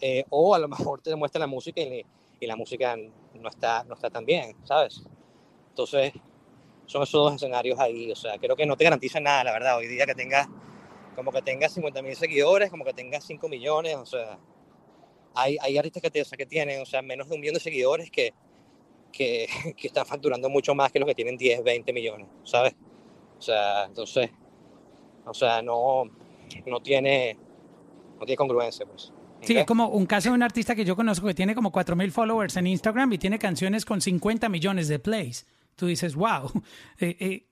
eh, o a lo mejor te demuestra la música y, y la música no está, no está tan bien, ¿sabes? Entonces, son esos dos escenarios ahí, o sea, creo que no te garantiza nada, la verdad, hoy día que tengas, como que tengas 50 mil seguidores, como que tengas 5 millones, o sea, hay, hay artistas que, te, o sea, que tienen, o sea, menos de un millón de seguidores que, que, [LAUGHS] que están facturando mucho más que los que tienen 10, 20 millones, ¿sabes? O sea, entonces, o sea, no, no tiene, no tiene congruencia, pues. Sí, es como un caso de un artista que yo conozco que tiene como 4.000 followers en Instagram y tiene canciones con 50 millones de plays. Tú dices, wow, [LAUGHS] eh, eh,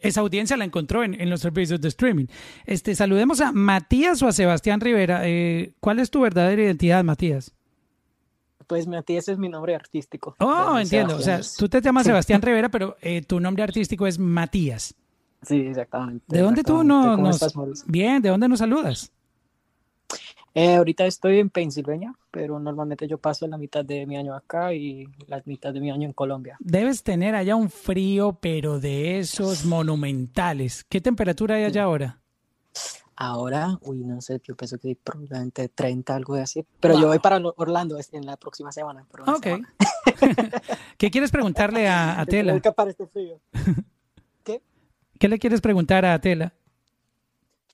esa audiencia la encontró en, en los servicios de streaming. Este, saludemos a Matías o a Sebastián Rivera. Eh, ¿Cuál es tu verdadera identidad, Matías? Pues Matías es mi nombre artístico. Oh, entiendo. O sea, tú te llamas Sebastián [LAUGHS] Rivera, pero eh, tu nombre artístico es Matías. Sí, exactamente. ¿De dónde tú no, ¿Cómo nos... estás? Bien, ¿de dónde nos saludas? Eh, ahorita estoy en Pensilvania, pero normalmente yo paso la mitad de mi año acá y la mitad de mi año en Colombia. Debes tener allá un frío, pero de esos monumentales. ¿Qué temperatura hay allá ahora? Ahora, uy, no sé, yo pienso que probablemente 30, algo de así. Pero yo voy para Orlando en la próxima semana. Ok. semana. [LAUGHS] ¿Qué quieres preguntarle a, [LAUGHS] Tela? escapar este frío. [LAUGHS] ¿Qué le quieres preguntar a Tela?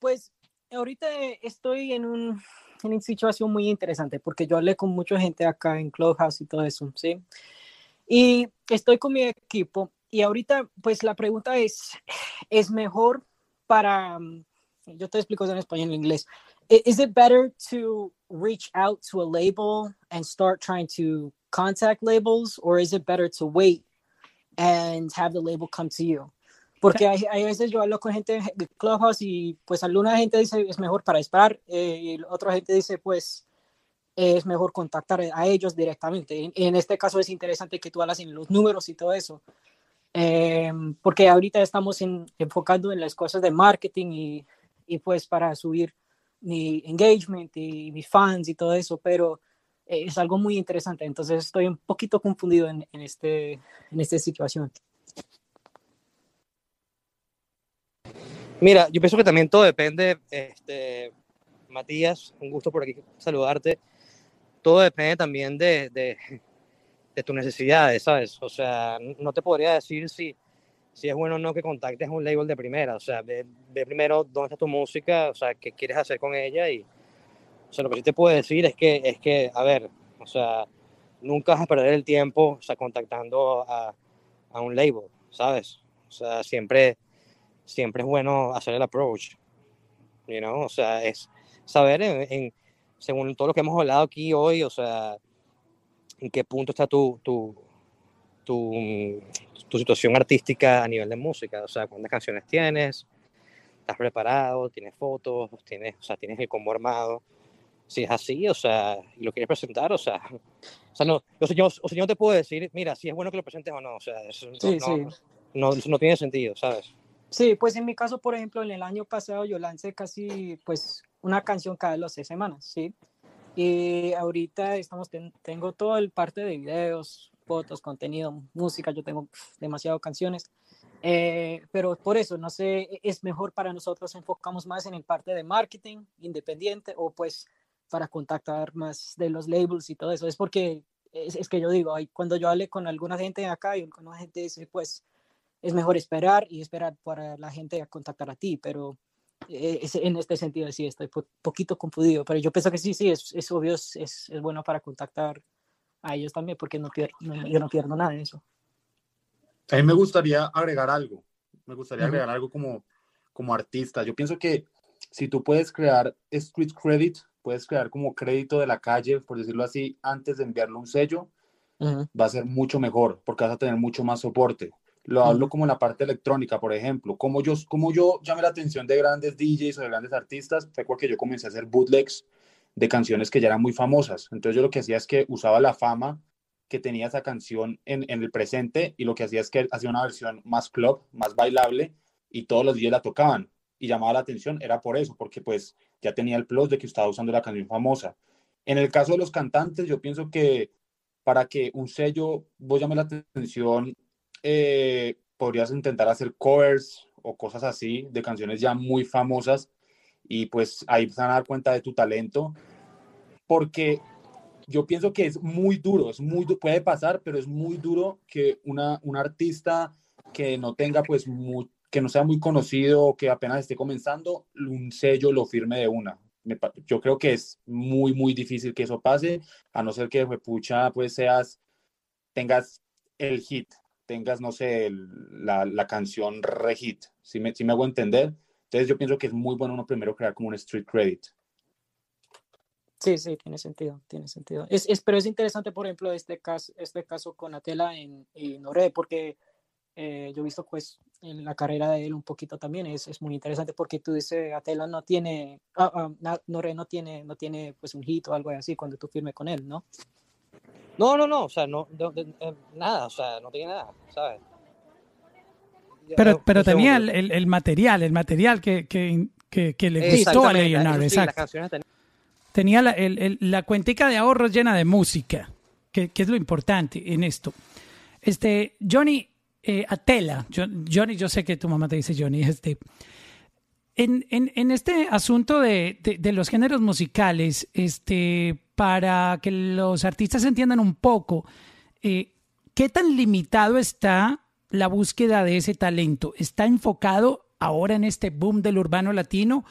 Pues ahorita estoy en, un, en una situación muy interesante porque yo hablé con mucha gente acá en Clubhouse y todo eso, ¿sí? Y estoy con mi equipo y ahorita pues la pregunta es, ¿es mejor para, yo te explico en español en inglés, I- is it better to reach out to a label and start trying to contact labels or is it better to wait and have the label come to you? Porque hay, hay veces yo hablo con gente de Clubhouse y pues alguna gente dice es mejor para esperar eh, y otra gente dice pues es mejor contactar a ellos directamente. En, en este caso es interesante que tú hablas en los números y todo eso. Eh, porque ahorita estamos en- enfocando en las cosas de marketing y, y pues para subir mi engagement y mis fans y todo eso, pero es algo muy interesante. Entonces estoy un poquito confundido en, en, este, en esta situación. Mira, yo pienso que también todo depende, este, Matías, un gusto por aquí saludarte. Todo depende también de, de, de tus necesidades, ¿sabes? O sea, no te podría decir si, si es bueno o no que contactes un label de primera. O sea, ve, primero dónde está tu música, o sea, qué quieres hacer con ella y, o sea, lo que sí te puedo decir es que, es que, a ver, o sea, nunca vas a perder el tiempo, o contactando a, a un label, ¿sabes? O sea, siempre, siempre es bueno hacer el approach, you know? O sea, es saber en, en- según todo lo que hemos hablado aquí hoy, o sea, en qué punto está tu, tu, tu, tu situación artística a nivel de música, o sea, cuántas canciones tienes, estás preparado, tienes fotos, tienes, o sea, tienes el combo armado, si es así, o sea, y lo quieres presentar, o sea, o sea, no, o sea, yo, o sea, yo no te puedo decir, mira, si es bueno que lo presentes o no, o sea, eso no, Sí, no, sí. no, eso no tiene sentido, ¿sabes? Sí, pues en mi caso, por ejemplo, en el año pasado yo lancé casi pues una canción cada dos seis semanas, ¿sí? Y ahorita estamos, ten- tengo todo el parte de videos, fotos, contenido, música, yo tengo pf, demasiado canciones, Eh, pero por eso, no sé, es mejor para nosotros enfocamos más en el parte de marketing independiente o pues para contactar más de los labels y todo eso, es porque es, es que yo digo, cuando yo hablé con alguna gente acá y alguna gente dice, pues es mejor esperar y esperar para la gente a contactar a ti, pero eh, es- en este sentido sí estoy un poquito confundido, pero yo pienso que sí, sí, es, es obvio, es, es, bueno para contactar a ellos también, porque no pierdo, no- yo no pierdo nada de eso. A mí me gustaría agregar algo. Me gustaría agregar algo como, como artista. Yo pienso que si tú puedes crear street credit, puedes crear como crédito de la calle, por decirlo así, antes de enviarlo a un sello, va a ser mucho mejor porque vas a tener mucho más soporte. Lo hablo como en la parte electrónica, por ejemplo. Como yo, como yo llamé la atención de grandes DJs o de grandes artistas, fue porque yo comencé a hacer bootlegs de canciones que ya eran muy famosas. Entonces yo lo que hacía es que usaba la fama que tenía esa canción en, en el presente y lo que hacía es que hacía una versión más club, más bailable y todos los días la tocaban y llamaba la atención. Era por eso, porque pues ya tenía el plus de que estaba usando la canción famosa. En el caso de los cantantes, yo pienso que para que un sello vos llame la atención, eh, podrías intentar hacer covers o cosas así de canciones ya muy famosas y pues ahí se van a dar cuenta de tu talento porque yo pienso que es muy duro, es muy puede pasar, pero es muy duro que una, un artista que no tenga pues mu- que no sea muy conocido o que apenas esté comenzando, un sello lo firme de una. Me yo creo que es muy, muy difícil que eso pase, a no ser que pucha, pues seas, tengas el hit, tengas, no sé, el- la, la canción re hit, si me, si me hago entender. Entonces yo pienso que es muy bueno uno primero crear como un street credit. Sí, sí, tiene sentido, tiene sentido. Es, es, pero es interesante, por ejemplo, este caso, este caso con Atela en, en Noré, porque eh, yo he visto pues en la carrera de él un poquito también, es, es muy interesante porque tú dices, Atela no tiene, ah, ah, Noré no tiene, no tiene pues un hit o algo así cuando tú firmes con él, ¿no? No, no, no, o sea, no, de- eh, nada, o sea, no tiene nada, ¿sabes? Pero, eh, pero tenía el, el- el material, el material que, que, que, que le gustó a Leonardo, sí, exacto. Tenía la, el- la cuentica de ahorros llena de música, que, que es lo importante en esto. Este, Johnny, eh, Atela, Jo- Johnny, yo sé que tu mamá te dice Johnny, este, en, este asunto de los géneros musicales, este, para que los artistas entiendan un poco, eh, ¿qué tan limitado está la búsqueda de ese talento? ¿Está enfocado ahora en este boom del urbano latino?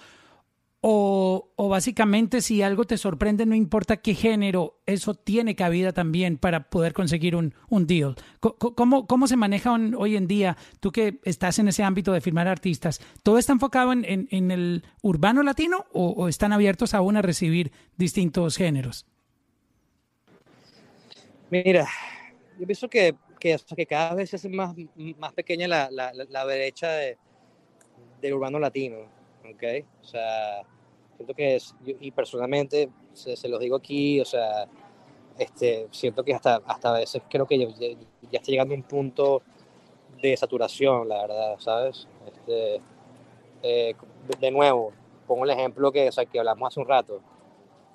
O, básicamente si algo te sorprende, no importa qué género, eso tiene cabida también para poder conseguir un, un deal. ¿Cómo, ¿Cómo se maneja hoy en día, tú que estás en ese ámbito de firmar artistas? ¿Todo está enfocado en, en- el urbano latino o, están abiertos aún a recibir distintos géneros? Mira, yo pienso que, que, que cada vez se hace más, más pequeña la, la, la- la brecha de, del urbano latino, ¿ok? O sea, siento que es, y personalmente, se, se los digo aquí, o sea, este, siento que hasta, hasta a veces creo que ya, ya- está llegando un punto de saturación, la verdad, ¿sabes? Este, eh, de, de nuevo, pongo el ejemplo que, o sea, que hablamos hace un rato.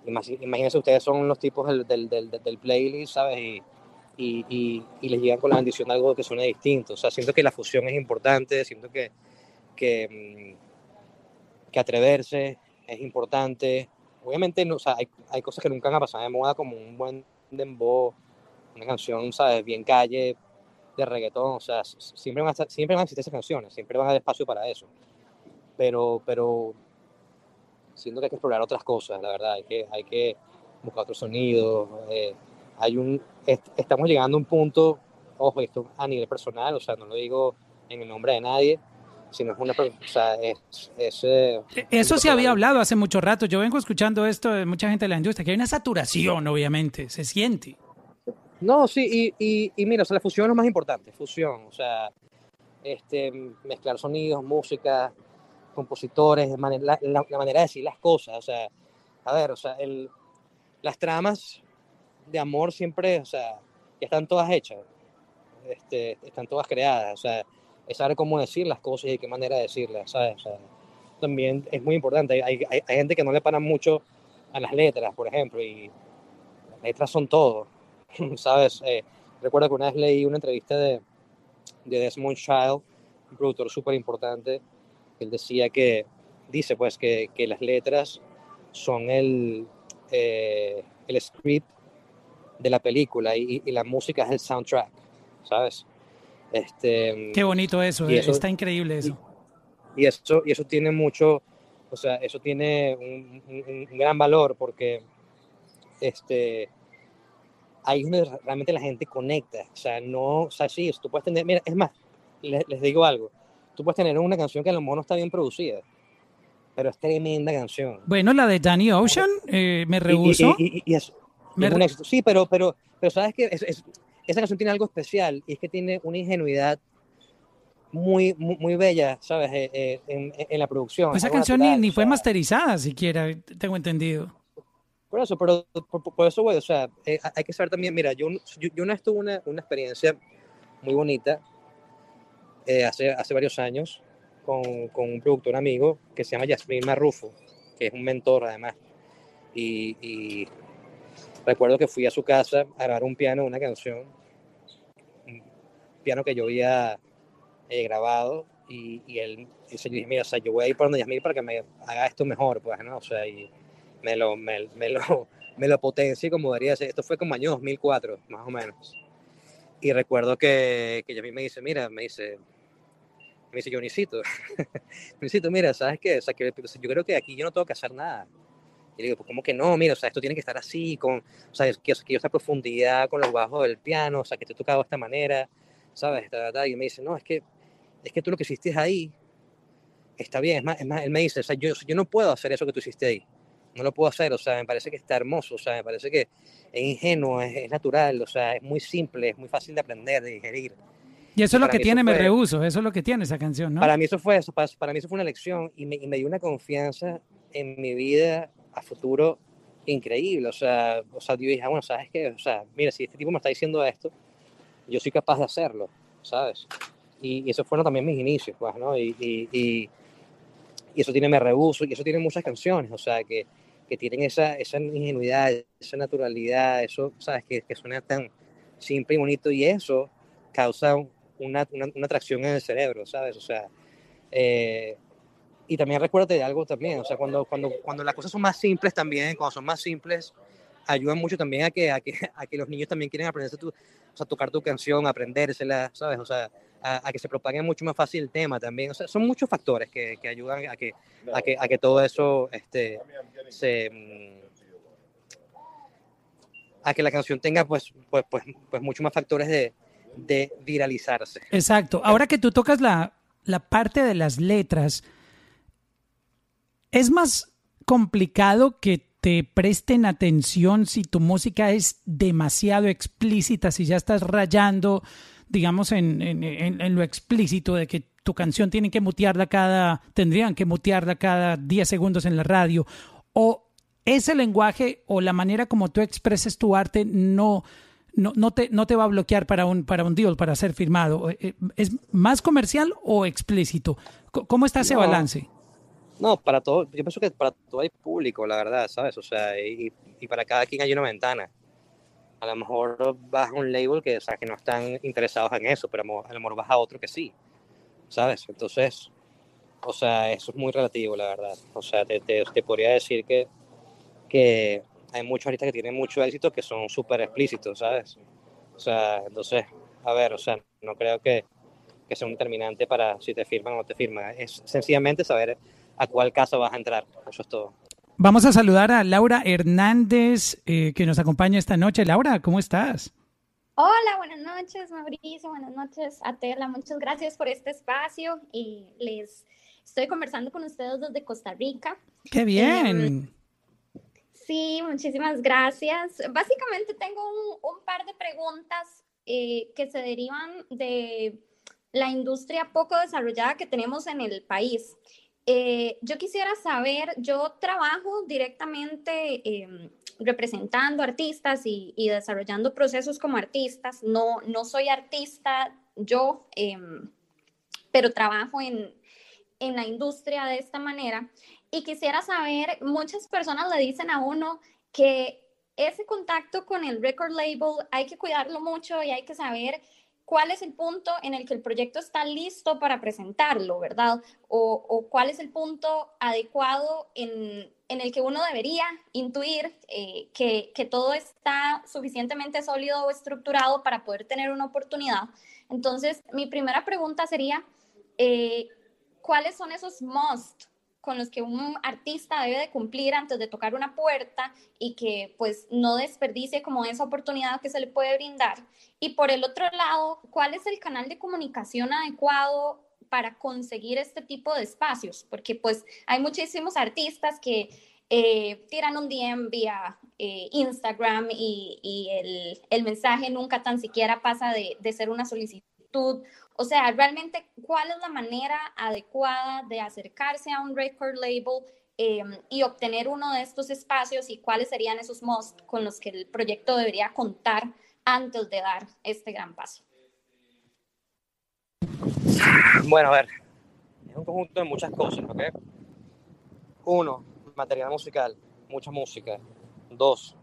Imagínense, ustedes son los tipos del, del, del, del playlist, ¿sabes? Y, y, y, y les llegan con la bendición algo que suene distinto. O sea, siento que la fusión es importante, siento que, que, mm, que atreverse es importante. Obviamente, no, o sea, hay, hay cosas que nunca van a pasar de moda, como un buen dembow, una canción, ¿sabes? Bien calle, de reggaetón. O sea, siempre van a, estar- siempre van a existir esas canciones, siempre van a haber espacio para eso. Pero, pero siento que hay que explorar otras cosas, la verdad. Hay que, hay que buscar otros sonidos. eh, hay un, est- estamos llegando a un punto, ojo, esto a nivel personal, o sea, no lo digo en el nombre de nadie, sino es una, o sea, es, es, eh, Eso se había hablado hace mucho rato. Yo vengo escuchando esto de mucha gente de la industria, que hay una saturación, obviamente, se siente. No, sí, y, y, y mira, o sea, la fusión es lo más importante, fusión, o sea, este, mezclar sonidos, música, compositores, la, la- la manera de decir las cosas, o sea, a ver, o sea, el, las tramas de amor siempre, o sea, ya están todas hechas, este, están todas creadas, o sea, es saber cómo decir las cosas y qué manera decirlas, ¿sabes? O sea, también es muy importante, hay, hay, hay gente que no le para mucho a las letras, por ejemplo, y las letras son todo, [LAUGHS] ¿sabes? Eh, recuerdo que una vez leí una entrevista de, de Desmond Child, un productor súper importante, él decía que, dice pues que, que las letras son el, eh, el script de la película y, y la música es el soundtrack, ¿sabes? Este, Qué bonito eso, Y eh, eso- está increíble eso. y eso, y eso tiene mucho, o sea, eso tiene un, un- un gran valor porque este, ahí es donde realmente la gente conecta. O sea, no, o sea, sí, tú puedes tener, mira, es más, les, les digo algo, tú puedes tener una canción que a lo mejor no está bien producida, pero es tremenda canción. Bueno, la de Danny Ocean, eh, me Y- y- rehuso. Y, y- y y Me es un re- éxito. Sí, pero, pero, pero sabes que es- es- esa canción tiene algo especial y es que tiene una ingenuidad muy, muy, muy bella, ¿sabes? Eh, eh, en, en la producción. Esa algo canción ni, natural, ni o fue masterizada siquiera, tengo entendido. Por eso, pero por, por- eso, güey, o sea, eh, hay que saber también, mira, yo, yo, yo una vez tuve una, una experiencia muy bonita eh, hace, hace varios años con, con un productor amigo que se llama Yasmín Marrufo, que es un mentor además. Y, y recuerdo que fui a su casa a grabar un piano, una canción, piano que yo había eh, grabado y, y él, y yo dije, mira, o sea, yo voy a ir por donde Yasmín para que me haga esto mejor, pues, ¿no? O sea, y me lo, me, me lo, me lo potencie como debería ser. Esto fue como año 2004, más o menos. Y recuerdo que, que Yasmín me dice, mira, me dice, me dice, Jonicito, Jonicito, [LAUGHS] mira, ¿sabes qué? O sea, que yo creo que aquí yo no tengo que hacer nada. Y le digo, pues, ¿cómo que no? Mira, o sea, esto tiene que estar así, con, o sea, que, que esta profundidad con los bajos del piano, o sea, que te he tocado de esta manera, ¿sabes? Y me dice, no, es que, es que tú lo que hiciste ahí está bien. Es más, es más, él me dice, o sea, yo, yo no puedo hacer eso que tú hiciste ahí. No lo puedo hacer, o sea, me parece que está hermoso, o sea, me parece que es ingenuo, es, es natural, o sea, es muy simple, es muy fácil de aprender, de digerir. Y eso es lo que tiene Me fue- Rehuso, eso es lo que tiene esa canción, ¿no? Para mí eso fue eso, para, para mí eso fue una lección y me, y me dio una confianza en mi vida a futuro increíble. O sea, o sea, yo dije, ah, bueno, ¿sabes qué? O sea, mira, si este tipo me está diciendo esto, yo soy capaz de hacerlo, ¿sabes? Y, y eso fueron también mis inicios, pues, ¿no? Y, y, y, eso tiene Me Rehuso y eso tiene muchas canciones, o sea, que, que tienen esa, esa ingenuidad, esa naturalidad, eso, ¿sabes? Que, que suena tan simple y bonito y eso causa una, una, una atracción en el cerebro, ¿sabes? O sea, eh, y también recuérdate de algo también, o sea, cuando, cuando, cuando las cosas son más simples también, cuando son más simples, ayudan mucho también a que, a que, a que los niños también quieren aprenderse tu, sea, tocar tu canción, aprendérsela, ¿sabes? O sea, a, que se propague mucho más fácil el tema también. O sea, son muchos factores que, que ayudan a que, a, que, a que todo eso este, se... mm, a que la canción tenga pues, pues, pues, pues mucho más factores de, de viralizarse. Exacto. Ahora que tú tocas la, la parte de las letras, es más complicado que te presten atención si tu música es demasiado explícita, si ya estás rayando, digamos, en, en- en- en lo explícito de que tu canción tienen que mutearla cada, tendrían que mutearla cada 10 segundos en la radio, o ese lenguaje o la manera como tú expreses tu arte no, no, no, te, no te va a bloquear para un, para un deal, para ser firmado. Eh, ¿Es más comercial o explícito? ¿Cómo está ese No. balance? No, para todo, yo pienso que para todo hay público, la verdad, ¿sabes? O sea, y, para cada quien hay una ventana. A lo mejor vas un label que, o que no están interesados en eso, pero a lo- mejor vas otro que sí, ¿sabes? Entonces, o sea, eso es muy relativo, la verdad. O sea, te, te, te podría decir que, que hay muchos artistas que tienen mucho éxito que son súper explícitos, ¿sabes? O sea, entonces, a ver, o sea, no creo que, que sea un determinante para si te firman o no te firman. Es sencillamente saber a cuál casa vas a entrar. Eso es todo. Vamos a saludar a Laura Hernández, eh, que nos acompaña esta noche. Laura, ¿cómo estás? Hola, buenas noches, Mauricio. Buenas noches, Atela. Muchas gracias por este espacio y les estoy conversando con ustedes desde Costa Rica. ¡Qué bien! Sí, muchísimas gracias. Básicamente tengo un, un par de preguntas eh, que se derivan de la industria poco desarrollada que tenemos en el país. Eh, yo quisiera saber, yo trabajo directamente eh, representando artistas y, y, desarrollando procesos como artistas. No, no soy artista yo, eh, pero trabajo en, en la industria de esta manera. Y quisiera saber, muchas personas le dicen a uno que ese contacto con el record label hay que cuidarlo mucho y hay que saber cuál es el punto en el que el proyecto está listo para presentarlo, ¿verdad? O, o cuál es el punto adecuado en, en, el que uno debería intuir eh, que, que, todo está suficientemente sólido o estructurado para poder tener una oportunidad. Entonces, mi primera pregunta sería, eh, ¿cuáles son esos must con los que un artista debe de cumplir antes de tocar una puerta y que pues no desperdicie como esa oportunidad que se le puede brindar. Y por el otro lado, ¿cuál es el canal de comunicación adecuado para conseguir este tipo de espacios? Porque pues hay muchísimos artistas que eh, tiran un DM vía eh, Instagram y, el, mensaje nunca tan siquiera pasa de ser una solicitud o sea, realmente, ¿cuál es la manera adecuada de acercarse a un record label eh, y obtener uno de estos espacios y cuáles serían esos must con los que el proyecto debería contar antes de dar este gran paso? Bueno, a ver, es un conjunto de muchas cosas, ¿ok? Uno, material musical, mucha música. Dos,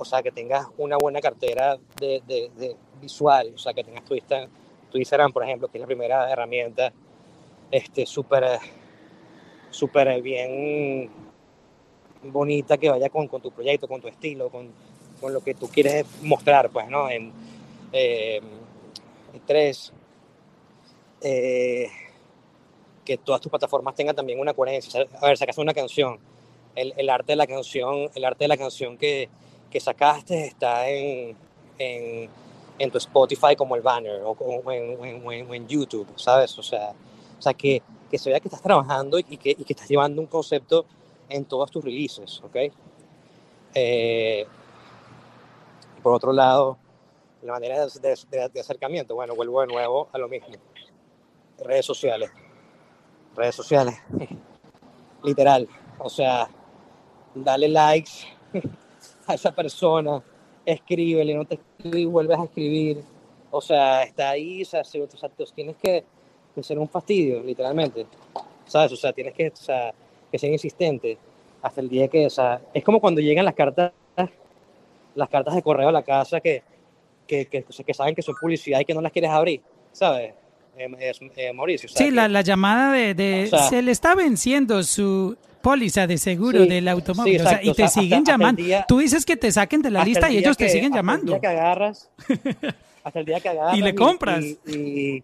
o sea, que tengas una buena cartera de, de, de visual, o sea, que tengas tu vista tu Instagram, por ejemplo, que es la primera herramienta, este, súper, súper bien bonita que vaya con, con, tu proyecto, con tu estilo, con, con, lo que tú quieres mostrar, pues, ¿no? En, eh, tres, eh, que todas tus plataformas tengan también una coherencia. A ver, sacas una canción, el, el, arte de la canción, el arte de la canción que, que sacaste está en, en tu Spotify como el banner o, o, en, en, YouTube, ¿sabes? O sea, o sea que, que se vea que estás trabajando y que, y que estás llevando un concepto en todas tus releases, ¿ok? Eh, por otro lado, la manera de, de, acercamiento, bueno, vuelvo de nuevo a lo mismo. Redes sociales. Redes sociales. [LAUGHS] Literal. O sea, dale likes [LAUGHS] a esa persona, escríbele, no te escribes vuelves a escribir. O sea, está ahí, o sea, o sea tienes que, que, ser un fastidio, literalmente. ¿Sabes? O sea, tienes que, o sea, que ser insistente hasta el día que, o sea, es como cuando llegan las cartas, las cartas de correo a la casa que, que, que, que saben que son publicidad y que no las quieres abrir, ¿sabes? Eh, eh, Mauricio. Sea, sí, la, la, llamada de, de o sea, se le está venciendo su póliza de seguro sí, del automóvil. sí, o sea, y te o sea, siguen hasta- hasta llamando. día- Tú dices que te saquen de la hasta lista el y ellos te siguen hasta llamando. El día que agarras, [LAUGHS] hasta el día que agarras. Y le compras. Y, y,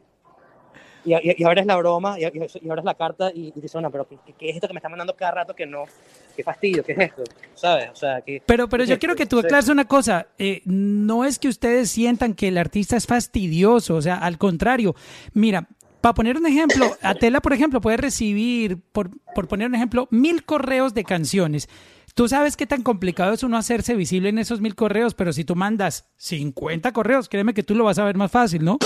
y, y- y abres la broma y, y abres la carta y, dices, bueno, pero ¿qué, qué es esto que me está mandando cada rato que no? ¿Qué fastidio? ¿Qué es esto? ¿Sabes? O sea, que. Pero, pero ¿qué yo es quiero que tú aclares una cosa. eh, no es que ustedes sientan que el artista es fastidioso, o sea, al contrario. Mira, para poner un ejemplo, Atela, por ejemplo, puede recibir, por, por poner un ejemplo, mil correos de canciones. Tú sabes qué tan complicado es uno hacerse visible en esos mil correos, pero si tú mandas 50 correos, créeme que tú lo vas a ver más fácil, ¿no?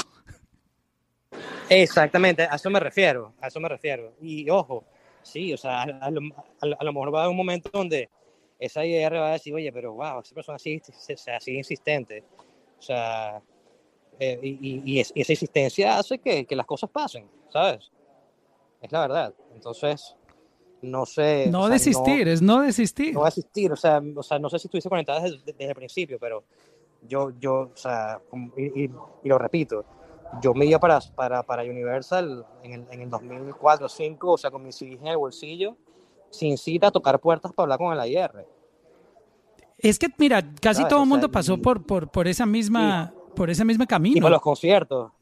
Exactamente, a eso me refiero, a eso me refiero. Y ojo, sí, o sea, a, lo, a lo- a lo mejor va a haber un momento donde esa IR va a decir, oye, pero wow, esa persona así, así insistente. O sea, eh, y, y- es- y esa insistencia hace que, que las cosas pasen, ¿sabes? Es la verdad. Entonces, no sé. No o sea, desistir, es no desistir. no asistir, o sea, o sea, no sé si estuviste conectada desde, desde el principio, pero yo, yo, o sea, y, y- lo repito, yo me iba para, para, para Universal en el, en el 2004 2005, o sea, con mi CD en el bolsillo, sin cita, a tocar puertas para hablar con el IR. Es que, mira, casi ¿Sabes? todo O el sea, mundo pasó y- por, por, por esa misma, por ese mismo Y camino. para los conciertos,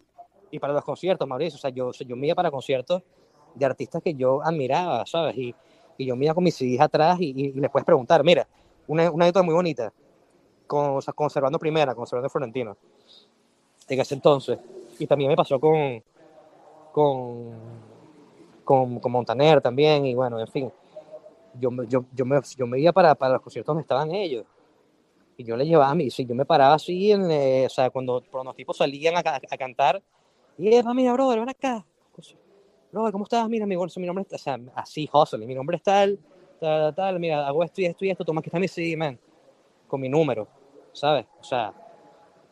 y para los conciertos, Mauricio, o sea, yo, yo me iba para conciertos de artistas que yo admiraba, ¿sabes? Y, y yo me iba con mis CDs atrás y, y, y les puedes preguntar, mira, una, una muy bonita, con, o sea, conservando primera, conservando Florentino, en ese entonces. Y también me pasó con, con, con, con Montaner también, y bueno, en fin, yo, yo, yo, me, yo me iba para, para los conciertos donde estaban ellos. Y yo le llevaba mi, yo me paraba así, en, eh, o sea, cuando, los tipos salían a, a cantar, y Eva, mira, brother, ven acá. Brother, ¿cómo estás? Mira, mi, mi nombre está, o sea, así, hustle, mi nombre es tal, tal, tal, mira, hago esto y esto y esto, toma aquí está mi CD, man, con mi número, ¿sabes? O sea,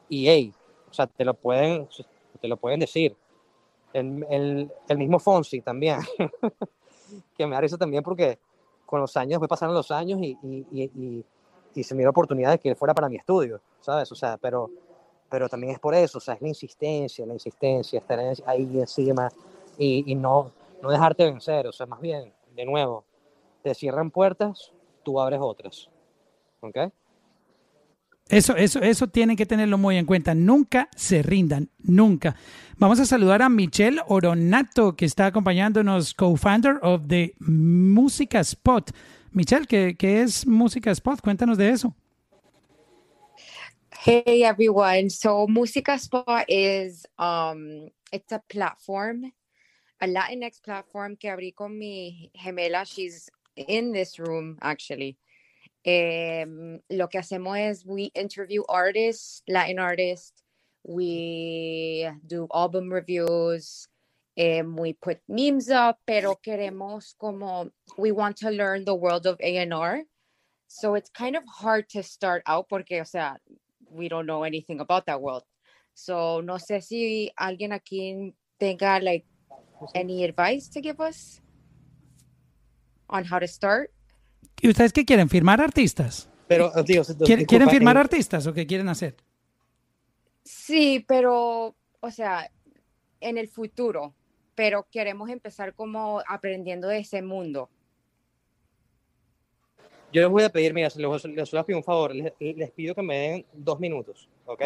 y hey, o sea, te lo pueden, te lo pueden decir. El, el, el mismo Fonsi también, [LAUGHS] que me da risa también porque con los años, fue pasando los años y, y, y, y, y se me dio la oportunidad de que él fuera para mi estudio, ¿sabes? O sea, pero, pero también es por eso, o sea, es la insistencia, la insistencia, estar ahí encima y, y no, no dejarte vencer, o sea, más bien, de nuevo, te cierran puertas, tú abres otras, ¿ok? Eso, eso, eso tienen que tenerlo muy en cuenta. Nunca se rindan, nunca. Vamos a saludar a Michelle Oronato, que está acompañándonos, co-founder of the Música Spot. Michelle, ¿qué, ¿qué es Música Spot? Cuéntanos de eso. Hey everyone. So Musica Spot is um it's a platform, a Latinx platform que abrí con mi gemela. She's in this room actually. Um, lo que hacemos es we interview artists, Latin artists. We do album reviews. Um, we put memes up, pero queremos como we want to learn the world of A&R. So it's kind of hard to start out porque, o sea, we don't know anything about that world. So no sé si alguien aquí tenga like any advice to give us on how to start. ¿Y ustedes qué quieren? ¿Firmar artistas? Pero, digo, ¿Quieren, disculpa, ¿quieren firmar en- artistas o qué quieren hacer? Sí, pero, o sea, en el futuro, pero queremos empezar como aprendiendo de ese mundo. Yo les voy a pedir, mira, les, les voy a pedir un favor, les, les pido que me den dos minutos, ¿ok?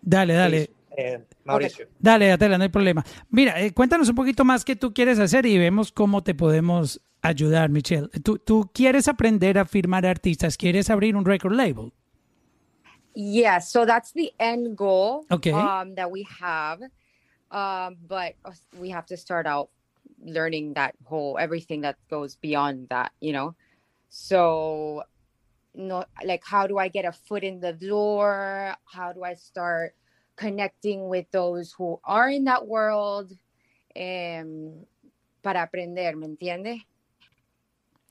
Dale, dale. Eh, Mauricio. Dale, Atela, no hay problema. Mira, eh, cuéntanos un poquito más qué tú quieres hacer y vemos cómo te podemos ayudar, Michelle. Tú, tú quieres aprender a firmar artistas, quieres abrir un record label. Yeah, so that's the end goal Okay. um, that we have. Um, but we have to start out learning that whole everything that goes beyond that, you know. So, no, like, how do I get a foot in the door? How do I start connecting with those who are in that world? Um, para aprender, ¿me entiende?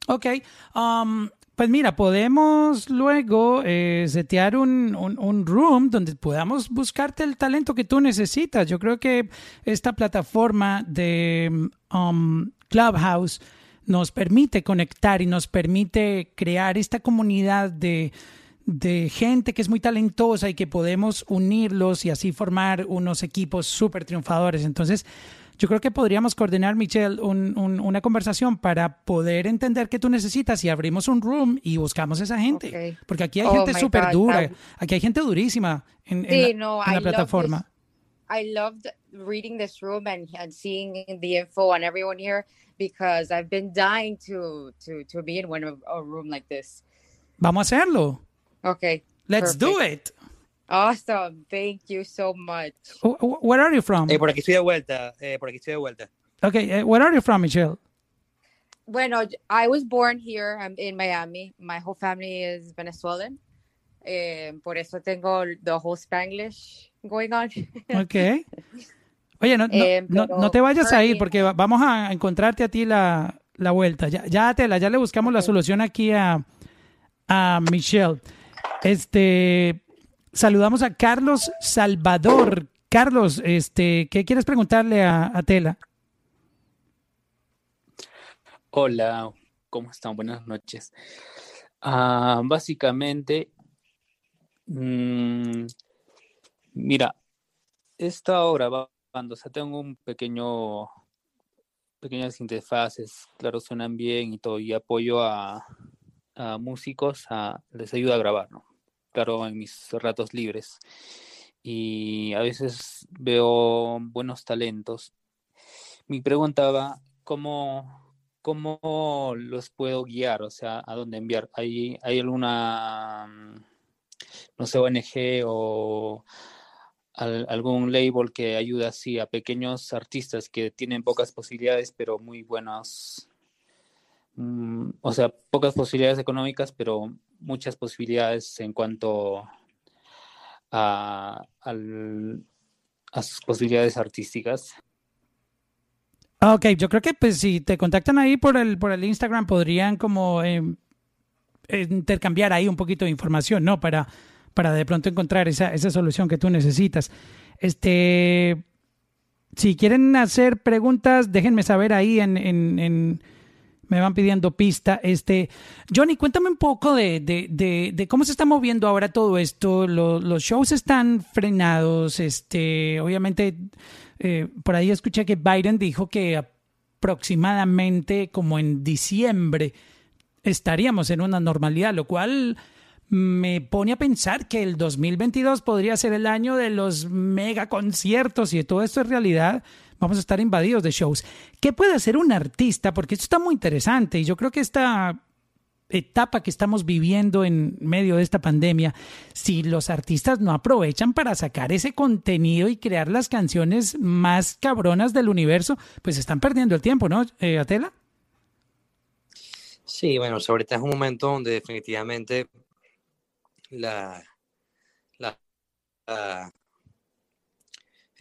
Ok, um, pues mira, podemos luego eh, setear un, un, un room donde podamos buscarte el talento que tú necesitas. Yo creo que esta plataforma de um, Clubhouse nos permite conectar y nos permite crear esta comunidad de, de gente que es muy talentosa y que podemos unirlos y así formar unos equipos súper triunfadores. Entonces, yo creo que podríamos coordinar, Michelle, un- un- una conversación para poder entender qué tú necesitas y abrimos un room y buscamos esa gente. Okay. Porque aquí hay Oh gente súper dura, aquí hay gente durísima en, en Sí, la, no, en la plataforma. I loved reading this room and, and seeing the info on everyone here because I've been dying to to to be in one of a room like this. Vamos a hacerlo. Okay. Let's do perfect. it. Awesome. Thank you so much. Wh- wh- Where are you from? Eh, por aquí estoy de vuelta, eh, por aquí estoy de vuelta. Okay, eh, where are you from, Michelle? Bueno, I was born here. I'm in Miami. My whole family is Venezuelan. Eh, por eso tengo the whole Spanglish going on. [LAUGHS] Ok. Oye, no, no, Eh, no, no te vayas ahí Bernie- porque va- vamos a encontrarte a ti la, la vuelta. Ya, ya, Tela, ya le buscamos la solución aquí a, a Michelle. Este, saludamos a Carlos Salvador. Carlos, este, ¿qué quieres preguntarle a, Tela? Hola, ¿cómo están? Buenas noches. Ah, básicamente, mm, mira, esta obra va cuando o sea, tengo un pequeño, pequeñas interfaces, claro, suenan bien y todo, y apoyo a, músicos, les ayuda a grabar, ¿no? Claro, en mis ratos libres. Y a veces veo buenos talentos. Mi pregunta va, ¿cómo, ¿cómo los puedo guiar? O sea, ¿a dónde enviar? ¿Hay, hay alguna, mm, no sé, ONG o al- algún label que ayuda así a pequeños artistas que tienen pocas posibilidades, pero muy buenas, mm, o sea, pocas posibilidades económicas, pero muchas posibilidades en cuanto a, a sus posibilidades artísticas? Ah, Ok, yo creo que pues si te contactan ahí por el, por el Instagram podrían como eh, intercambiar ahí un poquito de información, ¿no? Para, para de pronto encontrar esa, esa solución que tú necesitas. Este, si quieren hacer preguntas, déjenme saber ahí en, en, en- me van pidiendo pista. Este, Johnny, cuéntame un poco de, de, de, cómo se está moviendo ahora todo esto. Lo- los shows están frenados. Este, obviamente, eh, por ahí escuché que Biden dijo que aproximadamente como en diciembre estaríamos en una normalidad, lo cual me pone a pensar que el 2022 podría ser el año de los mega conciertos y todo esto es realidad. Vamos a estar invadidos de shows. ¿Qué puede hacer un artista? Porque esto está muy interesante y yo creo que esta etapa que estamos viviendo en medio de esta pandemia, si los artistas no aprovechan para sacar ese contenido y crear las canciones más cabronas del universo, pues están perdiendo el tiempo, ¿no, eh, Atela? Sí, bueno, ahorita es un momento donde definitivamente la, la-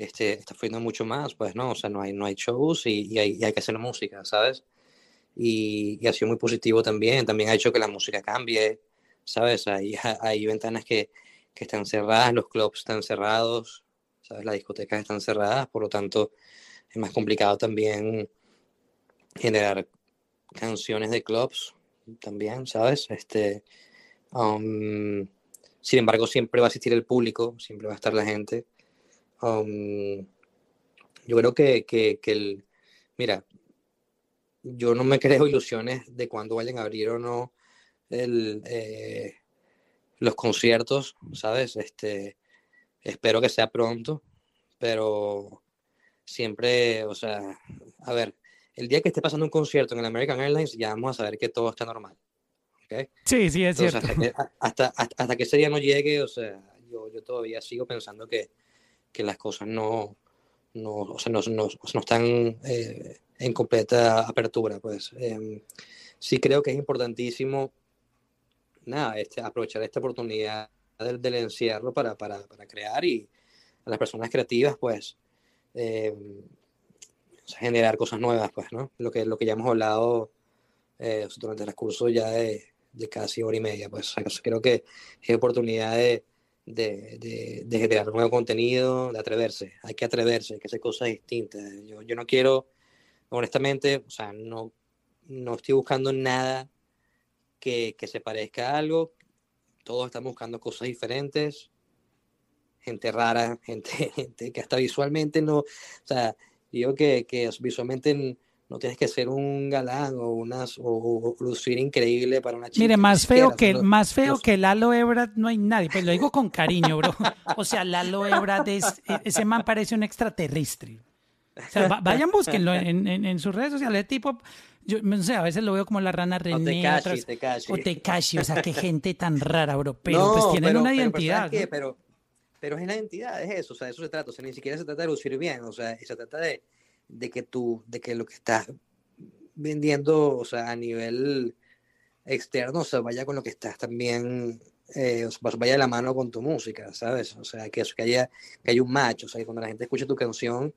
este, está fluyendo mucho más, pues, ¿no? O sea, no hay, no hay shows y, hay, que hacer música, ¿sabes? Y, y ha sido muy positivo también, también ha hecho que la música cambie, ¿sabes? Hay, [LAUGHS] hay ventanas que, que están cerradas, los clubs están cerrados, ¿sabes? Las discotecas están cerradas, por lo tanto es más complicado también generar canciones de clubs también, ¿sabes? Este, um, sin embargo, siempre va a existir el público, siempre va a estar la gente. Um, yo creo que, que, que el, mira, yo no me [LAUGHS] creo ilusiones de cuándo vayan a abrir o no el, eh, los conciertos, ¿sabes? Este, espero que sea pronto, pero siempre, o sea, a ver, el día que esté pasando un concierto en el American Airlines, ya vamos a saber que todo está normal. ¿ok? Sí, sí, es Entonces, cierto. hasta que, hasta, hasta, hasta que ese día no llegue, o sea, yo, yo todavía sigo pensando que, que las cosas no, no, o sea, no, no- no están eh, en completa apertura, pues. Em, sí creo que es importantísimo, nada, este, aprovechar esta oportunidad del, del encierro para, para, para crear y a las personas creativas, pues, sea, generar cosas nuevas, pues, ¿no? Lo que, lo que ya hemos hablado eh, durante el transcurso ya de, de casi hora y media, pues, creo que es oportunidad de, de, de, generar nuevo contenido, de atreverse, hay que atreverse, hay que hacer cosas distintas. Yo, yo no quiero, honestamente, o sea, no, no estoy buscando nada que, que se parezca a algo, todos estamos buscando cosas diferentes, gente rara, [LAUGHS] gente, gente que hasta visualmente no, o sea, digo que, que visualmente no tienes que ser un galán o, unas, o, o lucir increíble para una chica. Mire, más feo que más feo los- que Lalo Ebrard no hay nadie. Pues lo digo con cariño, bro. O sea, Lalo Ebrard es e, ese man parece un extraterrestre. O sea, va- vayan búsquenlo en, en, en sus redes sociales. Tipo, yo no sé, a veces lo veo como la rana René, otras- Tekashi. o Tekashi, o sea, qué gente tan rara, bro. Pero No, pues tienen pero- una pero- pero identidad. Pero, pero es la identidad, es eso, o sea, de eso se trata, o sea, ni siquiera se trata de lucir bien, o sea, se trata de, de que tú, de que lo que estás vendiendo, o sea, a nivel externo, o sea, vaya con lo que estás también, eh, o sea, vaya de la mano con tu música, ¿sabes? O sea, que, eso, que haya, que haya un match, o sea, que cuando la gente escuche tu canción,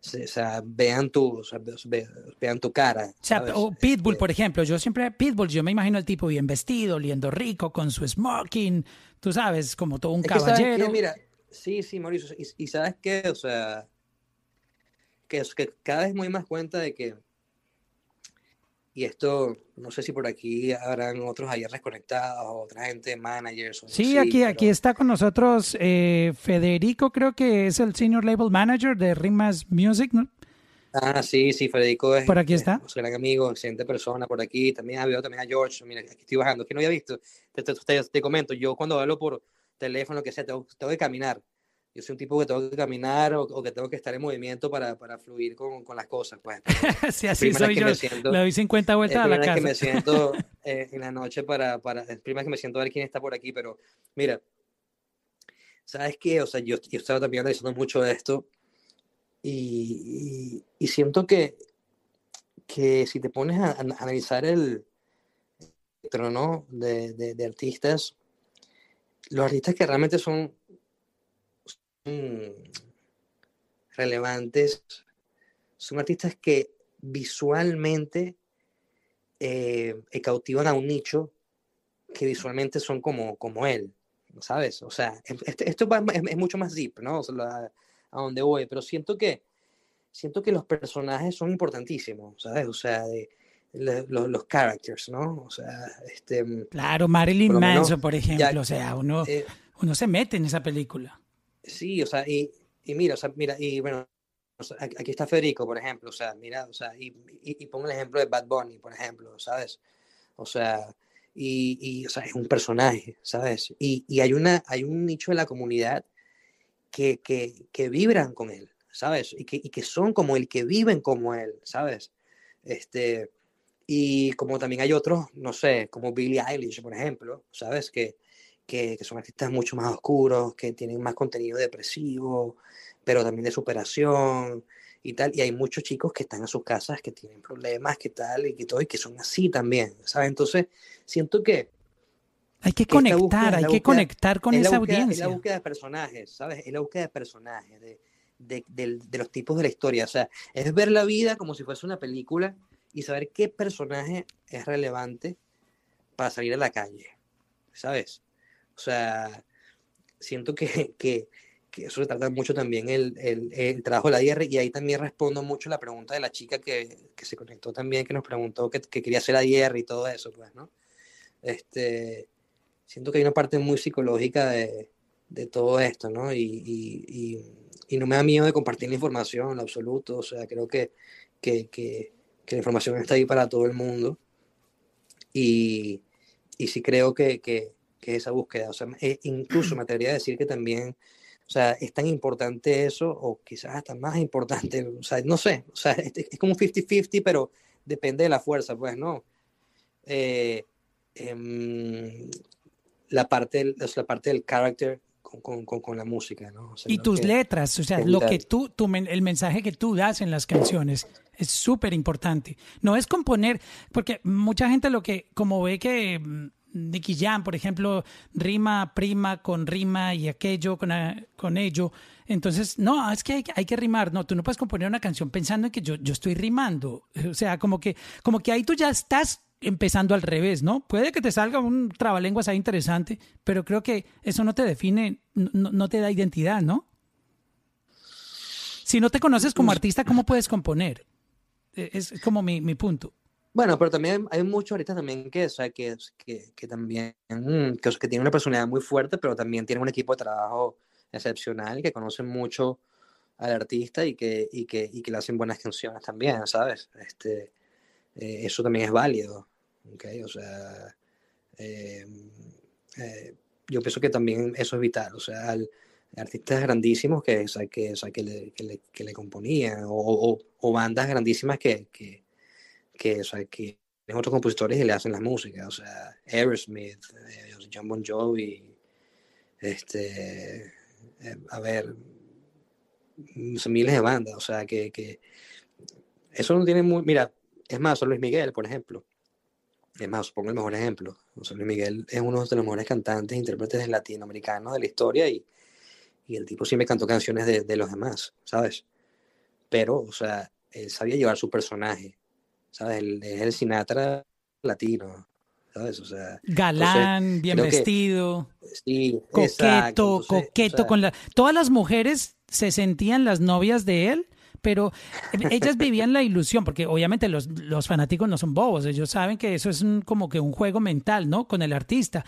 se- o sea, vean tu, o sea, ve- vean tu cara, O o Pitbull, por ejemplo, yo siempre, Pitbull, yo me imagino el tipo bien vestido, oliendo rico, con su smoking, tú sabes, como todo un Es caballero. Mira, sí, sí, Mauricio, y, y ¿sabes qué? O sea, que, es que cada vez me doy más cuenta de que, y esto, no sé si por aquí habrán otros ayer conectados, otra gente, managers, o Sí, así, aquí, pero- aquí está con nosotros eh, Federico, creo que es el Senior Label Manager de Rimas Music, ¿no? Ah, sí, sí, Federico es, Por aquí es está. un gran amigo, excelente persona por aquí. También había también a George. Mira, aquí estoy bajando. que no había visto? Te, te, te- te comento, yo cuando hablo por teléfono, que sea, tengo, tengo que caminar. Yo soy un tipo que tengo que caminar o, o que tengo que estar en movimiento para, para fluir con, con las cosas. Pues. [LAUGHS] sí, así soy yo. me siento- Le doy 50 es vueltas a la casa. que me [LAUGHS] siento eh, en la noche para, para, es primera vez que me siento a ver quién está por aquí, pero mira, ¿sabes qué? O sea, yo, yo estaba también analizando mucho de esto y, y- y siento que, que si te pones a, a analizar el trono de, de, de artistas, los artistas que realmente son relevantes son artistas que visualmente eh, eh, cautivan a un nicho que visualmente son como, como él, ¿sabes? O sea, es- este- esto va- es, es mucho más deep, ¿no? O sea, la- a donde voy, pero siento que, siento que los personajes son importantísimos, ¿sabes? O sea, de, los, los characters, ¿no? O sea, este... Claro, Marilyn por lo menos, Manson, por ejemplo. ya- o sea, uno, eh, uno se mete en esa película. Sí, o sea, y, y mira, o sea, mira, y bueno, o sea, aquí está Federico, por ejemplo, o sea, mira, o sea, y, y, y pongo el ejemplo de Bad Bunny, por ejemplo, ¿sabes? O sea, y, y, o sea, es un personaje, ¿sabes? Y, y hay, una, hay un nicho de la comunidad que, que, que vibran con él, ¿sabes? Y que, y que son como el que viven como él, ¿sabes? Este, y como también hay otros, no sé, como Billie Eilish, por ejemplo, ¿sabes? Que, que, que son artistas mucho más oscuros, que tienen más contenido depresivo, pero también de superación y tal. Y hay muchos chicos que están en sus casas, que tienen problemas, que tal, y que todo, y que son así también, ¿sabes? Entonces, siento que... Hay que conectar, hay que búsqueda- conectar con es esa búsqueda- Es audiencia. la búsqueda de personajes, ¿sabes? Es la búsqueda de personajes, de, de, del- de los tipos de la historia. O sea, es ver la vida como si fuese una película y saber qué personaje es relevante para salir a la calle, ¿sabes? O sea, siento que, [LAUGHS] que, que eso mucho también el, el, el trabajo de la IR y ahí también respondo mucho la pregunta de la chica que, que se conectó también, que nos preguntó que, que quería hacer IR y todo eso, pues, ¿no? Este, siento que hay una parte muy psicológica de, de todo esto, ¿no? Y, y, y, no me da miedo de compartir la información en absoluto, o sea, creo que, que, que, que la información está ahí para todo el mundo y sí creo que, que, que esa búsqueda, o sea, e- incluso [CLEARS THROAT] me atrevería a decir que también, o sea, es tan importante eso, o quizás hasta más importante, o sea, no sé, o sea, es, es como 50-50, pero depende de la fuerza, pues, ¿no? Eh, em, la parte la parte del carácter con, con, con, la música, ¿no? O sea, Y no tus que- letras, o sea, es lo que tú, tu el mensaje que tú das en las canciones es súper importante. No es componer, porque mucha gente lo que, como ve que mm, Nicky Jam, por ejemplo, rima prima con rima y aquello con, a- con ello, entonces, no, es que hay, hay que rimar. No, tú no puedes componer una canción pensando en que yo, yo estoy rimando. O sea, como que, como que ahí tú ya estás empezando al revés, ¿no? Puede que te salga un trabalenguas ahí interesante, pero creo que eso no te define, no, no te da identidad, ¿no? Si no te conoces como artista, ¿cómo puedes componer? Es es como mi, mi punto. Bueno, pero también hay muchos ahorita también que, o sea, que, que, que también, mm, que, que tienen una personalidad muy fuerte, pero también tienen un equipo de trabajo excepcional, que conocen mucho al artista y que, y que, y que le hacen buenas canciones también, ¿sabes? Este, eh, eso también es válido, ¿ok? O sea, eh, eh, yo pienso que también eso es vital, o sea, artistas grandísimos que, o sea, que, o sea, que, le, que, le, que le componían, o, o, o bandas grandísimas que, que, que, o sea, que otros compositores y le hacen las músicas, o sea, Aerosmith, eh, John Bon Jovi, este, eh, a ver, miles de bandas, o sea, que, que eso no tiene muy, mira, es más, Luis Miguel, por ejemplo, es más, supongo el mejor ejemplo, Luis Miguel es uno de los mejores cantantes e intérpretes latinoamericanos de la historia y, y el tipo me cantó canciones de, de los demás, ¿sabes? Pero, o sea, él sabía llevar su personaje, ¿sabes? Es el Sinatra latino, ¿sabes? O sea, Galán, bien que- vestido, sí, coqueto, exacto, entonces, coqueto o sea, con la... Todas las mujeres se sentían las novias de él, pero ellas vivían la ilusión, porque obviamente los, los fanáticos no son bobos, ellos saben que eso es un- como que un juego mental, ¿no? Con el artista.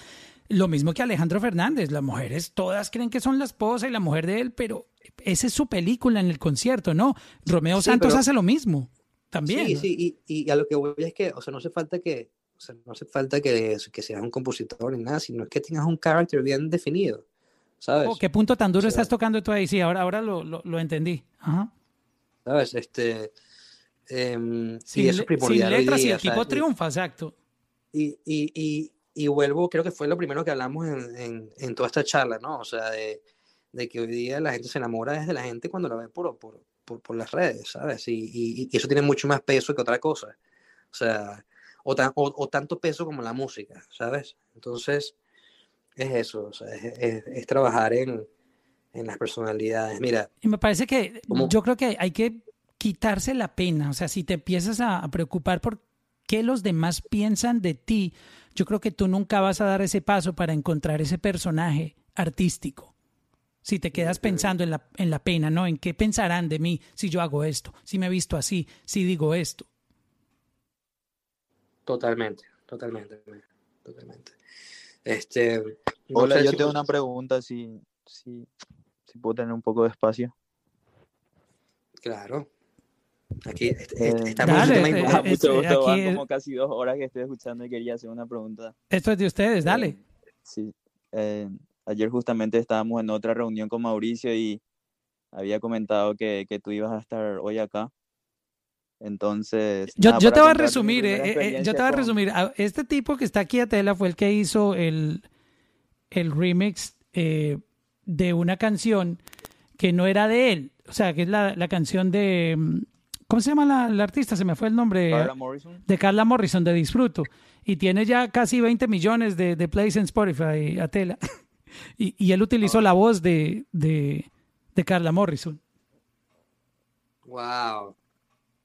Lo mismo que Alejandro Fernández, las mujeres todas creen que son la esposa y la mujer de él, pero esa es su película en el concierto, ¿no? Romeo Sí, Santos hace lo mismo, también. Sí, ¿no? sí, y, y a lo que voy es que, o sea, no hace falta que, o sea, no hace falta que, que seas un compositor ni nada, sino es que tengas un carácter bien definido, ¿sabes? Oh, qué punto tan duro estás tocando tú ahí. Sí, ahora, ahora lo, lo, lo entendí. Ajá. ¿Sabes? Este, em, Sin, y eso es primordial sin letras y el o sea, tipo y- triunfa, exacto. Y, y, y, y vuelvo, creo que fue lo primero que hablamos en, en, en toda esta charla, ¿no? O sea, de, de que hoy día la gente se enamora desde la gente cuando la ve por, por, por, por las redes, ¿sabes? Y, y, y eso tiene mucho más peso que otra cosa. O sea, o, tan- o, o tanto peso como la música, ¿sabes? Entonces, es eso, o sea, es, es- es trabajar en, en las personalidades. Mira, Y me parece que ¿Cómo? yo creo que hay que quitarse la pena. O sea, si te empiezas a, a preocupar por qué los demás piensan de ti, yo creo que tú nunca vas a dar ese paso para encontrar ese personaje artístico. Si te quedas pensando en la, en la pena, ¿no? En qué pensarán de mí si yo hago esto, si me he visto así, si digo esto. totalmente, totalmente, totalmente. Este, no Hola, yo si- tengo una pregunta, si, si, si puedo tener un poco de espacio. Claro. Aquí Eh, estamos Dale, tema eh, ah, mucho gusto, van aquí es- como casi dos horas que estoy escuchando y quería hacer una pregunta. Esto es de ustedes, dale. Eh, sí, eh, ayer justamente estábamos en otra reunión con Mauricio y había comentado que, que tú ibas a estar hoy acá. Entonces, Yo, nada, yo te voy a resumir, eh, eh, eh, yo te voy a resumir. Este tipo que está aquí a tela fue el que hizo el, el remix eh, de una canción que no era de él. O sea, que es la, la canción de... mm, ¿Cómo se llama la, la artista? Se me fue el nombre. Carla Morrison. De Carla Morrison, de Disfruto. Y tiene ya casi 20 millones de, de plays en Spotify, a tela. [LAUGHS] [LAUGHS] y, y él Ah. utilizó la voz de, de, de Carla Morrison. Wow.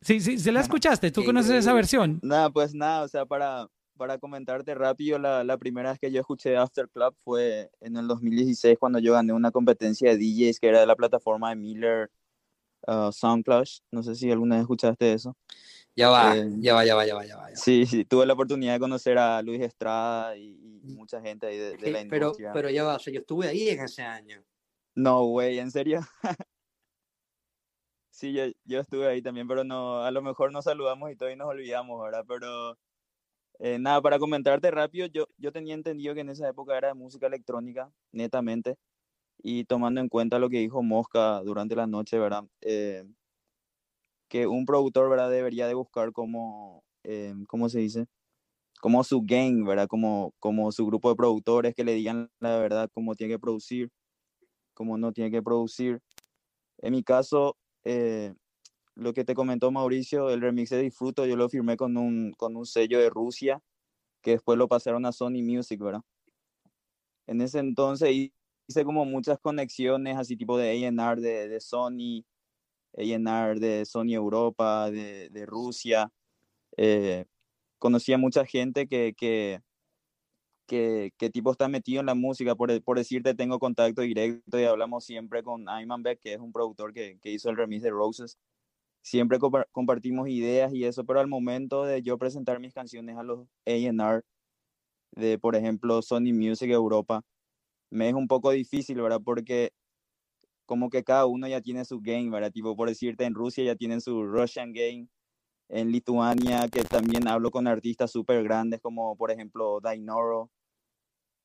Sí, sí, ¿se la escuchaste? ¿Tú conoces esa versión? Nada, pues nada, o sea, para, para comentarte rápido, la, la primera vez que yo escuché After Club fue en el 2016 cuando yo gané una competencia de DJs que era de la plataforma de Miller uh, Soundclash. No sé si alguna vez escuchaste eso. Ya va, Eh, ya va, ya va, ya va, ya va. ya va. Sí, sí, tuve la oportunidad de conocer a Luis Estrada y mucha gente ahí de, de la Ok, pero, industria. pero ya va, o sea, yo estuve ahí en ese año. No, güey, ¿en serio? [LAUGHS] Sí, yo, yo estuve ahí también, pero no, a lo mejor nos saludamos y todavía nos olvidamos, ¿verdad? Pero eh, nada, para comentarte rápido, yo, yo tenía entendido que en esa época era de música electrónica, netamente, y tomando en cuenta lo que dijo Mosca durante la noche, ¿verdad? Eh, que un productor, ¿verdad? Debería de buscar como, eh, ¿cómo se dice? Como su gang, ¿verdad? Como, como su grupo de productores que le digan la verdad, cómo tiene que producir, cómo no tiene que producir. En mi caso, eh, lo que te comentó Mauricio, el remix de Disfruto, yo lo firmé con un, con un sello de Rusia, que después lo pasaron a Sony Music, ¿verdad? En ese entonces hi- hice como muchas conexiones, así tipo de A&R de, de Sony, A&R de Sony Europa, de, de Rusia. Eh, conocí a mucha gente que, que, que, que tipo está metido en la música. Por, por decirte, tengo contacto directo y hablamos siempre con Ayman Beck, que es un productor que, que hizo el remix de Roses. Siempre compa- compartimos ideas y eso, pero al momento de yo presentar mis canciones a los A&R de, por ejemplo, Sony Music Europa, me es un poco difícil, ¿verdad? Porque como que cada uno ya tiene su game, ¿verdad? Tipo, por decirte, en Rusia ya tienen su Russian game, en Lituania, que también hablo con artistas súper grandes como, por ejemplo, Dainoro,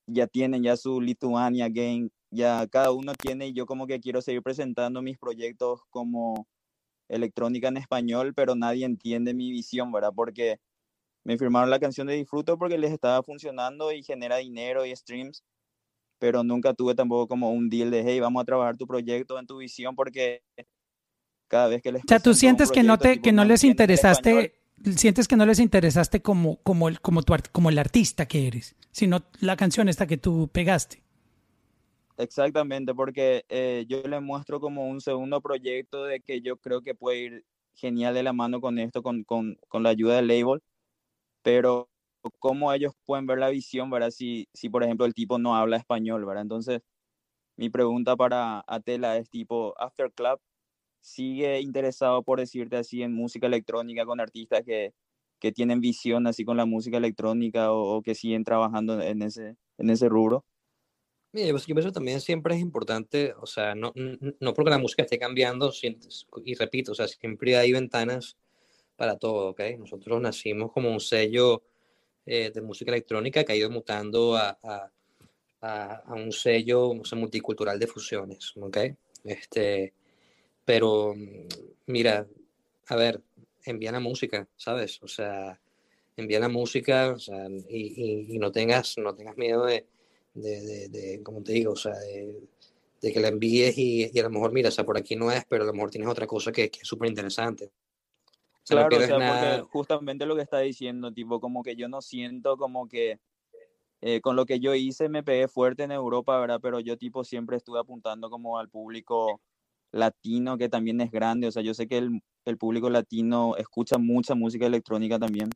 ya tienen ya su Lituania game, ya cada uno tiene, y yo como que quiero seguir presentando mis proyectos como electrónica en español, pero nadie entiende mi visión, ¿verdad? Porque me firmaron la canción de Disfruto porque les estaba funcionando y genera dinero y streams, pero nunca tuve tampoco como un deal de, hey, vamos a trabajar tu proyecto en tu visión porque cada vez que les O sea, tú sientes que no te, que no les el español. interesaste, sientes que no les interesaste como, como el, como tu como el artista que eres, sino la canción esta que tú pegaste. Exactamente, porque eh, yo les muestro como un segundo proyecto de que yo creo que puede ir genial de la mano con esto, con, con, con la ayuda del label, pero cómo ellos pueden ver la visión, ¿verdad? Si, si por ejemplo el tipo no habla español, ¿verdad? Entonces, mi pregunta para Atela es tipo, After Club, ¿sigue interesado, por decirte así, en música electrónica con artistas que, que tienen visión así con la música electrónica o, o que siguen trabajando en ese, en ese rubro? Mira, yo, yo pienso también siempre es importante, o sea, no, no porque la música esté cambiando, y repito, o sea, siempre hay ventanas para todo, ¿ok? Nosotros nacimos como un sello eh, de música electrónica que ha ido mutando a, a, a- a un sello o sea, multicultural de fusiones, ¿ok? Este, pero mira, a ver, envía la música, ¿sabes? O sea, envía la música, o sea, y, y- y no tengas, no tengas miedo de, de, de, de, como te digo, o sea, de, que la envíes y, y a lo mejor, mira, o sea, por aquí no es, pero a lo mejor tienes otra cosa que, que es súper interesante. O sea, no Claro, o sea, nada. porque justamente lo que está diciendo, tipo, como que yo no siento como que eh, con lo que yo hice me pegué fuerte en Europa, ¿verdad? Pero yo tipo siempre estuve apuntando como al público latino, que también es grande, o sea, yo sé que el, el público latino escucha mucha música electrónica también,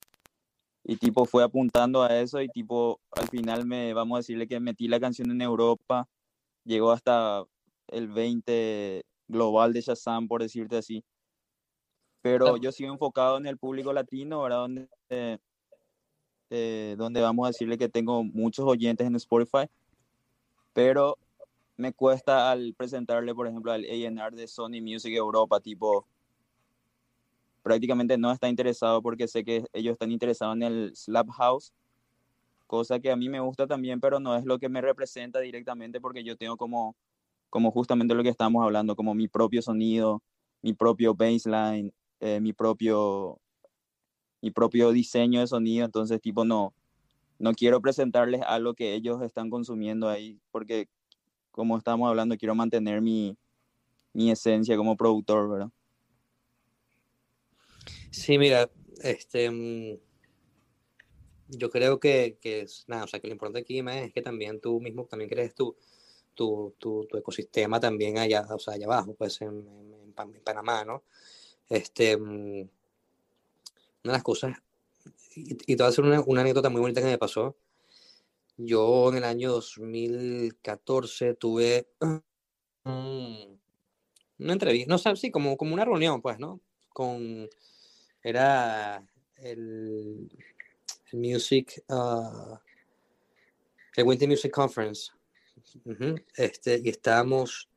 y tipo fue apuntando a eso y tipo al final me, vamos a decirle que metí la canción en Europa, llegó hasta el 20 global de Shazam, por decirte así. Pero yo sigo enfocado en el público latino, ¿verdad? Donde, eh, eh, donde vamos a decirle que tengo muchos oyentes en Spotify, pero me cuesta al presentarle, por ejemplo, al A&R de Sony Music Europa, tipo, prácticamente no está interesado porque sé que ellos están interesados en el slap house, cosa que a mí me gusta también, pero no es lo que me representa directamente porque yo tengo como, como justamente lo que estamos hablando, como mi propio sonido, mi propio baseline, eh, mi propio mi propio diseño de sonido, entonces tipo no, no quiero presentarles algo que ellos están consumiendo ahí, porque como estamos hablando, quiero mantener mi, mi esencia como productor, ¿verdad? Sí, mira, este, mm, yo creo que, que es, nada, o sea, que lo importante aquí es que también tú mismo también crees tu, tu, tu, tu ecosistema también allá, o sea, allá abajo, pues en Panamá, ¿no? Este, mm, una de las cosas, y, y te voy a hacer una, una anécdota muy bonita que me pasó. Yo en el año 2014 tuve [CLEARS THROAT] un- una entrevista, no sé, sí, como, como una reunión, pues, ¿no? Con, era el, Music, ah, el Winter Music Conference. Este, y estábamos,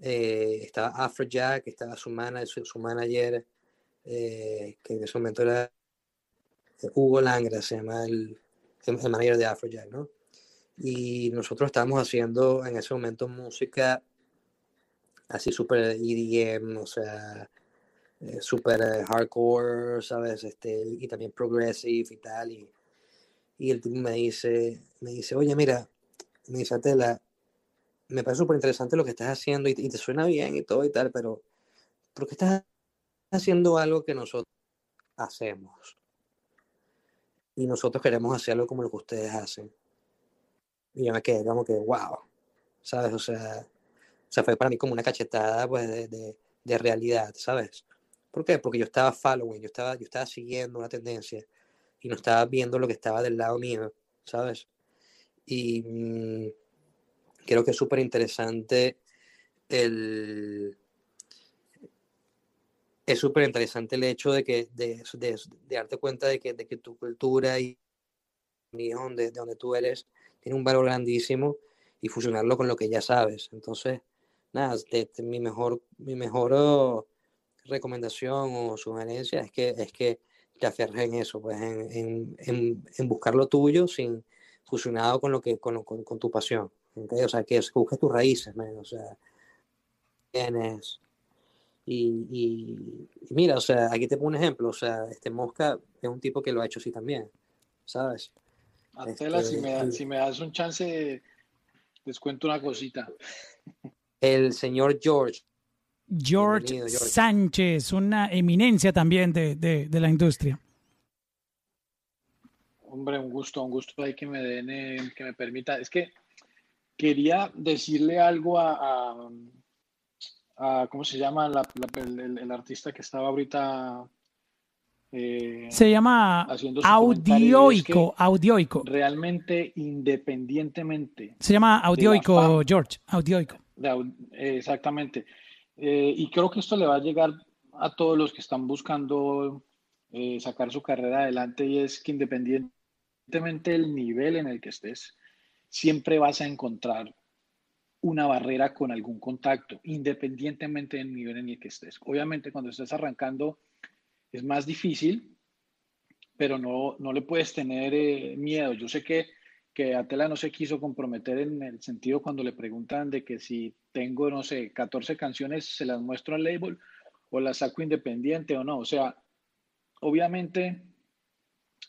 eh, estaba Afrojack, estaba su manager, su, manager eh, que en ese momento era Hugo Langra, se llama el, el el manager de Afrojack, ¿no? Y nosotros estábamos haciendo en ese momento música así súper EDM, o sea, eh, súper eh, hardcore, ¿sabes? Este, y también progressive y tal. Y, y el tipo me dice, me dice, oye, mira, me dice, Atela, me parece súper interesante lo que estás haciendo y, y te suena bien y todo y tal, pero ¿por qué estás haciendo algo que nosotros hacemos? Y nosotros queremos hacer algo como lo que ustedes hacen. Y yo me quedé como que, wow, ¿sabes? O sea, o sea, fue para mí como una cachetada pues, de, de, de realidad, ¿sabes? ¿Por qué? Porque yo estaba following, yo estaba, yo estaba siguiendo una tendencia y no estaba viendo lo que estaba del lado mío, ¿sabes? Y mm, creo que es súper interesante el... Es súper interesante el hecho de que de, de, de darte cuenta de que, de que tu cultura y donde, de donde tú eres tiene un valor grandísimo y fusionarlo con lo que ya sabes. Entonces, nada, te- te- mi mejor, mi mejor oh, recomendación o sugerencia es que, es que te aferres en eso, pues en, en, en, en buscar lo tuyo sin fusionado con lo que, con, con, con tu pasión. ¿ok? O sea, que, busques tus raíces, man, o sea, tienes. Y, y, y mira, o sea, aquí te pongo un ejemplo, o sea, este Mosca es un tipo que lo ha hecho así también, ¿sabes? Atela, si Este, me, da- el- si me das un chance, les cuento una cosita. el señor George. George. Sánchez, una eminencia también de, de- de la industria. Hombre, un gusto, un gusto ahí que me den, eh, que me permita. Es que quería decirle algo a, a- a- ¿cómo se llama? La- la- el, artista que estaba ahorita eh, Se llama es que Audioico, Audioico. realmente independientemente Se llama Audioico, fama, George, Audioico. de exactamente. Eh, y creo que esto le va a llegar a todos los que están buscando eh, sacar su carrera adelante y es que independientemente del nivel en el que estés, siempre vas a encontrar una barrera con algún contacto, independientemente del nivel en el que estés. Obviamente cuando estás arrancando es más difícil, pero no, no le puedes tener eh, miedo. Yo sé que, que Atela no se quiso comprometer en el sentido cuando le preguntan de que si tengo, no sé, 14 canciones, se las muestro al label o las saco independiente o no. O sea, obviamente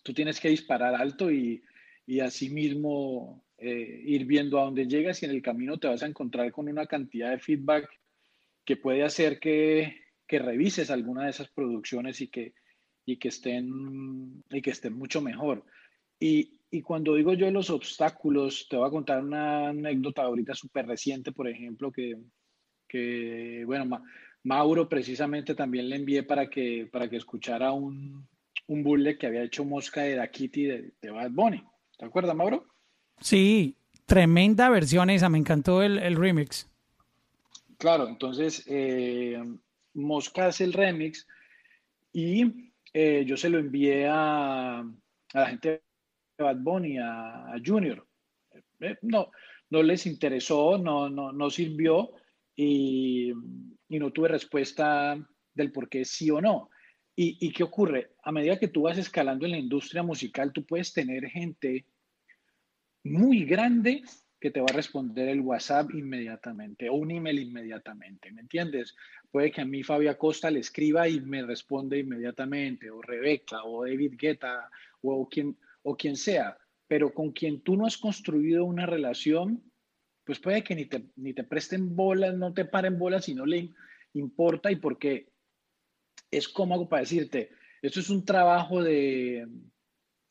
tú tienes que disparar alto y, y así mismo eh, ir viendo a dónde llegas y en el camino te vas a encontrar con una cantidad de feedback que puede hacer que, que revises alguna de esas producciones y que, y que, estén, y que estén mucho mejor. Y, y cuando digo yo los obstáculos, te voy a contar una anécdota ahorita súper reciente, por ejemplo, que, que bueno, Ma- Mauro precisamente también le envié para que, para que escuchara un, un bootleg que había hecho Mosca de Da Kitty de, de Bad Bunny. ¿Te acuerdas, Mauro? Sí, tremenda versión esa, me encantó el, el remix. Claro, entonces eh, Mosca hace el remix y eh, yo se lo envié a, a la gente de Bad Bunny, a, Junior. Eh, no, no les interesó, no, no, no sirvió y, y no tuve respuesta del por qué sí o no. ¿Y, ¿Y qué ocurre? A medida que tú vas escalando en la industria musical, tú puedes tener gente muy grande que te va a responder el WhatsApp inmediatamente o un email inmediatamente, ¿me entiendes? Puede que a mí Fabio Acosta le escriba y me responde inmediatamente, o Rebeca, o David Guetta, o quien, o quien sea, pero con quien tú no has construido una relación, pues puede que ni te, ni te presten bolas, no te paren bolas y no le importa y porque es como hago para decirte, esto es un trabajo de,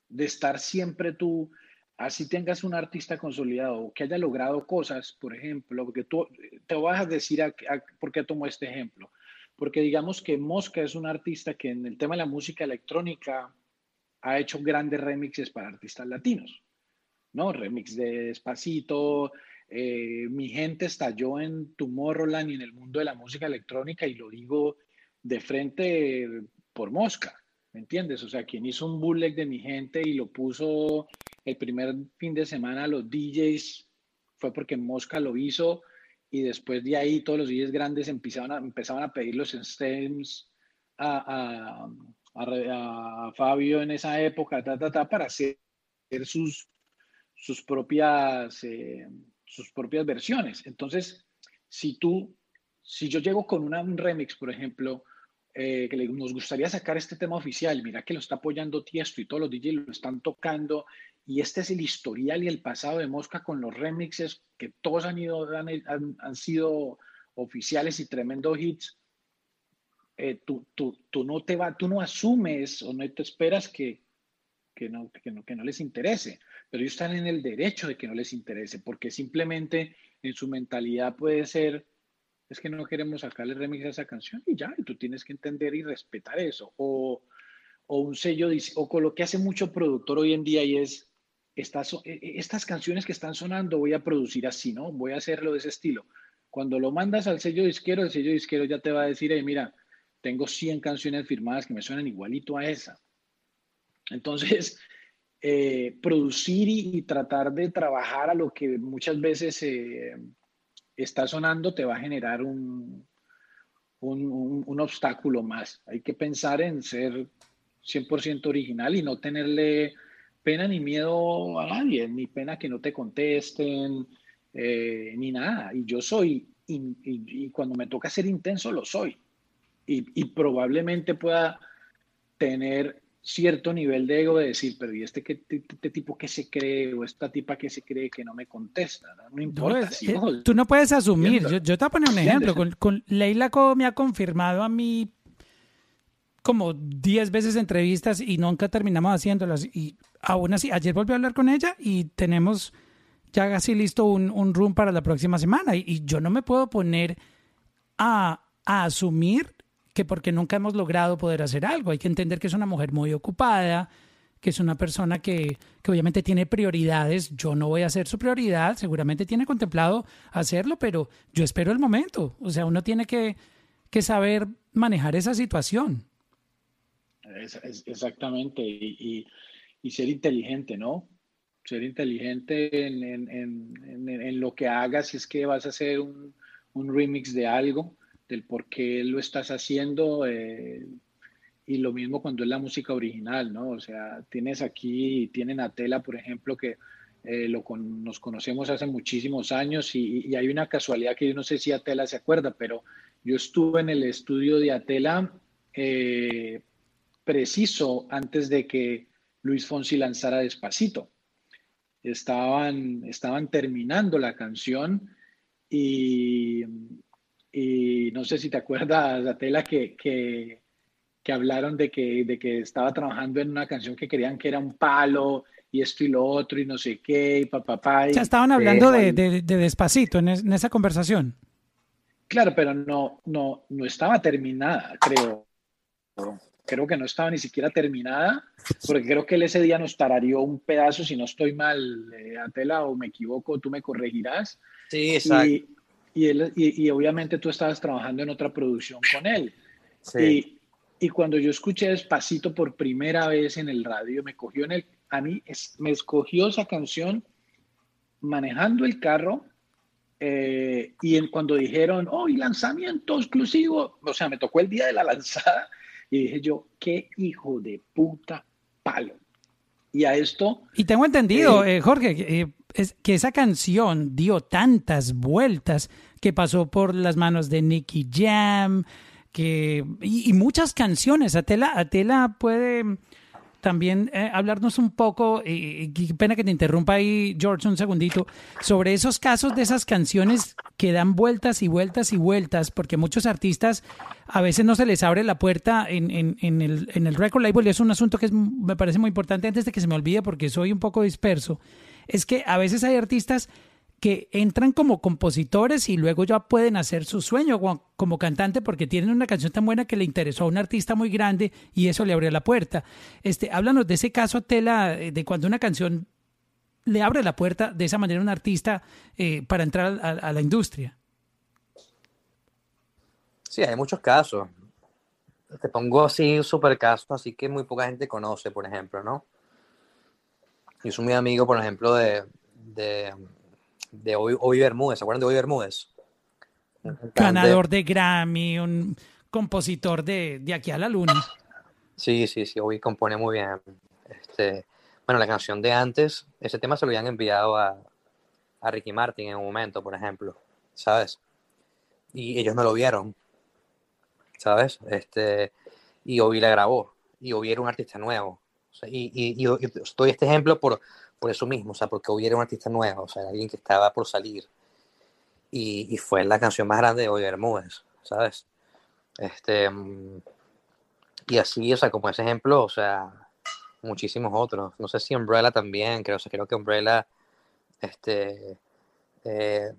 de estar siempre tú así tengas un artista consolidado que haya logrado cosas, por ejemplo, porque tú te vas a decir a, por qué tomo este ejemplo. Porque digamos que Mosca es un artista que en el tema de la música electrónica ha hecho grandes remixes para artistas latinos, ¿no? Remix de Despacito, eh, mi gente estalló en Tomorrowland y en el mundo de la música electrónica y lo digo de frente por Mosca, ¿me entiendes? O sea, quien hizo un bootleg de mi gente y lo puso el primer fin de semana los DJs fue porque Mosca lo hizo y después de ahí todos los DJs grandes empezaban a, empezaban a pedir los stems a, a, Fabio en esa época para hacer sus, sus, propias, eh, sus propias versiones. Entonces, si tú, si yo llego con una, un remix, por ejemplo, eh, que nos gustaría sacar este tema oficial, mira que lo está apoyando Tiesto y todos los DJs lo están tocando y este es el historial y el pasado de Mosca con los remixes que todos han, ido, han, han, sido oficiales y tremendos hits. Eh, tú, tú, tú, no te va, tú no asumes o no te esperas que, que, no, que, no, que no les interese, pero ellos están en el derecho de que no les interese, porque simplemente en su mentalidad puede ser, es que no queremos sacarle remix a esa canción y ya, y tú tienes que entender y respetar eso. O, o un sello, o con lo que hace mucho productor hoy en día y es, estas, e, e, estas canciones que están sonando voy a producir así, ¿no? Voy a hacerlo de ese estilo. Cuando lo mandas al sello disquero, el sello disquero ya te va a decir, mira, tengo 100 canciones firmadas que me suenan igualito a esa. Entonces, [LAUGHS] eh, producir y, tratar de trabajar a lo que muchas veces eh, está sonando te va a generar un, un, un, obstáculo más. Hay que pensar en ser 100% original y no tenerle pena ni miedo a nadie, ni pena que no te contesten, eh, ni nada. Y yo soy, y, cuando me toca ser intenso, lo soy. Y, probablemente pueda tener cierto nivel de ego de decir, pero ¿y este, qué, este tipo que se cree o esta tipa que se cree que no me contesta? No, importa. Eh, tú no puedes asumir. Yo, yo, te voy a poner un ejemplo. Con, con Leila Co me ha confirmado a mí como 10 veces entrevistas y nunca terminamos haciéndolas. Y aún así, ayer volví a hablar con ella y tenemos ya casi listo un, room para la próxima semana. Y, yo no me puedo poner a, asumir que porque nunca hemos logrado poder hacer algo. Hay que entender que es una mujer muy ocupada, que es una persona que, que obviamente tiene prioridades. Yo no voy a ser su prioridad, seguramente tiene contemplado hacerlo, pero yo espero el momento. O sea, uno tiene que saber manejar esa situación. Es, exactamente. Y, y ser inteligente, ¿no? Ser inteligente en, en, en, en, lo que hagas, si es que vas a hacer un, un remix de algo, del por qué lo estás haciendo. Eh, y lo mismo cuando es la música original, ¿no? O sea, tienes aquí, tienen a Tela, por ejemplo, que eh, lo nos conocemos hace muchísimos años y, y, hay una casualidad que yo no sé si Atela se acuerda, pero yo estuve en el estudio de Atela eh, preciso antes de que Luis Fonsi lanzara Despacito. Estaban, estaban terminando la canción y, y no sé si te acuerdas, Atela, que, que, que hablaron de que, de que estaba trabajando en una canción que querían que era un palo y esto y lo otro y no sé qué, y papá. Ya estaban hablando de, de, Despacito en, en, esa conversación. Claro, pero no, no, no estaba terminada, creo creo que no estaba ni siquiera terminada, porque creo que él ese día nos tarareó un pedazo, si no estoy mal, eh, Atela, o me equivoco, tú me corregirás. Sí, exacto. Y, y, él, y, obviamente tú estabas trabajando en otra producción con él. Sí. Y, cuando yo escuché Despacito por primera vez en el radio, me cogió en el, a mí me escogió esa canción manejando el carro eh, y en, cuando dijeron, oh, y lanzamiento exclusivo, o sea, me tocó el día de la [LAUGHS] lanzada Y dije yo, qué hijo de puta palo. Y a esto... Y tengo entendido, eh, Jorge, que, eh, es, que esa canción dio tantas vueltas que pasó por las manos de Nicky Jam, que, y, y muchas canciones. Atela, Atela puede también eh, hablarnos un poco, y, y pena que te interrumpa ahí, George, un segundito, sobre esos casos de esas canciones que dan vueltas y vueltas y vueltas, porque muchos artistas a veces no se les abre la puerta en, el, record label y es un asunto que me parece muy importante antes de que se me olvide porque soy un poco disperso, es que a veces hay artistas que entran como compositores y luego ya pueden hacer su sueño como, cantante porque tienen una canción tan buena que le interesó a un artista muy grande y eso le abrió la puerta. Este, háblanos de ese caso, Tela, eh, de cuando una canción le abre la puerta de esa manera a un artista eh, para entrar a, la industria. Sí, hay muchos casos. Te pongo así super caso, así que muy poca gente conoce, por ejemplo, ¿no? Yo soy muy amigo, por ejemplo, de, de Ovi, Ovi Bermúdez. ¿Se acuerdan de Ovi Bermúdez? Ganador de Grammy, un compositor de, de aquí a la luna. Sí, sí, sí, Ovi compone muy bien. Este, bueno, la canción de antes, ese tema se lo habían enviado a, a Ricky Martin en un momento, por ejemplo, ¿sabes? Y ellos no lo vieron, ¿sabes? Este, y Ovi la grabó, y Ovi era un artista nuevo. O sea, y, y, y- y doy este ejemplo por, por eso mismo, o sea, porque Ovi era un artista nuevo, o sea, alguien que estaba por salir. Y, y fue la canción más grande de Ovi Bermúdez, ¿sabes? Este, y así, o sea, como ese ejemplo, o sea, muchísimos otros. No sé si Umbrella también, creo, o sea, creo que Umbrella, este, eh,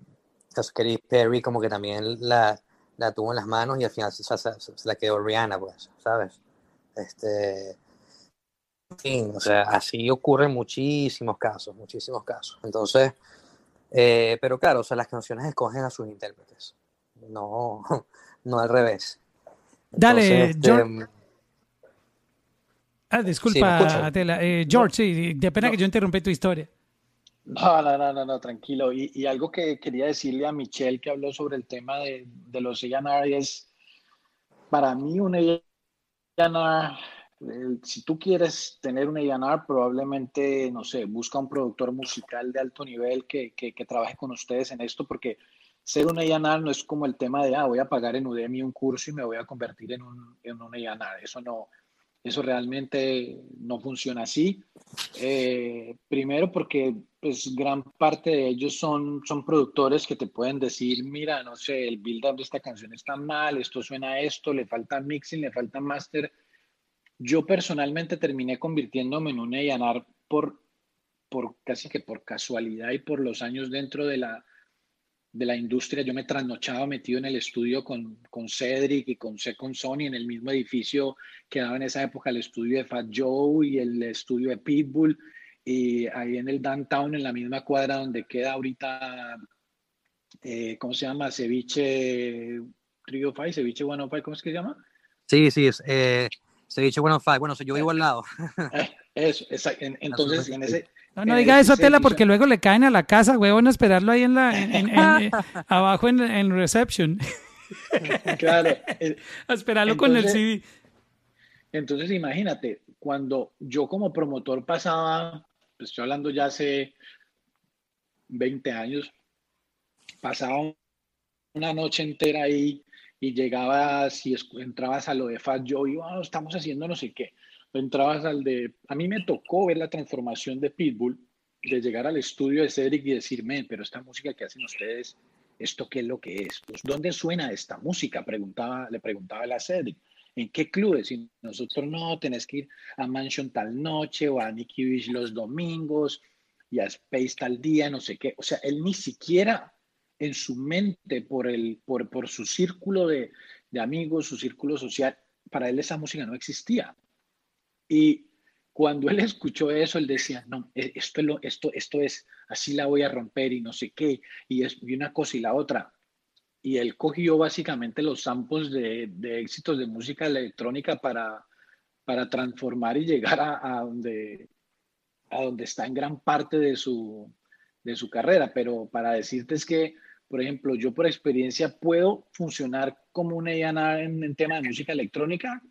o sea, Katy Perry como que también la, la tuvo en las manos y al final se, se- se- se la quedó Rihanna, pues, ¿sabes? Este, fin, o sea, así ocurren muchísimos casos, muchísimos casos. Entonces, eh, pero claro, o sea, las canciones escogen a sus intérpretes, no, [LAUGHS] no al revés. Dale, Entonces, George. este, Ah, Sí, ¿me disculpa? Atela. Eh, George, sí, de pena que yo interrumpí tu historia. No, no, no, no, no, tranquilo. Y, y algo que quería decirle a Michelle que habló sobre el tema de, de los A&R es, para mí un eh, si tú quieres tener un A&R, probablemente, no sé, busca un productor musical de alto nivel que, que, que trabaje con ustedes en esto, porque ser un A&R no es como el tema de, ah, voy a pagar en Udemy un curso y me voy a convertir en un, en un A&R. Eso no, eso realmente no funciona así. Eh, primero porque pues gran parte de ellos son, son productores que te pueden decir, mira, no sé, el build-up de esta canción está mal, esto suena a esto, le falta mixing, le falta master. Yo personalmente terminé convirtiéndome en un A&R por, por casi que por casualidad y por los años dentro de la, de la industria. Yo me trasnochaba metido en el estudio con, con Cedric y con Second Sony en el mismo edificio que daba en esa época el estudio de Fat Joe y el estudio de Pitbull. Y ahí en el downtown, en la misma cuadra donde queda ahorita, eh, ¿cómo se llama? Ceviche 305, Ceviche 105, ¿cómo es que se llama? Sí, sí, es, eh, Ceviche 105. Bueno, yo vivo al lado. Eso, esa- en- [LAUGHS] entonces en ese... No, no diga eso, Tela, porque luego le caen a la casa, huevón, a esperarlo ahí en la, en- en- en- eh, [LAUGHS] abajo en, en reception. [LAUGHS] Claro. eh, A esperarlo con el CD. Entonces, imagínate, cuando yo como promotor pasaba, pues estoy hablando ya hace 20 años, pasaba una noche entera ahí y llegabas y entrabas a lo de Fat Joe y "Ah, estamos haciendo no sé qué. Entrabas al de... A mí me tocó ver la transformación de Pitbull, de llegar al estudio de Cedric y decirme, pero esta música que hacen ustedes, ¿esto qué es lo que es? Pues, ¿Dónde suena esta música? Preguntaba, le preguntaba a Cedric. ¿En qué clubes? Y nosotros no, tenés que ir a Mansion tal noche o a Nicky Beach los domingos y a Space tal día, no sé qué. O sea, él ni siquiera en su mente, por, el, por, por su círculo de, de amigos, su círculo social, para él esa música no existía. Y cuando él [LAUGHS] escuchó eso, él decía, no, e- esto es, lo, esto, esto es, así la voy a romper y no sé qué, y, es, y una cosa y la otra. Y él cogió básicamente los samples de, de éxitos de música electrónica para, para transformar y llegar a, a donde, a donde está en gran parte de su, de su carrera. Pero para decirte es que, por ejemplo, yo por experiencia puedo funcionar como un A&R en, en tema de música electrónica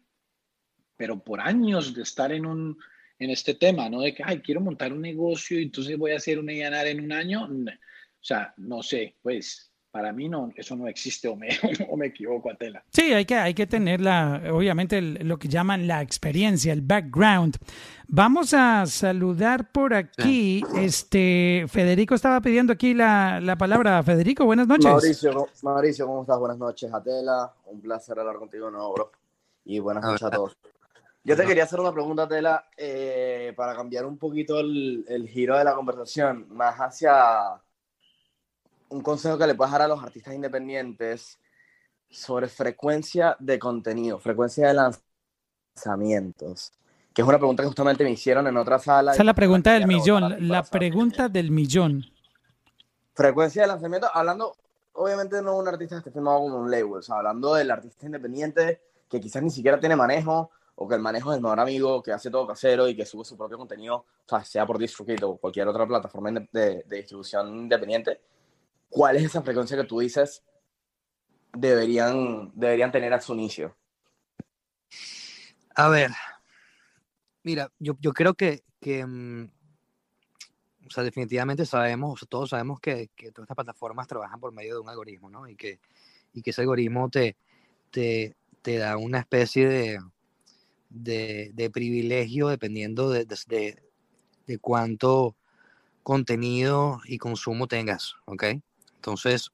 pero por años de estar en un en este tema, ¿no? De que, ay, quiero montar un negocio y entonces voy a hacer un ENAR en un año. O sea, no sé, pues para mí no, eso no existe o me, [LAUGHS] o me equivoco, Atela. Sí, hay que, hay que tener la, obviamente el- lo que llaman la experiencia, el background. Vamos a saludar por aquí. Este Federico estaba pidiendo aquí la, la palabra. Federico, buenas noches. Mauricio, ¿cómo- Mauricio, ¿cómo estás? Buenas noches, Atela. Un placer hablar contigo de nuevo, bro. Y buenas noches a todos. Yo te quería hacer una pregunta, Atela, eh, para cambiar un poquito el, el giro de la conversación, más hacia un consejo que le puedas dar a los artistas independientes sobre frecuencia de contenido, frecuencia de lanzamientos, que es una pregunta que justamente me hicieron en otra sala. Esa es la pregunta del millón, la pregunta del millón. Frecuencia de lanzamiento, hablando, obviamente no un artista que esté firmado como un label, o sea, hablando del artista independiente que quizás ni siquiera tiene manejo, o que el manejo es el mejor amigo, que hace todo casero y que sube su propio contenido, o sea, sea por DistroKid o cualquier otra plataforma de, de distribución independiente. ¿Cuál es esa frecuencia que tú dices deberían, deberían tener a su inicio? A ver, mira, yo, yo creo que, que, mm, o sea, definitivamente sabemos, o sea, todos sabemos que, que todas estas plataformas trabajan por medio de un algoritmo, ¿no? Y que, y que ese algoritmo te, te, te da una especie de, de, de privilegio dependiendo de, de, de- de cuánto contenido y consumo tengas, ¿ok? Entonces,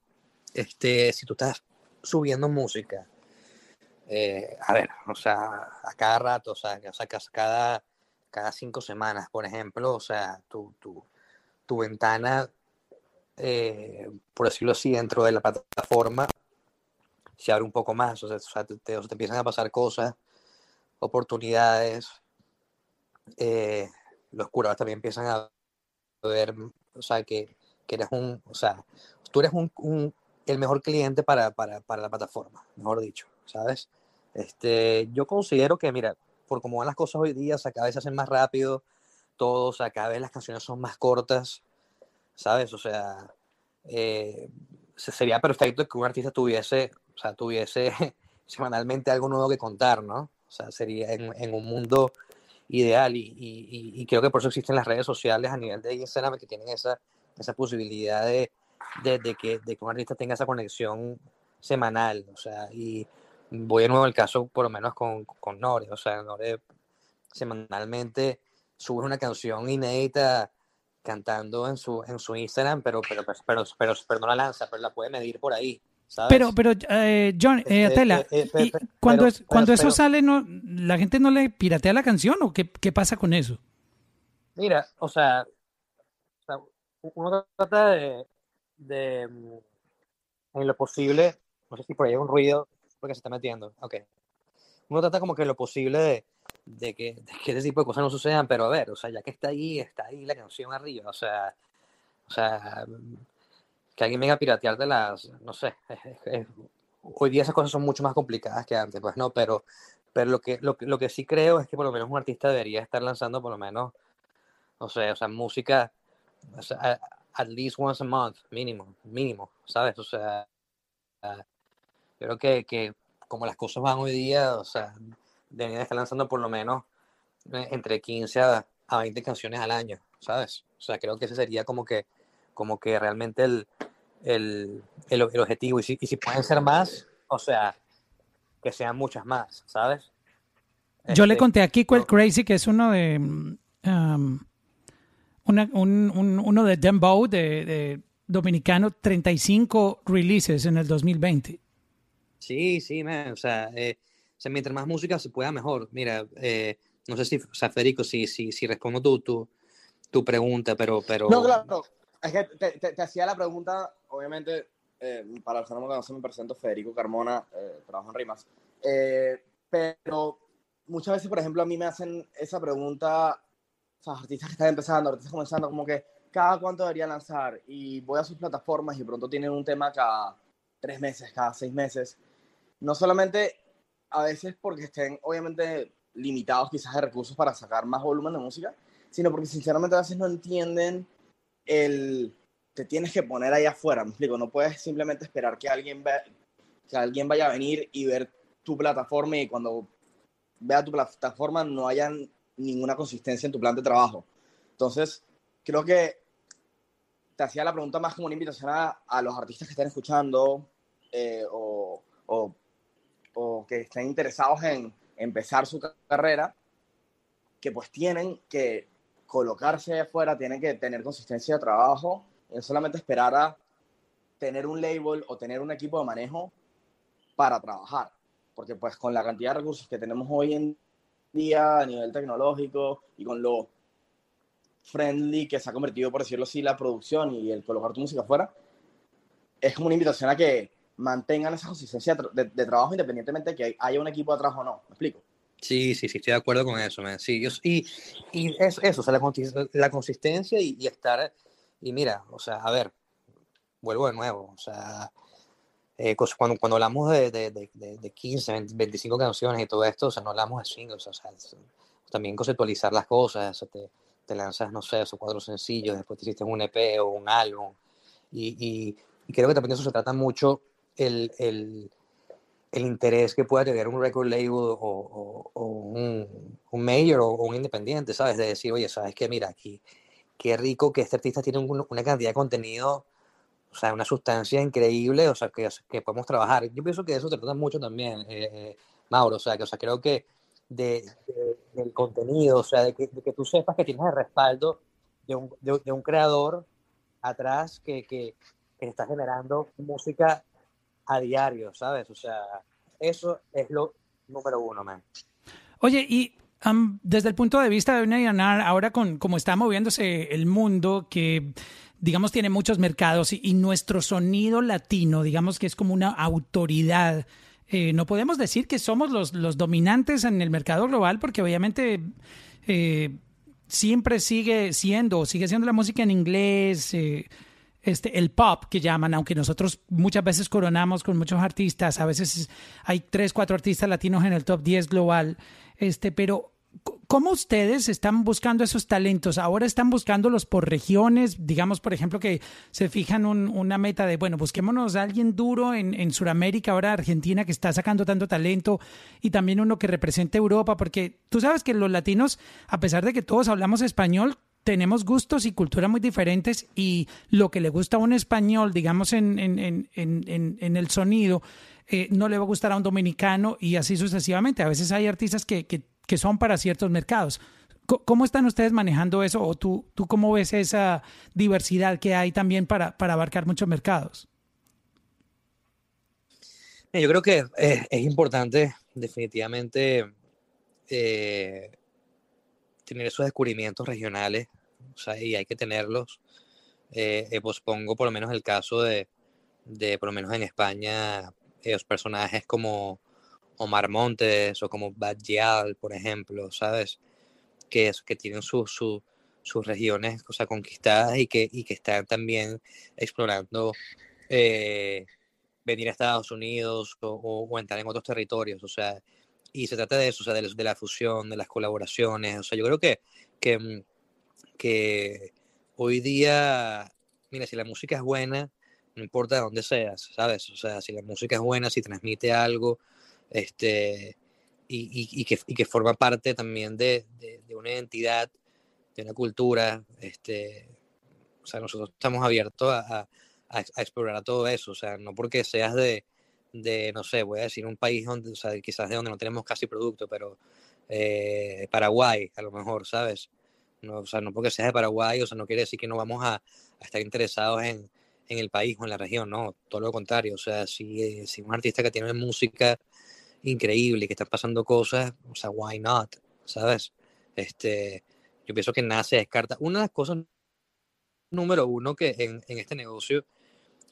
este, si tú estás subiendo música, eh, a ver, o sea, a cada rato, o sea, cada, cada cinco semanas, por ejemplo, o sea, tu, tu, tu ventana, eh, por decirlo así, dentro de la plataforma se abre un poco más, o sea, te, te- te empiezan a pasar cosas, oportunidades, eh, los curadores también empiezan a ver, o sea, que, que eres un, o sea, tú eres un, un- el mejor cliente para, para, para la plataforma, mejor dicho, ¿sabes? Este, yo considero que, mira, por cómo van las cosas hoy día, o sea, cada vez se hacen más rápido, todo, o sea, cada vez las canciones son más cortas, ¿sabes? O sea, eh, se- sería perfecto que un artista tuviese, o sea, tuviese [LAUGHS] semanalmente algo nuevo que contar, ¿no? O sea, sería en, en un mundo ideal y, y- y- y creo que por eso existen las redes sociales a nivel de Instagram que tienen esa, esa posibilidad de, de, de que, de que un artista tenga esa conexión semanal, o sea, y voy de nuevo al caso por lo menos con, con Nore, o sea, Nore semanalmente sube una canción inédita cantando en su, en su Instagram, pero, pero, pero, pero, pero, no la lanza, pero la puede medir por ahí, ¿sabes? Pero, pero, eh, John, eh, Eh, Atela, eh, eh, y pe- cuando, pero- es, cuando pero- eso pero- sale, no, ¿la gente no le piratea la canción o qué, qué pasa con eso? Mira, o sea, o sea, uno trata de, de, mm, en lo posible, no sé si por ahí hay un ruido porque se está metiendo, ok. Uno trata como que lo posible de, de que, de que ese tipo de cosas no sucedan, pero a ver, o sea, ya que está ahí, está ahí la canción arriba, o sea, o sea, que alguien venga a piratearte las, no sé, es- es- hoy día esas cosas son mucho más complicadas que antes, pues no, pero, pero lo que, lo, lo que sí creo es que por lo menos un artista debería estar lanzando por lo menos, o sea, o sea, música, o sea, at least once a month, mínimo, mínimo, ¿sabes? O sea, yo creo que, que como las cosas van hoy día, o sea, deberían estar lanzando por lo menos eh, entre 15 a, a 20 canciones al año, ¿sabes? O sea, creo que ese sería como que, como que realmente el, el, el, el objetivo. Y si, y si pueden ser más, o sea, que sean muchas más, ¿sabes? Yo le Este, conté a Kiko el Crazy, que es uno de um, una- un- un- uno de Dembow, de, de dominicano, 35 releases en el 2020. Sí, sí, man, o sea, eh, o sea, mientras más música se pueda, mejor. Mira, eh, no sé si, o sea, Federico, si, si, si respondo tu, tu, tu pregunta, pero, pero... No, claro. Es que te, te- te hacía la pregunta, obviamente, eh, para los que no me conocen, me presento Federico Carmona, eh, trabajo en Rimas. Eh, pero muchas veces, por ejemplo, a mí me hacen esa pregunta, sea, artistas que están empezando, artistas comenzando, como que cada cuánto debería lanzar. Y voy a sus plataformas y pronto tienen un tema cada tres meses, cada seis meses. No solamente a veces porque estén, obviamente, limitados quizás de recursos para sacar más volumen de música, sino porque sinceramente a veces no entienden el te tienes que poner ahí afuera, me explico, no puedes simplemente esperar que alguien ve, que alguien vaya a venir y ver tu plataforma y cuando vea tu plataforma no haya ninguna consistencia en tu plan de trabajo. Entonces, creo que te hacía la pregunta más como una invitación a, los artistas que estén escuchando eh, o, o, o, que estén interesados en empezar su carrera, que pues tienen que colocarse afuera, tienen que tener consistencia de trabajo, y no solamente esperar a tener un label o tener un equipo de manejo para trabajar, porque pues con la cantidad de recursos que tenemos hoy en día a nivel tecnológico y con lo friendly que se ha convertido, por decirlo así, la producción y el colocar tu música afuera, es como una invitación a que mantengan esa consistencia de, de trabajo independientemente de que haya un equipo atrás o no. ¿Me explico? Sí, sí, sí, estoy de acuerdo con eso, man. Sí, yo, y, y eso, eso, o sea, la, la consistencia y, y estar, y mira, o sea, a ver, vuelvo de nuevo, o sea, eh, cuando, cuando hablamos de, de, de, de- de 15, 20, 25 canciones y todo esto, o sea, no hablamos de singles, o sea, es- también conceptualizar las cosas, o sea, te, te lanzas, no sé, esos cuatro sencillos, después te hiciste un EP o un álbum, y, y, y creo que también de eso se trata mucho el, el, el interés que pueda tener un record label o, o- o un, un major o un independiente, ¿sabes? De decir, oye, ¿sabes qué? Mira, aquí, qué rico que este artista tiene un- una cantidad de contenido, o sea, una sustancia increíble, o sea, que, que podemos trabajar. Yo pienso que de eso se trata mucho también, eh, eh, Mauro, o sea, que o sea, creo que de, de- del contenido, o sea, de que, de que tú sepas que tienes el respaldo de un, de, un creador atrás que, que, que está generando música a diario, ¿sabes? O sea, eso es lo número uno, man. Oye, y am, desde el punto de vista de una A&R, ahora con cómo está moviéndose el mundo, que digamos tiene muchos mercados y, nuestro sonido latino, digamos que es como una autoridad. eh, no podemos decir que somos los, los dominantes en el mercado global porque obviamente eh, siempre sigue siendo, sigue siendo la música en inglés, eh, este, el pop que llaman, aunque nosotros muchas veces coronamos con muchos artistas, a veces hay tres, cuatro artistas latinos en el top 10 global, este, pero ¿cómo ustedes están buscando esos talentos? Ahora están buscándolos por regiones, digamos, por ejemplo, que se fijan un- una meta de, bueno, busquémonos a alguien duro en, en Sudamérica, ahora Argentina, que está sacando tanto talento, y también uno que represente Europa, porque tú sabes que los latinos, a pesar de que todos hablamos español, tenemos gustos y culturas muy diferentes y lo que le gusta a un español, digamos, en, el sonido, eh, no le va a gustar a un dominicano y así sucesivamente. A veces hay artistas que, que son para ciertos mercados. ¿Cómo están ustedes manejando eso o tú, tú cómo ves esa diversidad que hay también para, para abarcar muchos mercados? Yo creo que es, es importante definitivamente eh, tener esos descubrimientos regionales, o sea, y hay que tenerlos. Eh, eh, pues pongo por lo menos el caso de, de por lo menos en España, eh, los personajes como Omar Montes o como Bad Gyal, por ejemplo, ¿sabes? Que, que tienen su, su- sus regiones, o sea, conquistadas y que, y que están también explorando eh, venir a Estados Unidos o, o- entrar en otros territorios, o sea, y se trata de eso, o sea, de, de la fusión, de las colaboraciones, o sea, yo creo que, que, mm, que hoy día, mira, si la música es buena, no importa de dónde seas, ¿sabes? O sea, si la música es buena, si transmite algo, este, y, y- que, y que forma parte también de, de- una identidad, de una cultura, este, o sea, nosotros estamos abiertos a, a- a ex- a explorar todo eso, o sea, no porque seas de, de, no sé, voy a decir un país donde, o sea, quizás de donde no tenemos casi producto, pero eh, Paraguay, a lo mejor, ¿sabes? No, o sea, no porque seas de Paraguay, o sea, no quiere decir que no vamos a, estar interesados en, en el país o en la región, no, todo lo contrario, o sea, si, si un artista que tiene música increíble que está pasando cosas, o sea, why not, ¿sabes? Este, yo pienso que nada se descarta. Una de las cosas número uno que en, en este negocio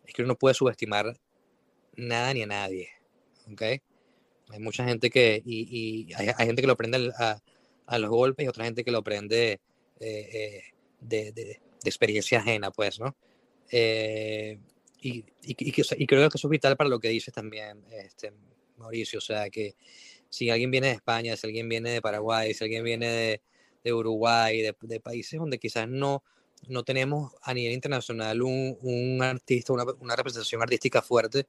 es que uno no puede subestimar nada ni a nadie, ¿ok? Hay mucha gente que, y, y hay, hay gente que lo aprende a, a los golpes y otra gente que lo aprende eh, eh, de, de- de experiencia ajena, pues, ¿no? Eh, y, y, y creo que eso es vital para lo que dices también, este, Mauricio, o sea, que si alguien viene de España, si alguien viene de Paraguay, si alguien viene de, Uruguay, de, países donde quizás no, no tenemos a nivel internacional un, un artista, una, una representación artística fuerte,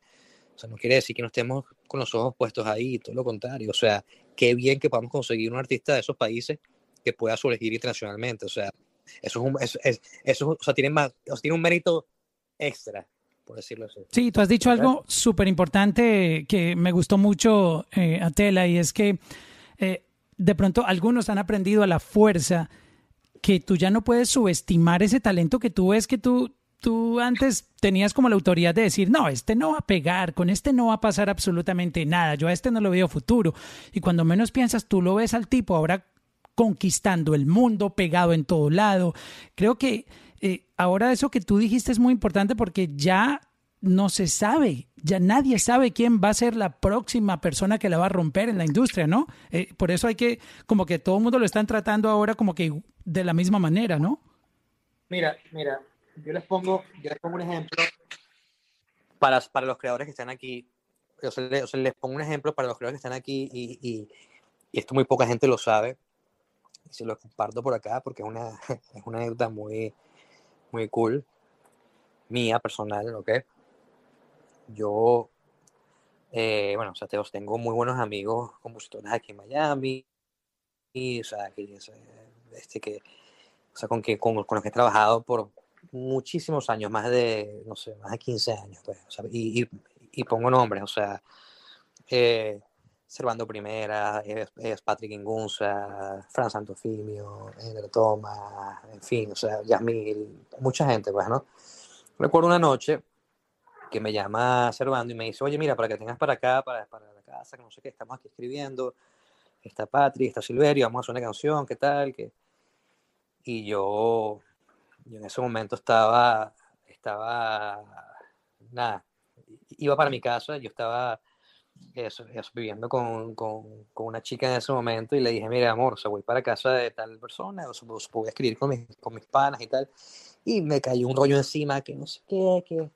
O sea, no quiere decir que no estemos con los ojos puestos ahí, todo lo contrario. O sea, qué bien que podamos conseguir un artista de esos países que pueda surgir internacionalmente. O sea, eso es- eso, o sea, tiene más, o sea, tiene un mérito extra, por decirlo así. Sí, tú has dicho algo súper importante que me gustó mucho, eh, Atela, y es que eh, de pronto algunos han aprendido a la fuerza que tú ya no puedes subestimar ese talento que tú ves que tú, tú antes tenías como la autoridad de decir, no, este no va a pegar, con este no va a pasar absolutamente nada, yo a este no lo veo futuro. Y cuando menos piensas, tú lo ves al tipo ahora conquistando el mundo, pegado en todo lado. Creo que ahora eso que tú dijiste es muy importante porque ya no se sabe, ya nadie sabe quién va a ser la próxima persona que la va a romper en la industria, ¿no? Eh, por eso hay que, como que todo el mundo lo están tratando ahora como que de la misma manera, ¿no? Mira, mira, yo les pongo, yo les pongo un ejemplo. Para, para los creadores que están aquí, o sea, le- o sea, les pongo un ejemplo para los creadores que están aquí y, y, esto muy poca gente lo sabe. Se lo comparto por acá porque es una, [LAUGHS] es una anécdota muy, muy cool, mía, personal, ¿ok? Yo, eh, bueno, o sea, te- tengo muy buenos amigos compositores aquí en Miami, y, o sea, que, este, que, o sea, con, que, con, con los que he trabajado por muchísimos años, más de, no sé, más de 15 años, pues, o sea, y, y, y pongo nombres, o sea, eh, Servando Primera, es, Patrick Ingunza, Fran Santofimio, Ender Thomas, en fin, o sea, Yasmil, mucha gente, pues, ¿no? Recuerdo una noche que me llama Servando y me dice, oye, mira, para que tengas para acá, para, para la casa, que no sé qué, estamos aquí escribiendo, está Patrick, está Silverio, vamos a hacer una canción, ¿qué tal? ¿Qué? Y yo, yo en ese momento estaba, estaba, nada, iba para mi casa, yo estaba eso, eso, viviendo con, con, con una chica en ese momento y le dije, mira, amor, o sea, voy para casa de tal persona, o sea, pues, voy a escribir con mis, con mis panas y tal, y me cayó un rollo encima que no sé qué, que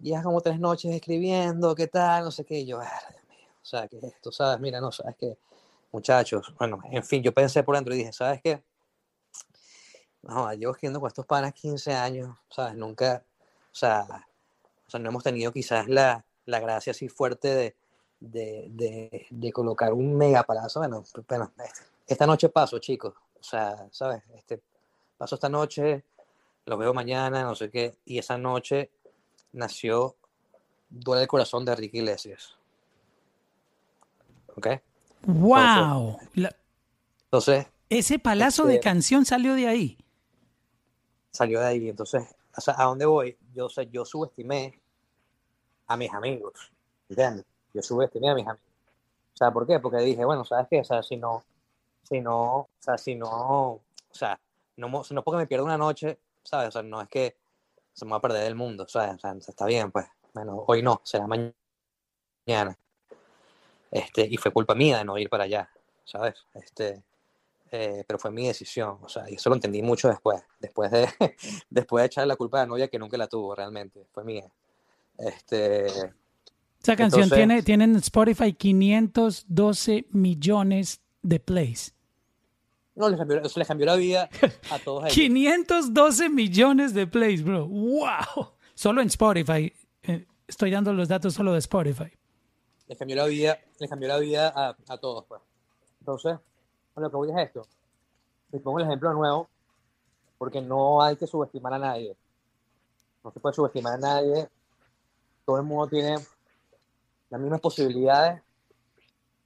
llevas como tres noches escribiendo, qué tal, no sé qué, y yo, "Ah, Dios mío, o sea, que esto, sabes, mira, no, sabes que, muchachos, bueno, en fin, yo pensé por dentro y dije, ¿sabes qué? No, llevo escribiendo con estos panas 15 años, ¿sabes? Nunca, o sea, o sea no hemos tenido quizás la, la gracia así fuerte de, de, de, de colocar un mega palazo. Bueno, bueno, esta noche paso, chicos. O sea, ¿sabes? Este, paso esta noche, los veo mañana, no sé qué. Y esa noche nació Duele el corazón de Ricky Iglesias. ¿Ok? ¡Wow! La- Entonces, ese palazo de este- canción salió de ahí. salió de ahí. Entonces, o sea, ¿a dónde voy? Yo, o sea, yo subestimé a mis amigos, ¿entiendes? Yo subestimé a mis amigos. O sea, ¿por qué? Porque dije, bueno, ¿sabes qué? O sea, si no, si no, o sea, si no, o sea, no, no porque me pierdo una noche, ¿sabes? O sea, no es que se me va a perder el mundo, ¿sabes? O sea, está bien, pues, bueno, hoy no, será mañana. Este, y fue culpa mía de no ir para allá, ¿sabes? Este, eh, pero fue mi decisión, o sea, y eso lo entendí mucho después, después de, [LAUGHS] después de echarle la culpa a la novia que nunca la tuvo realmente, fue mía. Este, Esa canción entonces- tiene, tiene en Spotify 512 millones de plays. no, les cambió, eso les cambió la vida a todos [LAUGHS] ellos. 512 millones de plays, bro. ¡Wow! Solo en Spotify. Eh, Estoy dando los datos solo de Spotify. les cambió la vida, les cambió la vida a, a todos, pues. Entonces, lo que voy es esto. Les pongo el ejemplo nuevo, porque no hay que subestimar a nadie. No se puede subestimar a nadie. Todo el mundo tiene las mismas posibilidades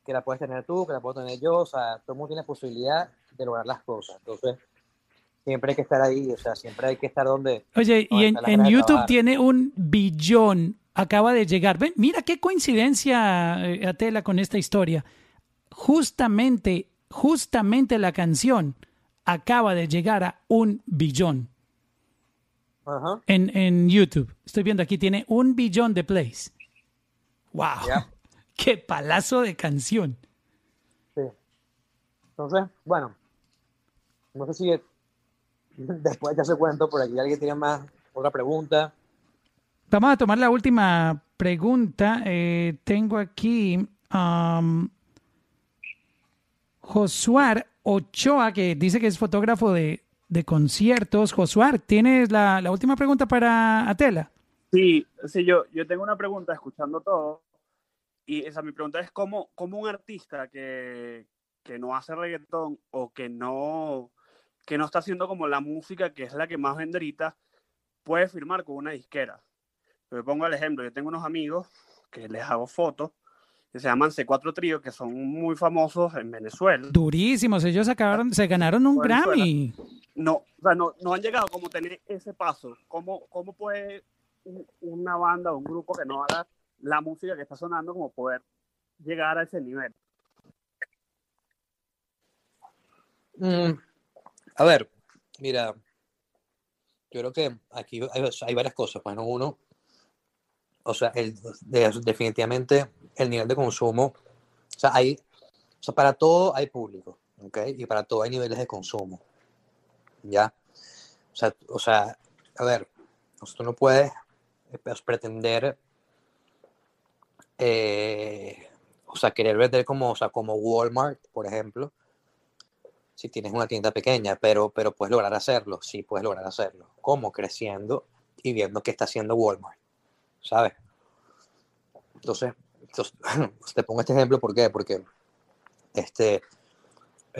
que la puedes tener tú, que la puedo tener yo. O sea, todo el mundo tiene posibilidad de lograr las cosas. Entonces, siempre hay que estar ahí. O sea, siempre hay que estar donde. Oye, donde y en, en YouTube tiene un billón. Acaba de llegar. Ven, mira qué coincidencia, eh, Atela, con esta historia. Justamente, justamente la canción acaba de llegar a un billón Ajá. en, en YouTube. Estoy viendo aquí, tiene un billón de plays. ¡Wow! [LAUGHS] ¡Qué palazo de canción! Sí. Entonces, bueno, no sé si [LAUGHS] después ya se cuento, por aquí alguien tiene más otra pregunta. Vamos a tomar la última pregunta. Eh, tengo aquí um, Josuar Ochoa, que dice que es fotógrafo de, de conciertos. Josuar, ¿tienes la, la última pregunta para Atela? Sí, sí, yo, yo tengo una pregunta escuchando todo. y esa mi pregunta es cómo, cómo un artista que, que no hace reggaetón o que no, que no está haciendo como la música que es la que más vende ahorita, puede firmar con una disquera. Yo pongo el ejemplo, yo tengo unos amigos que les hago fotos que se llaman C4 Trío, que son muy famosos en Venezuela. Durísimos, ellos acabaron, se ganaron un Venezuela. Grammy. No, o sea, no, no han llegado como tener ese paso. ¿Cómo, cómo puede un- una banda o un grupo que no haga la música que está sonando como poder llegar a ese nivel? Mm, a ver, mira, yo creo que aquí hay, varias cosas. Bueno, uno, o sea, el, de- definitivamente el nivel de consumo, o sea, hay, o sea, para todo hay público, ¿ok? Y para todo hay niveles de consumo, ¿ya? O sea, o sea, a ver, tú no puedes pues, pretender, eh, o sea, querer vender como, o sea, como Walmart, por ejemplo, si tienes una tienda pequeña, pero, pero puedes lograr hacerlo, sí puedes lograr hacerlo. ¿Cómo? Creciendo y viendo qué está haciendo Walmart, ¿sabes? Entonces, entonces, [LAUGHS] te pongo este ejemplo, ¿por qué? Porque este,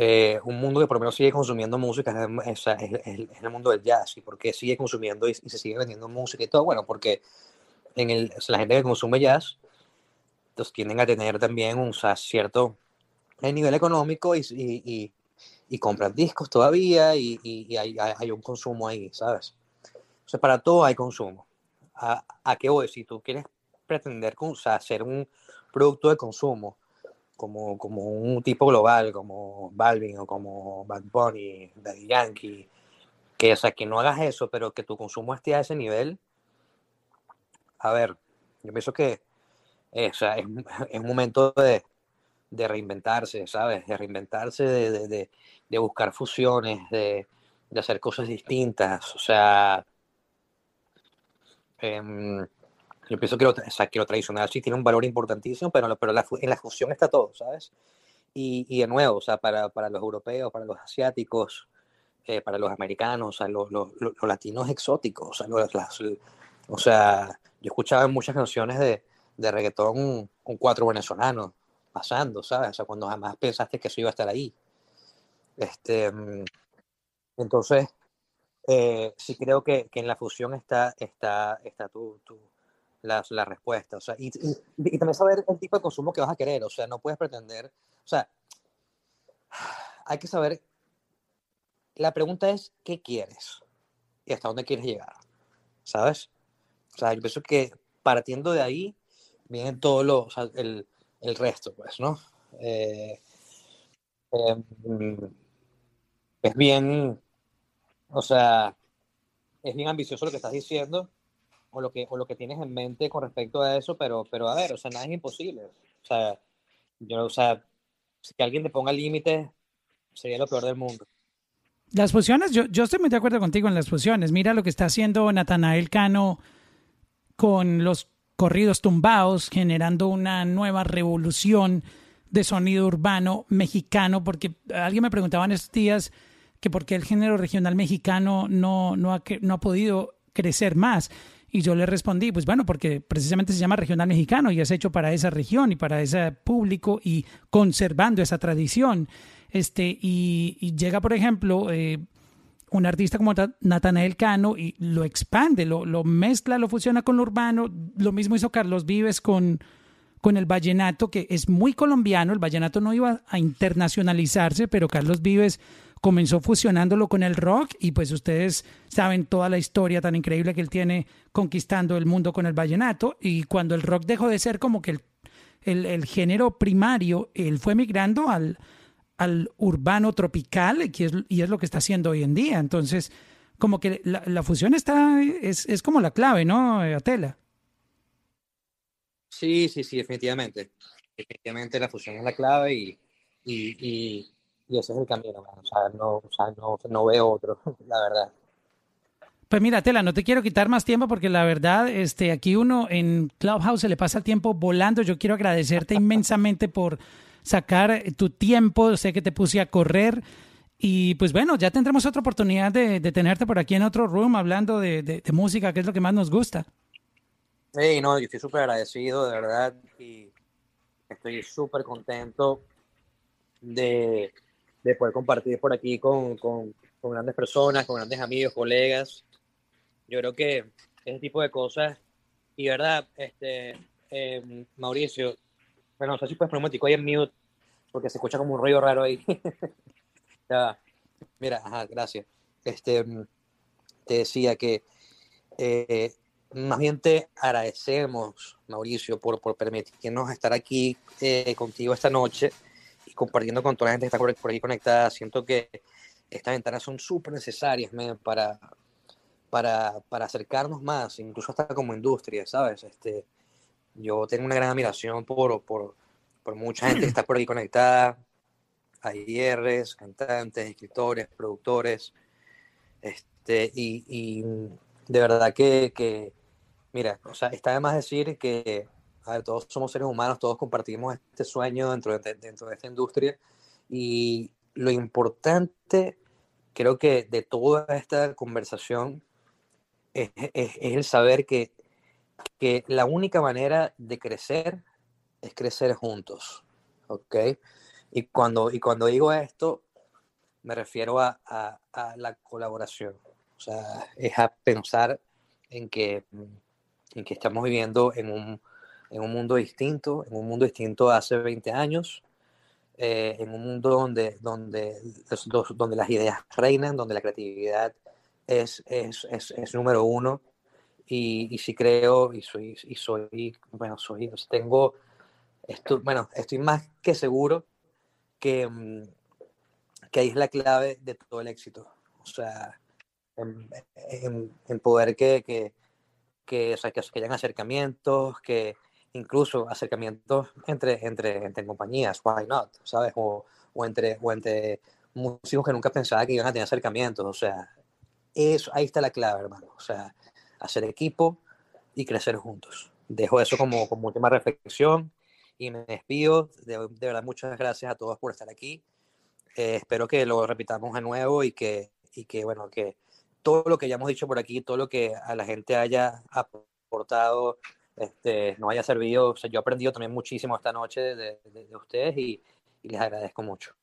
eh, un mundo que por lo menos sigue consumiendo música es, el- es- es- es- el mundo del jazz. ¿Y por qué sigue consumiendo y, y se sigue vendiendo música y todo? Bueno, porque en el, o sea, la gente que consume jazz, entonces tienden a tener también un o sea, cierto eh, nivel económico y, y, y- compran discos todavía y, hay, hay- un consumo ahí, ¿sabes? O sea, para todo hay consumo. ¿A, a qué voy? Si tú quieres pretender o sea, hacer un producto de consumo como, como un tipo global, como Balvin o como Bad Bunny, Daddy Yankee, que, o sea, que no hagas eso, pero que tu consumo esté a ese nivel, a ver, yo pienso que eh, o sea, es, un [LAUGHS] momento de, de reinventarse, ¿sabes? De reinventarse, de, de, de- buscar fusiones, de, de hacer cosas distintas. O sea, em, yo pienso que lo, o sea, que lo tradicional sí tiene un valor importantísimo, pero, pero la en la fusión está todo, ¿sabes? Y, y de nuevo, o sea, para, para los europeos, para los asiáticos, eh, para los americanos, o sea, los, los- los- latinos exóticos, o sea, las- o sea, yo escuchaba muchas canciones de, de reggaetón un cuatro venezolano pasando, ¿sabes? O sea, cuando jamás pensaste que eso iba a estar ahí. Este, entonces, eh, sí creo que, que en la fusión está, está, está tu- la, la respuesta. O sea, y, y- y también saber el tipo de consumo que vas a querer. O sea, no puedes pretender. O sea, [SIGHS] hay que saber. La pregunta es: ¿qué quieres? Y hasta dónde quieres llegar. ¿Sabes? O sea, yo pienso que partiendo de ahí viene todo lo, o sea, el, el resto, pues, ¿no? Eh, em, es bien, o sea, es bien ambicioso lo que estás diciendo o lo que, o lo que tienes en mente con respecto a eso, pero, pero a ver, o sea, nada es imposible. O sea, yo, o sea, que alguien te ponga límites sería lo peor del mundo. Las fusiones, yo, yo estoy muy de acuerdo contigo en las fusiones. Mira lo que está haciendo Natanael Cano con los corridos tumbados, generando una nueva revolución de sonido urbano mexicano, porque alguien me preguntaba en estos días que por qué el género regional mexicano no, no, ha, no ha podido crecer más. Y yo le respondí, pues bueno, porque precisamente se llama regional mexicano y es hecho para esa región y para ese público y conservando esa tradición. Este, y, llega, por ejemplo, eh, un artista como Ta- Natanael Cano y lo expande, lo, lo mezcla, lo fusiona con lo urbano. Lo mismo hizo Carlos Vives con, con el vallenato, que es muy colombiano. El vallenato no iba a internacionalizarse, pero Carlos Vives comenzó fusionándolo con el rock y pues ustedes saben toda la historia tan increíble que él tiene conquistando el mundo con el vallenato y cuando el rock dejó de ser como que el, el, género primario, él fue migrando al, al urbano tropical que es, y es lo que está haciendo hoy en día. Entonces, como que la, fusión está, es, es como la clave, ¿no, Atela? Sí, sí, sí, definitivamente. Definitivamente la fusión es la clave y, y, y, y ese es el camino. man. O sea, no, o sea, no, no veo otro, [LAUGHS] la verdad. Pues mira, Tela, no te quiero quitar más tiempo porque la verdad, este, aquí uno en Clubhouse se le pasa el tiempo volando. Yo quiero agradecerte inmensamente por sacar tu tiempo. Sé que te puse a correr. Y pues bueno, ya tendremos otra oportunidad de, de tenerte por aquí en otro room hablando de, de- de música, que es lo que más nos gusta. Sí, no, yo estoy súper agradecido, de verdad. Y, Estoy súper contento de, de poder compartir por aquí con, con, grandes personas, con grandes amigos, colegas. Yo creo que ese tipo de cosas, y verdad, este, eh, Mauricio, bueno, no sé si puedes poner un ahí en mute, porque se escucha como un ruido raro ahí. [LAUGHS] Ya. Mira, gracias. Este, mm, te decía que eh, más bien te agradecemos, Mauricio, por, por permitirnos estar aquí eh, contigo esta noche compartiendo con toda la gente que está por, aquí conectada. Siento que estas ventanas son súper necesarias para, para, para acercarnos más, incluso hasta como industria, ¿sabes? Este, yo tengo una gran admiración por, por, por mucha gente que está por ahí conectada, IRs, cantantes, escritores, productores, este, y, de verdad que, que, mira, o sea, está de más decir que a ver, todos somos seres humanos, todos compartimos este sueño dentro de, dentro de esta industria, y lo importante, creo que de toda esta conversación, es, es, es el saber que, que la única manera de crecer es crecer juntos, ¿ok? Y cuando, y cuando digo esto, me refiero a, a, a la colaboración. O sea, es a pensar en que, en que estamos viviendo en un, en un mundo distinto, en un mundo distinto hace 20 años, eh, en un mundo donde, donde, donde las ideas reinan, donde la creatividad es, es, es, es número uno. Y, y sí creo, y soy, y soy, bueno, soy, tengo, esto, bueno, estoy más que seguro que, que ahí es la clave de todo el éxito. O sea, en, en, en poder que, que, que, o sea, que, que hayan acercamientos, que incluso acercamientos entre, entre, entre compañías, why not, ¿sabes? O, o, entre, o entre músicos que nunca pensaba que iban a tener acercamientos. O sea, eso, ahí está la clave, hermano. O sea, hacer equipo y crecer juntos. Dejo eso como, como última reflexión y me despido. De, de, verdad, muchas gracias a todos por estar aquí. Eh, espero que lo repitamos de nuevo y que, y que, bueno, que todo lo que ya hemos dicho por aquí, todo lo que a la gente haya aportado, este, nos haya servido. O sea, yo he aprendido también muchísimo esta noche de, de, de ustedes y, y les agradezco mucho.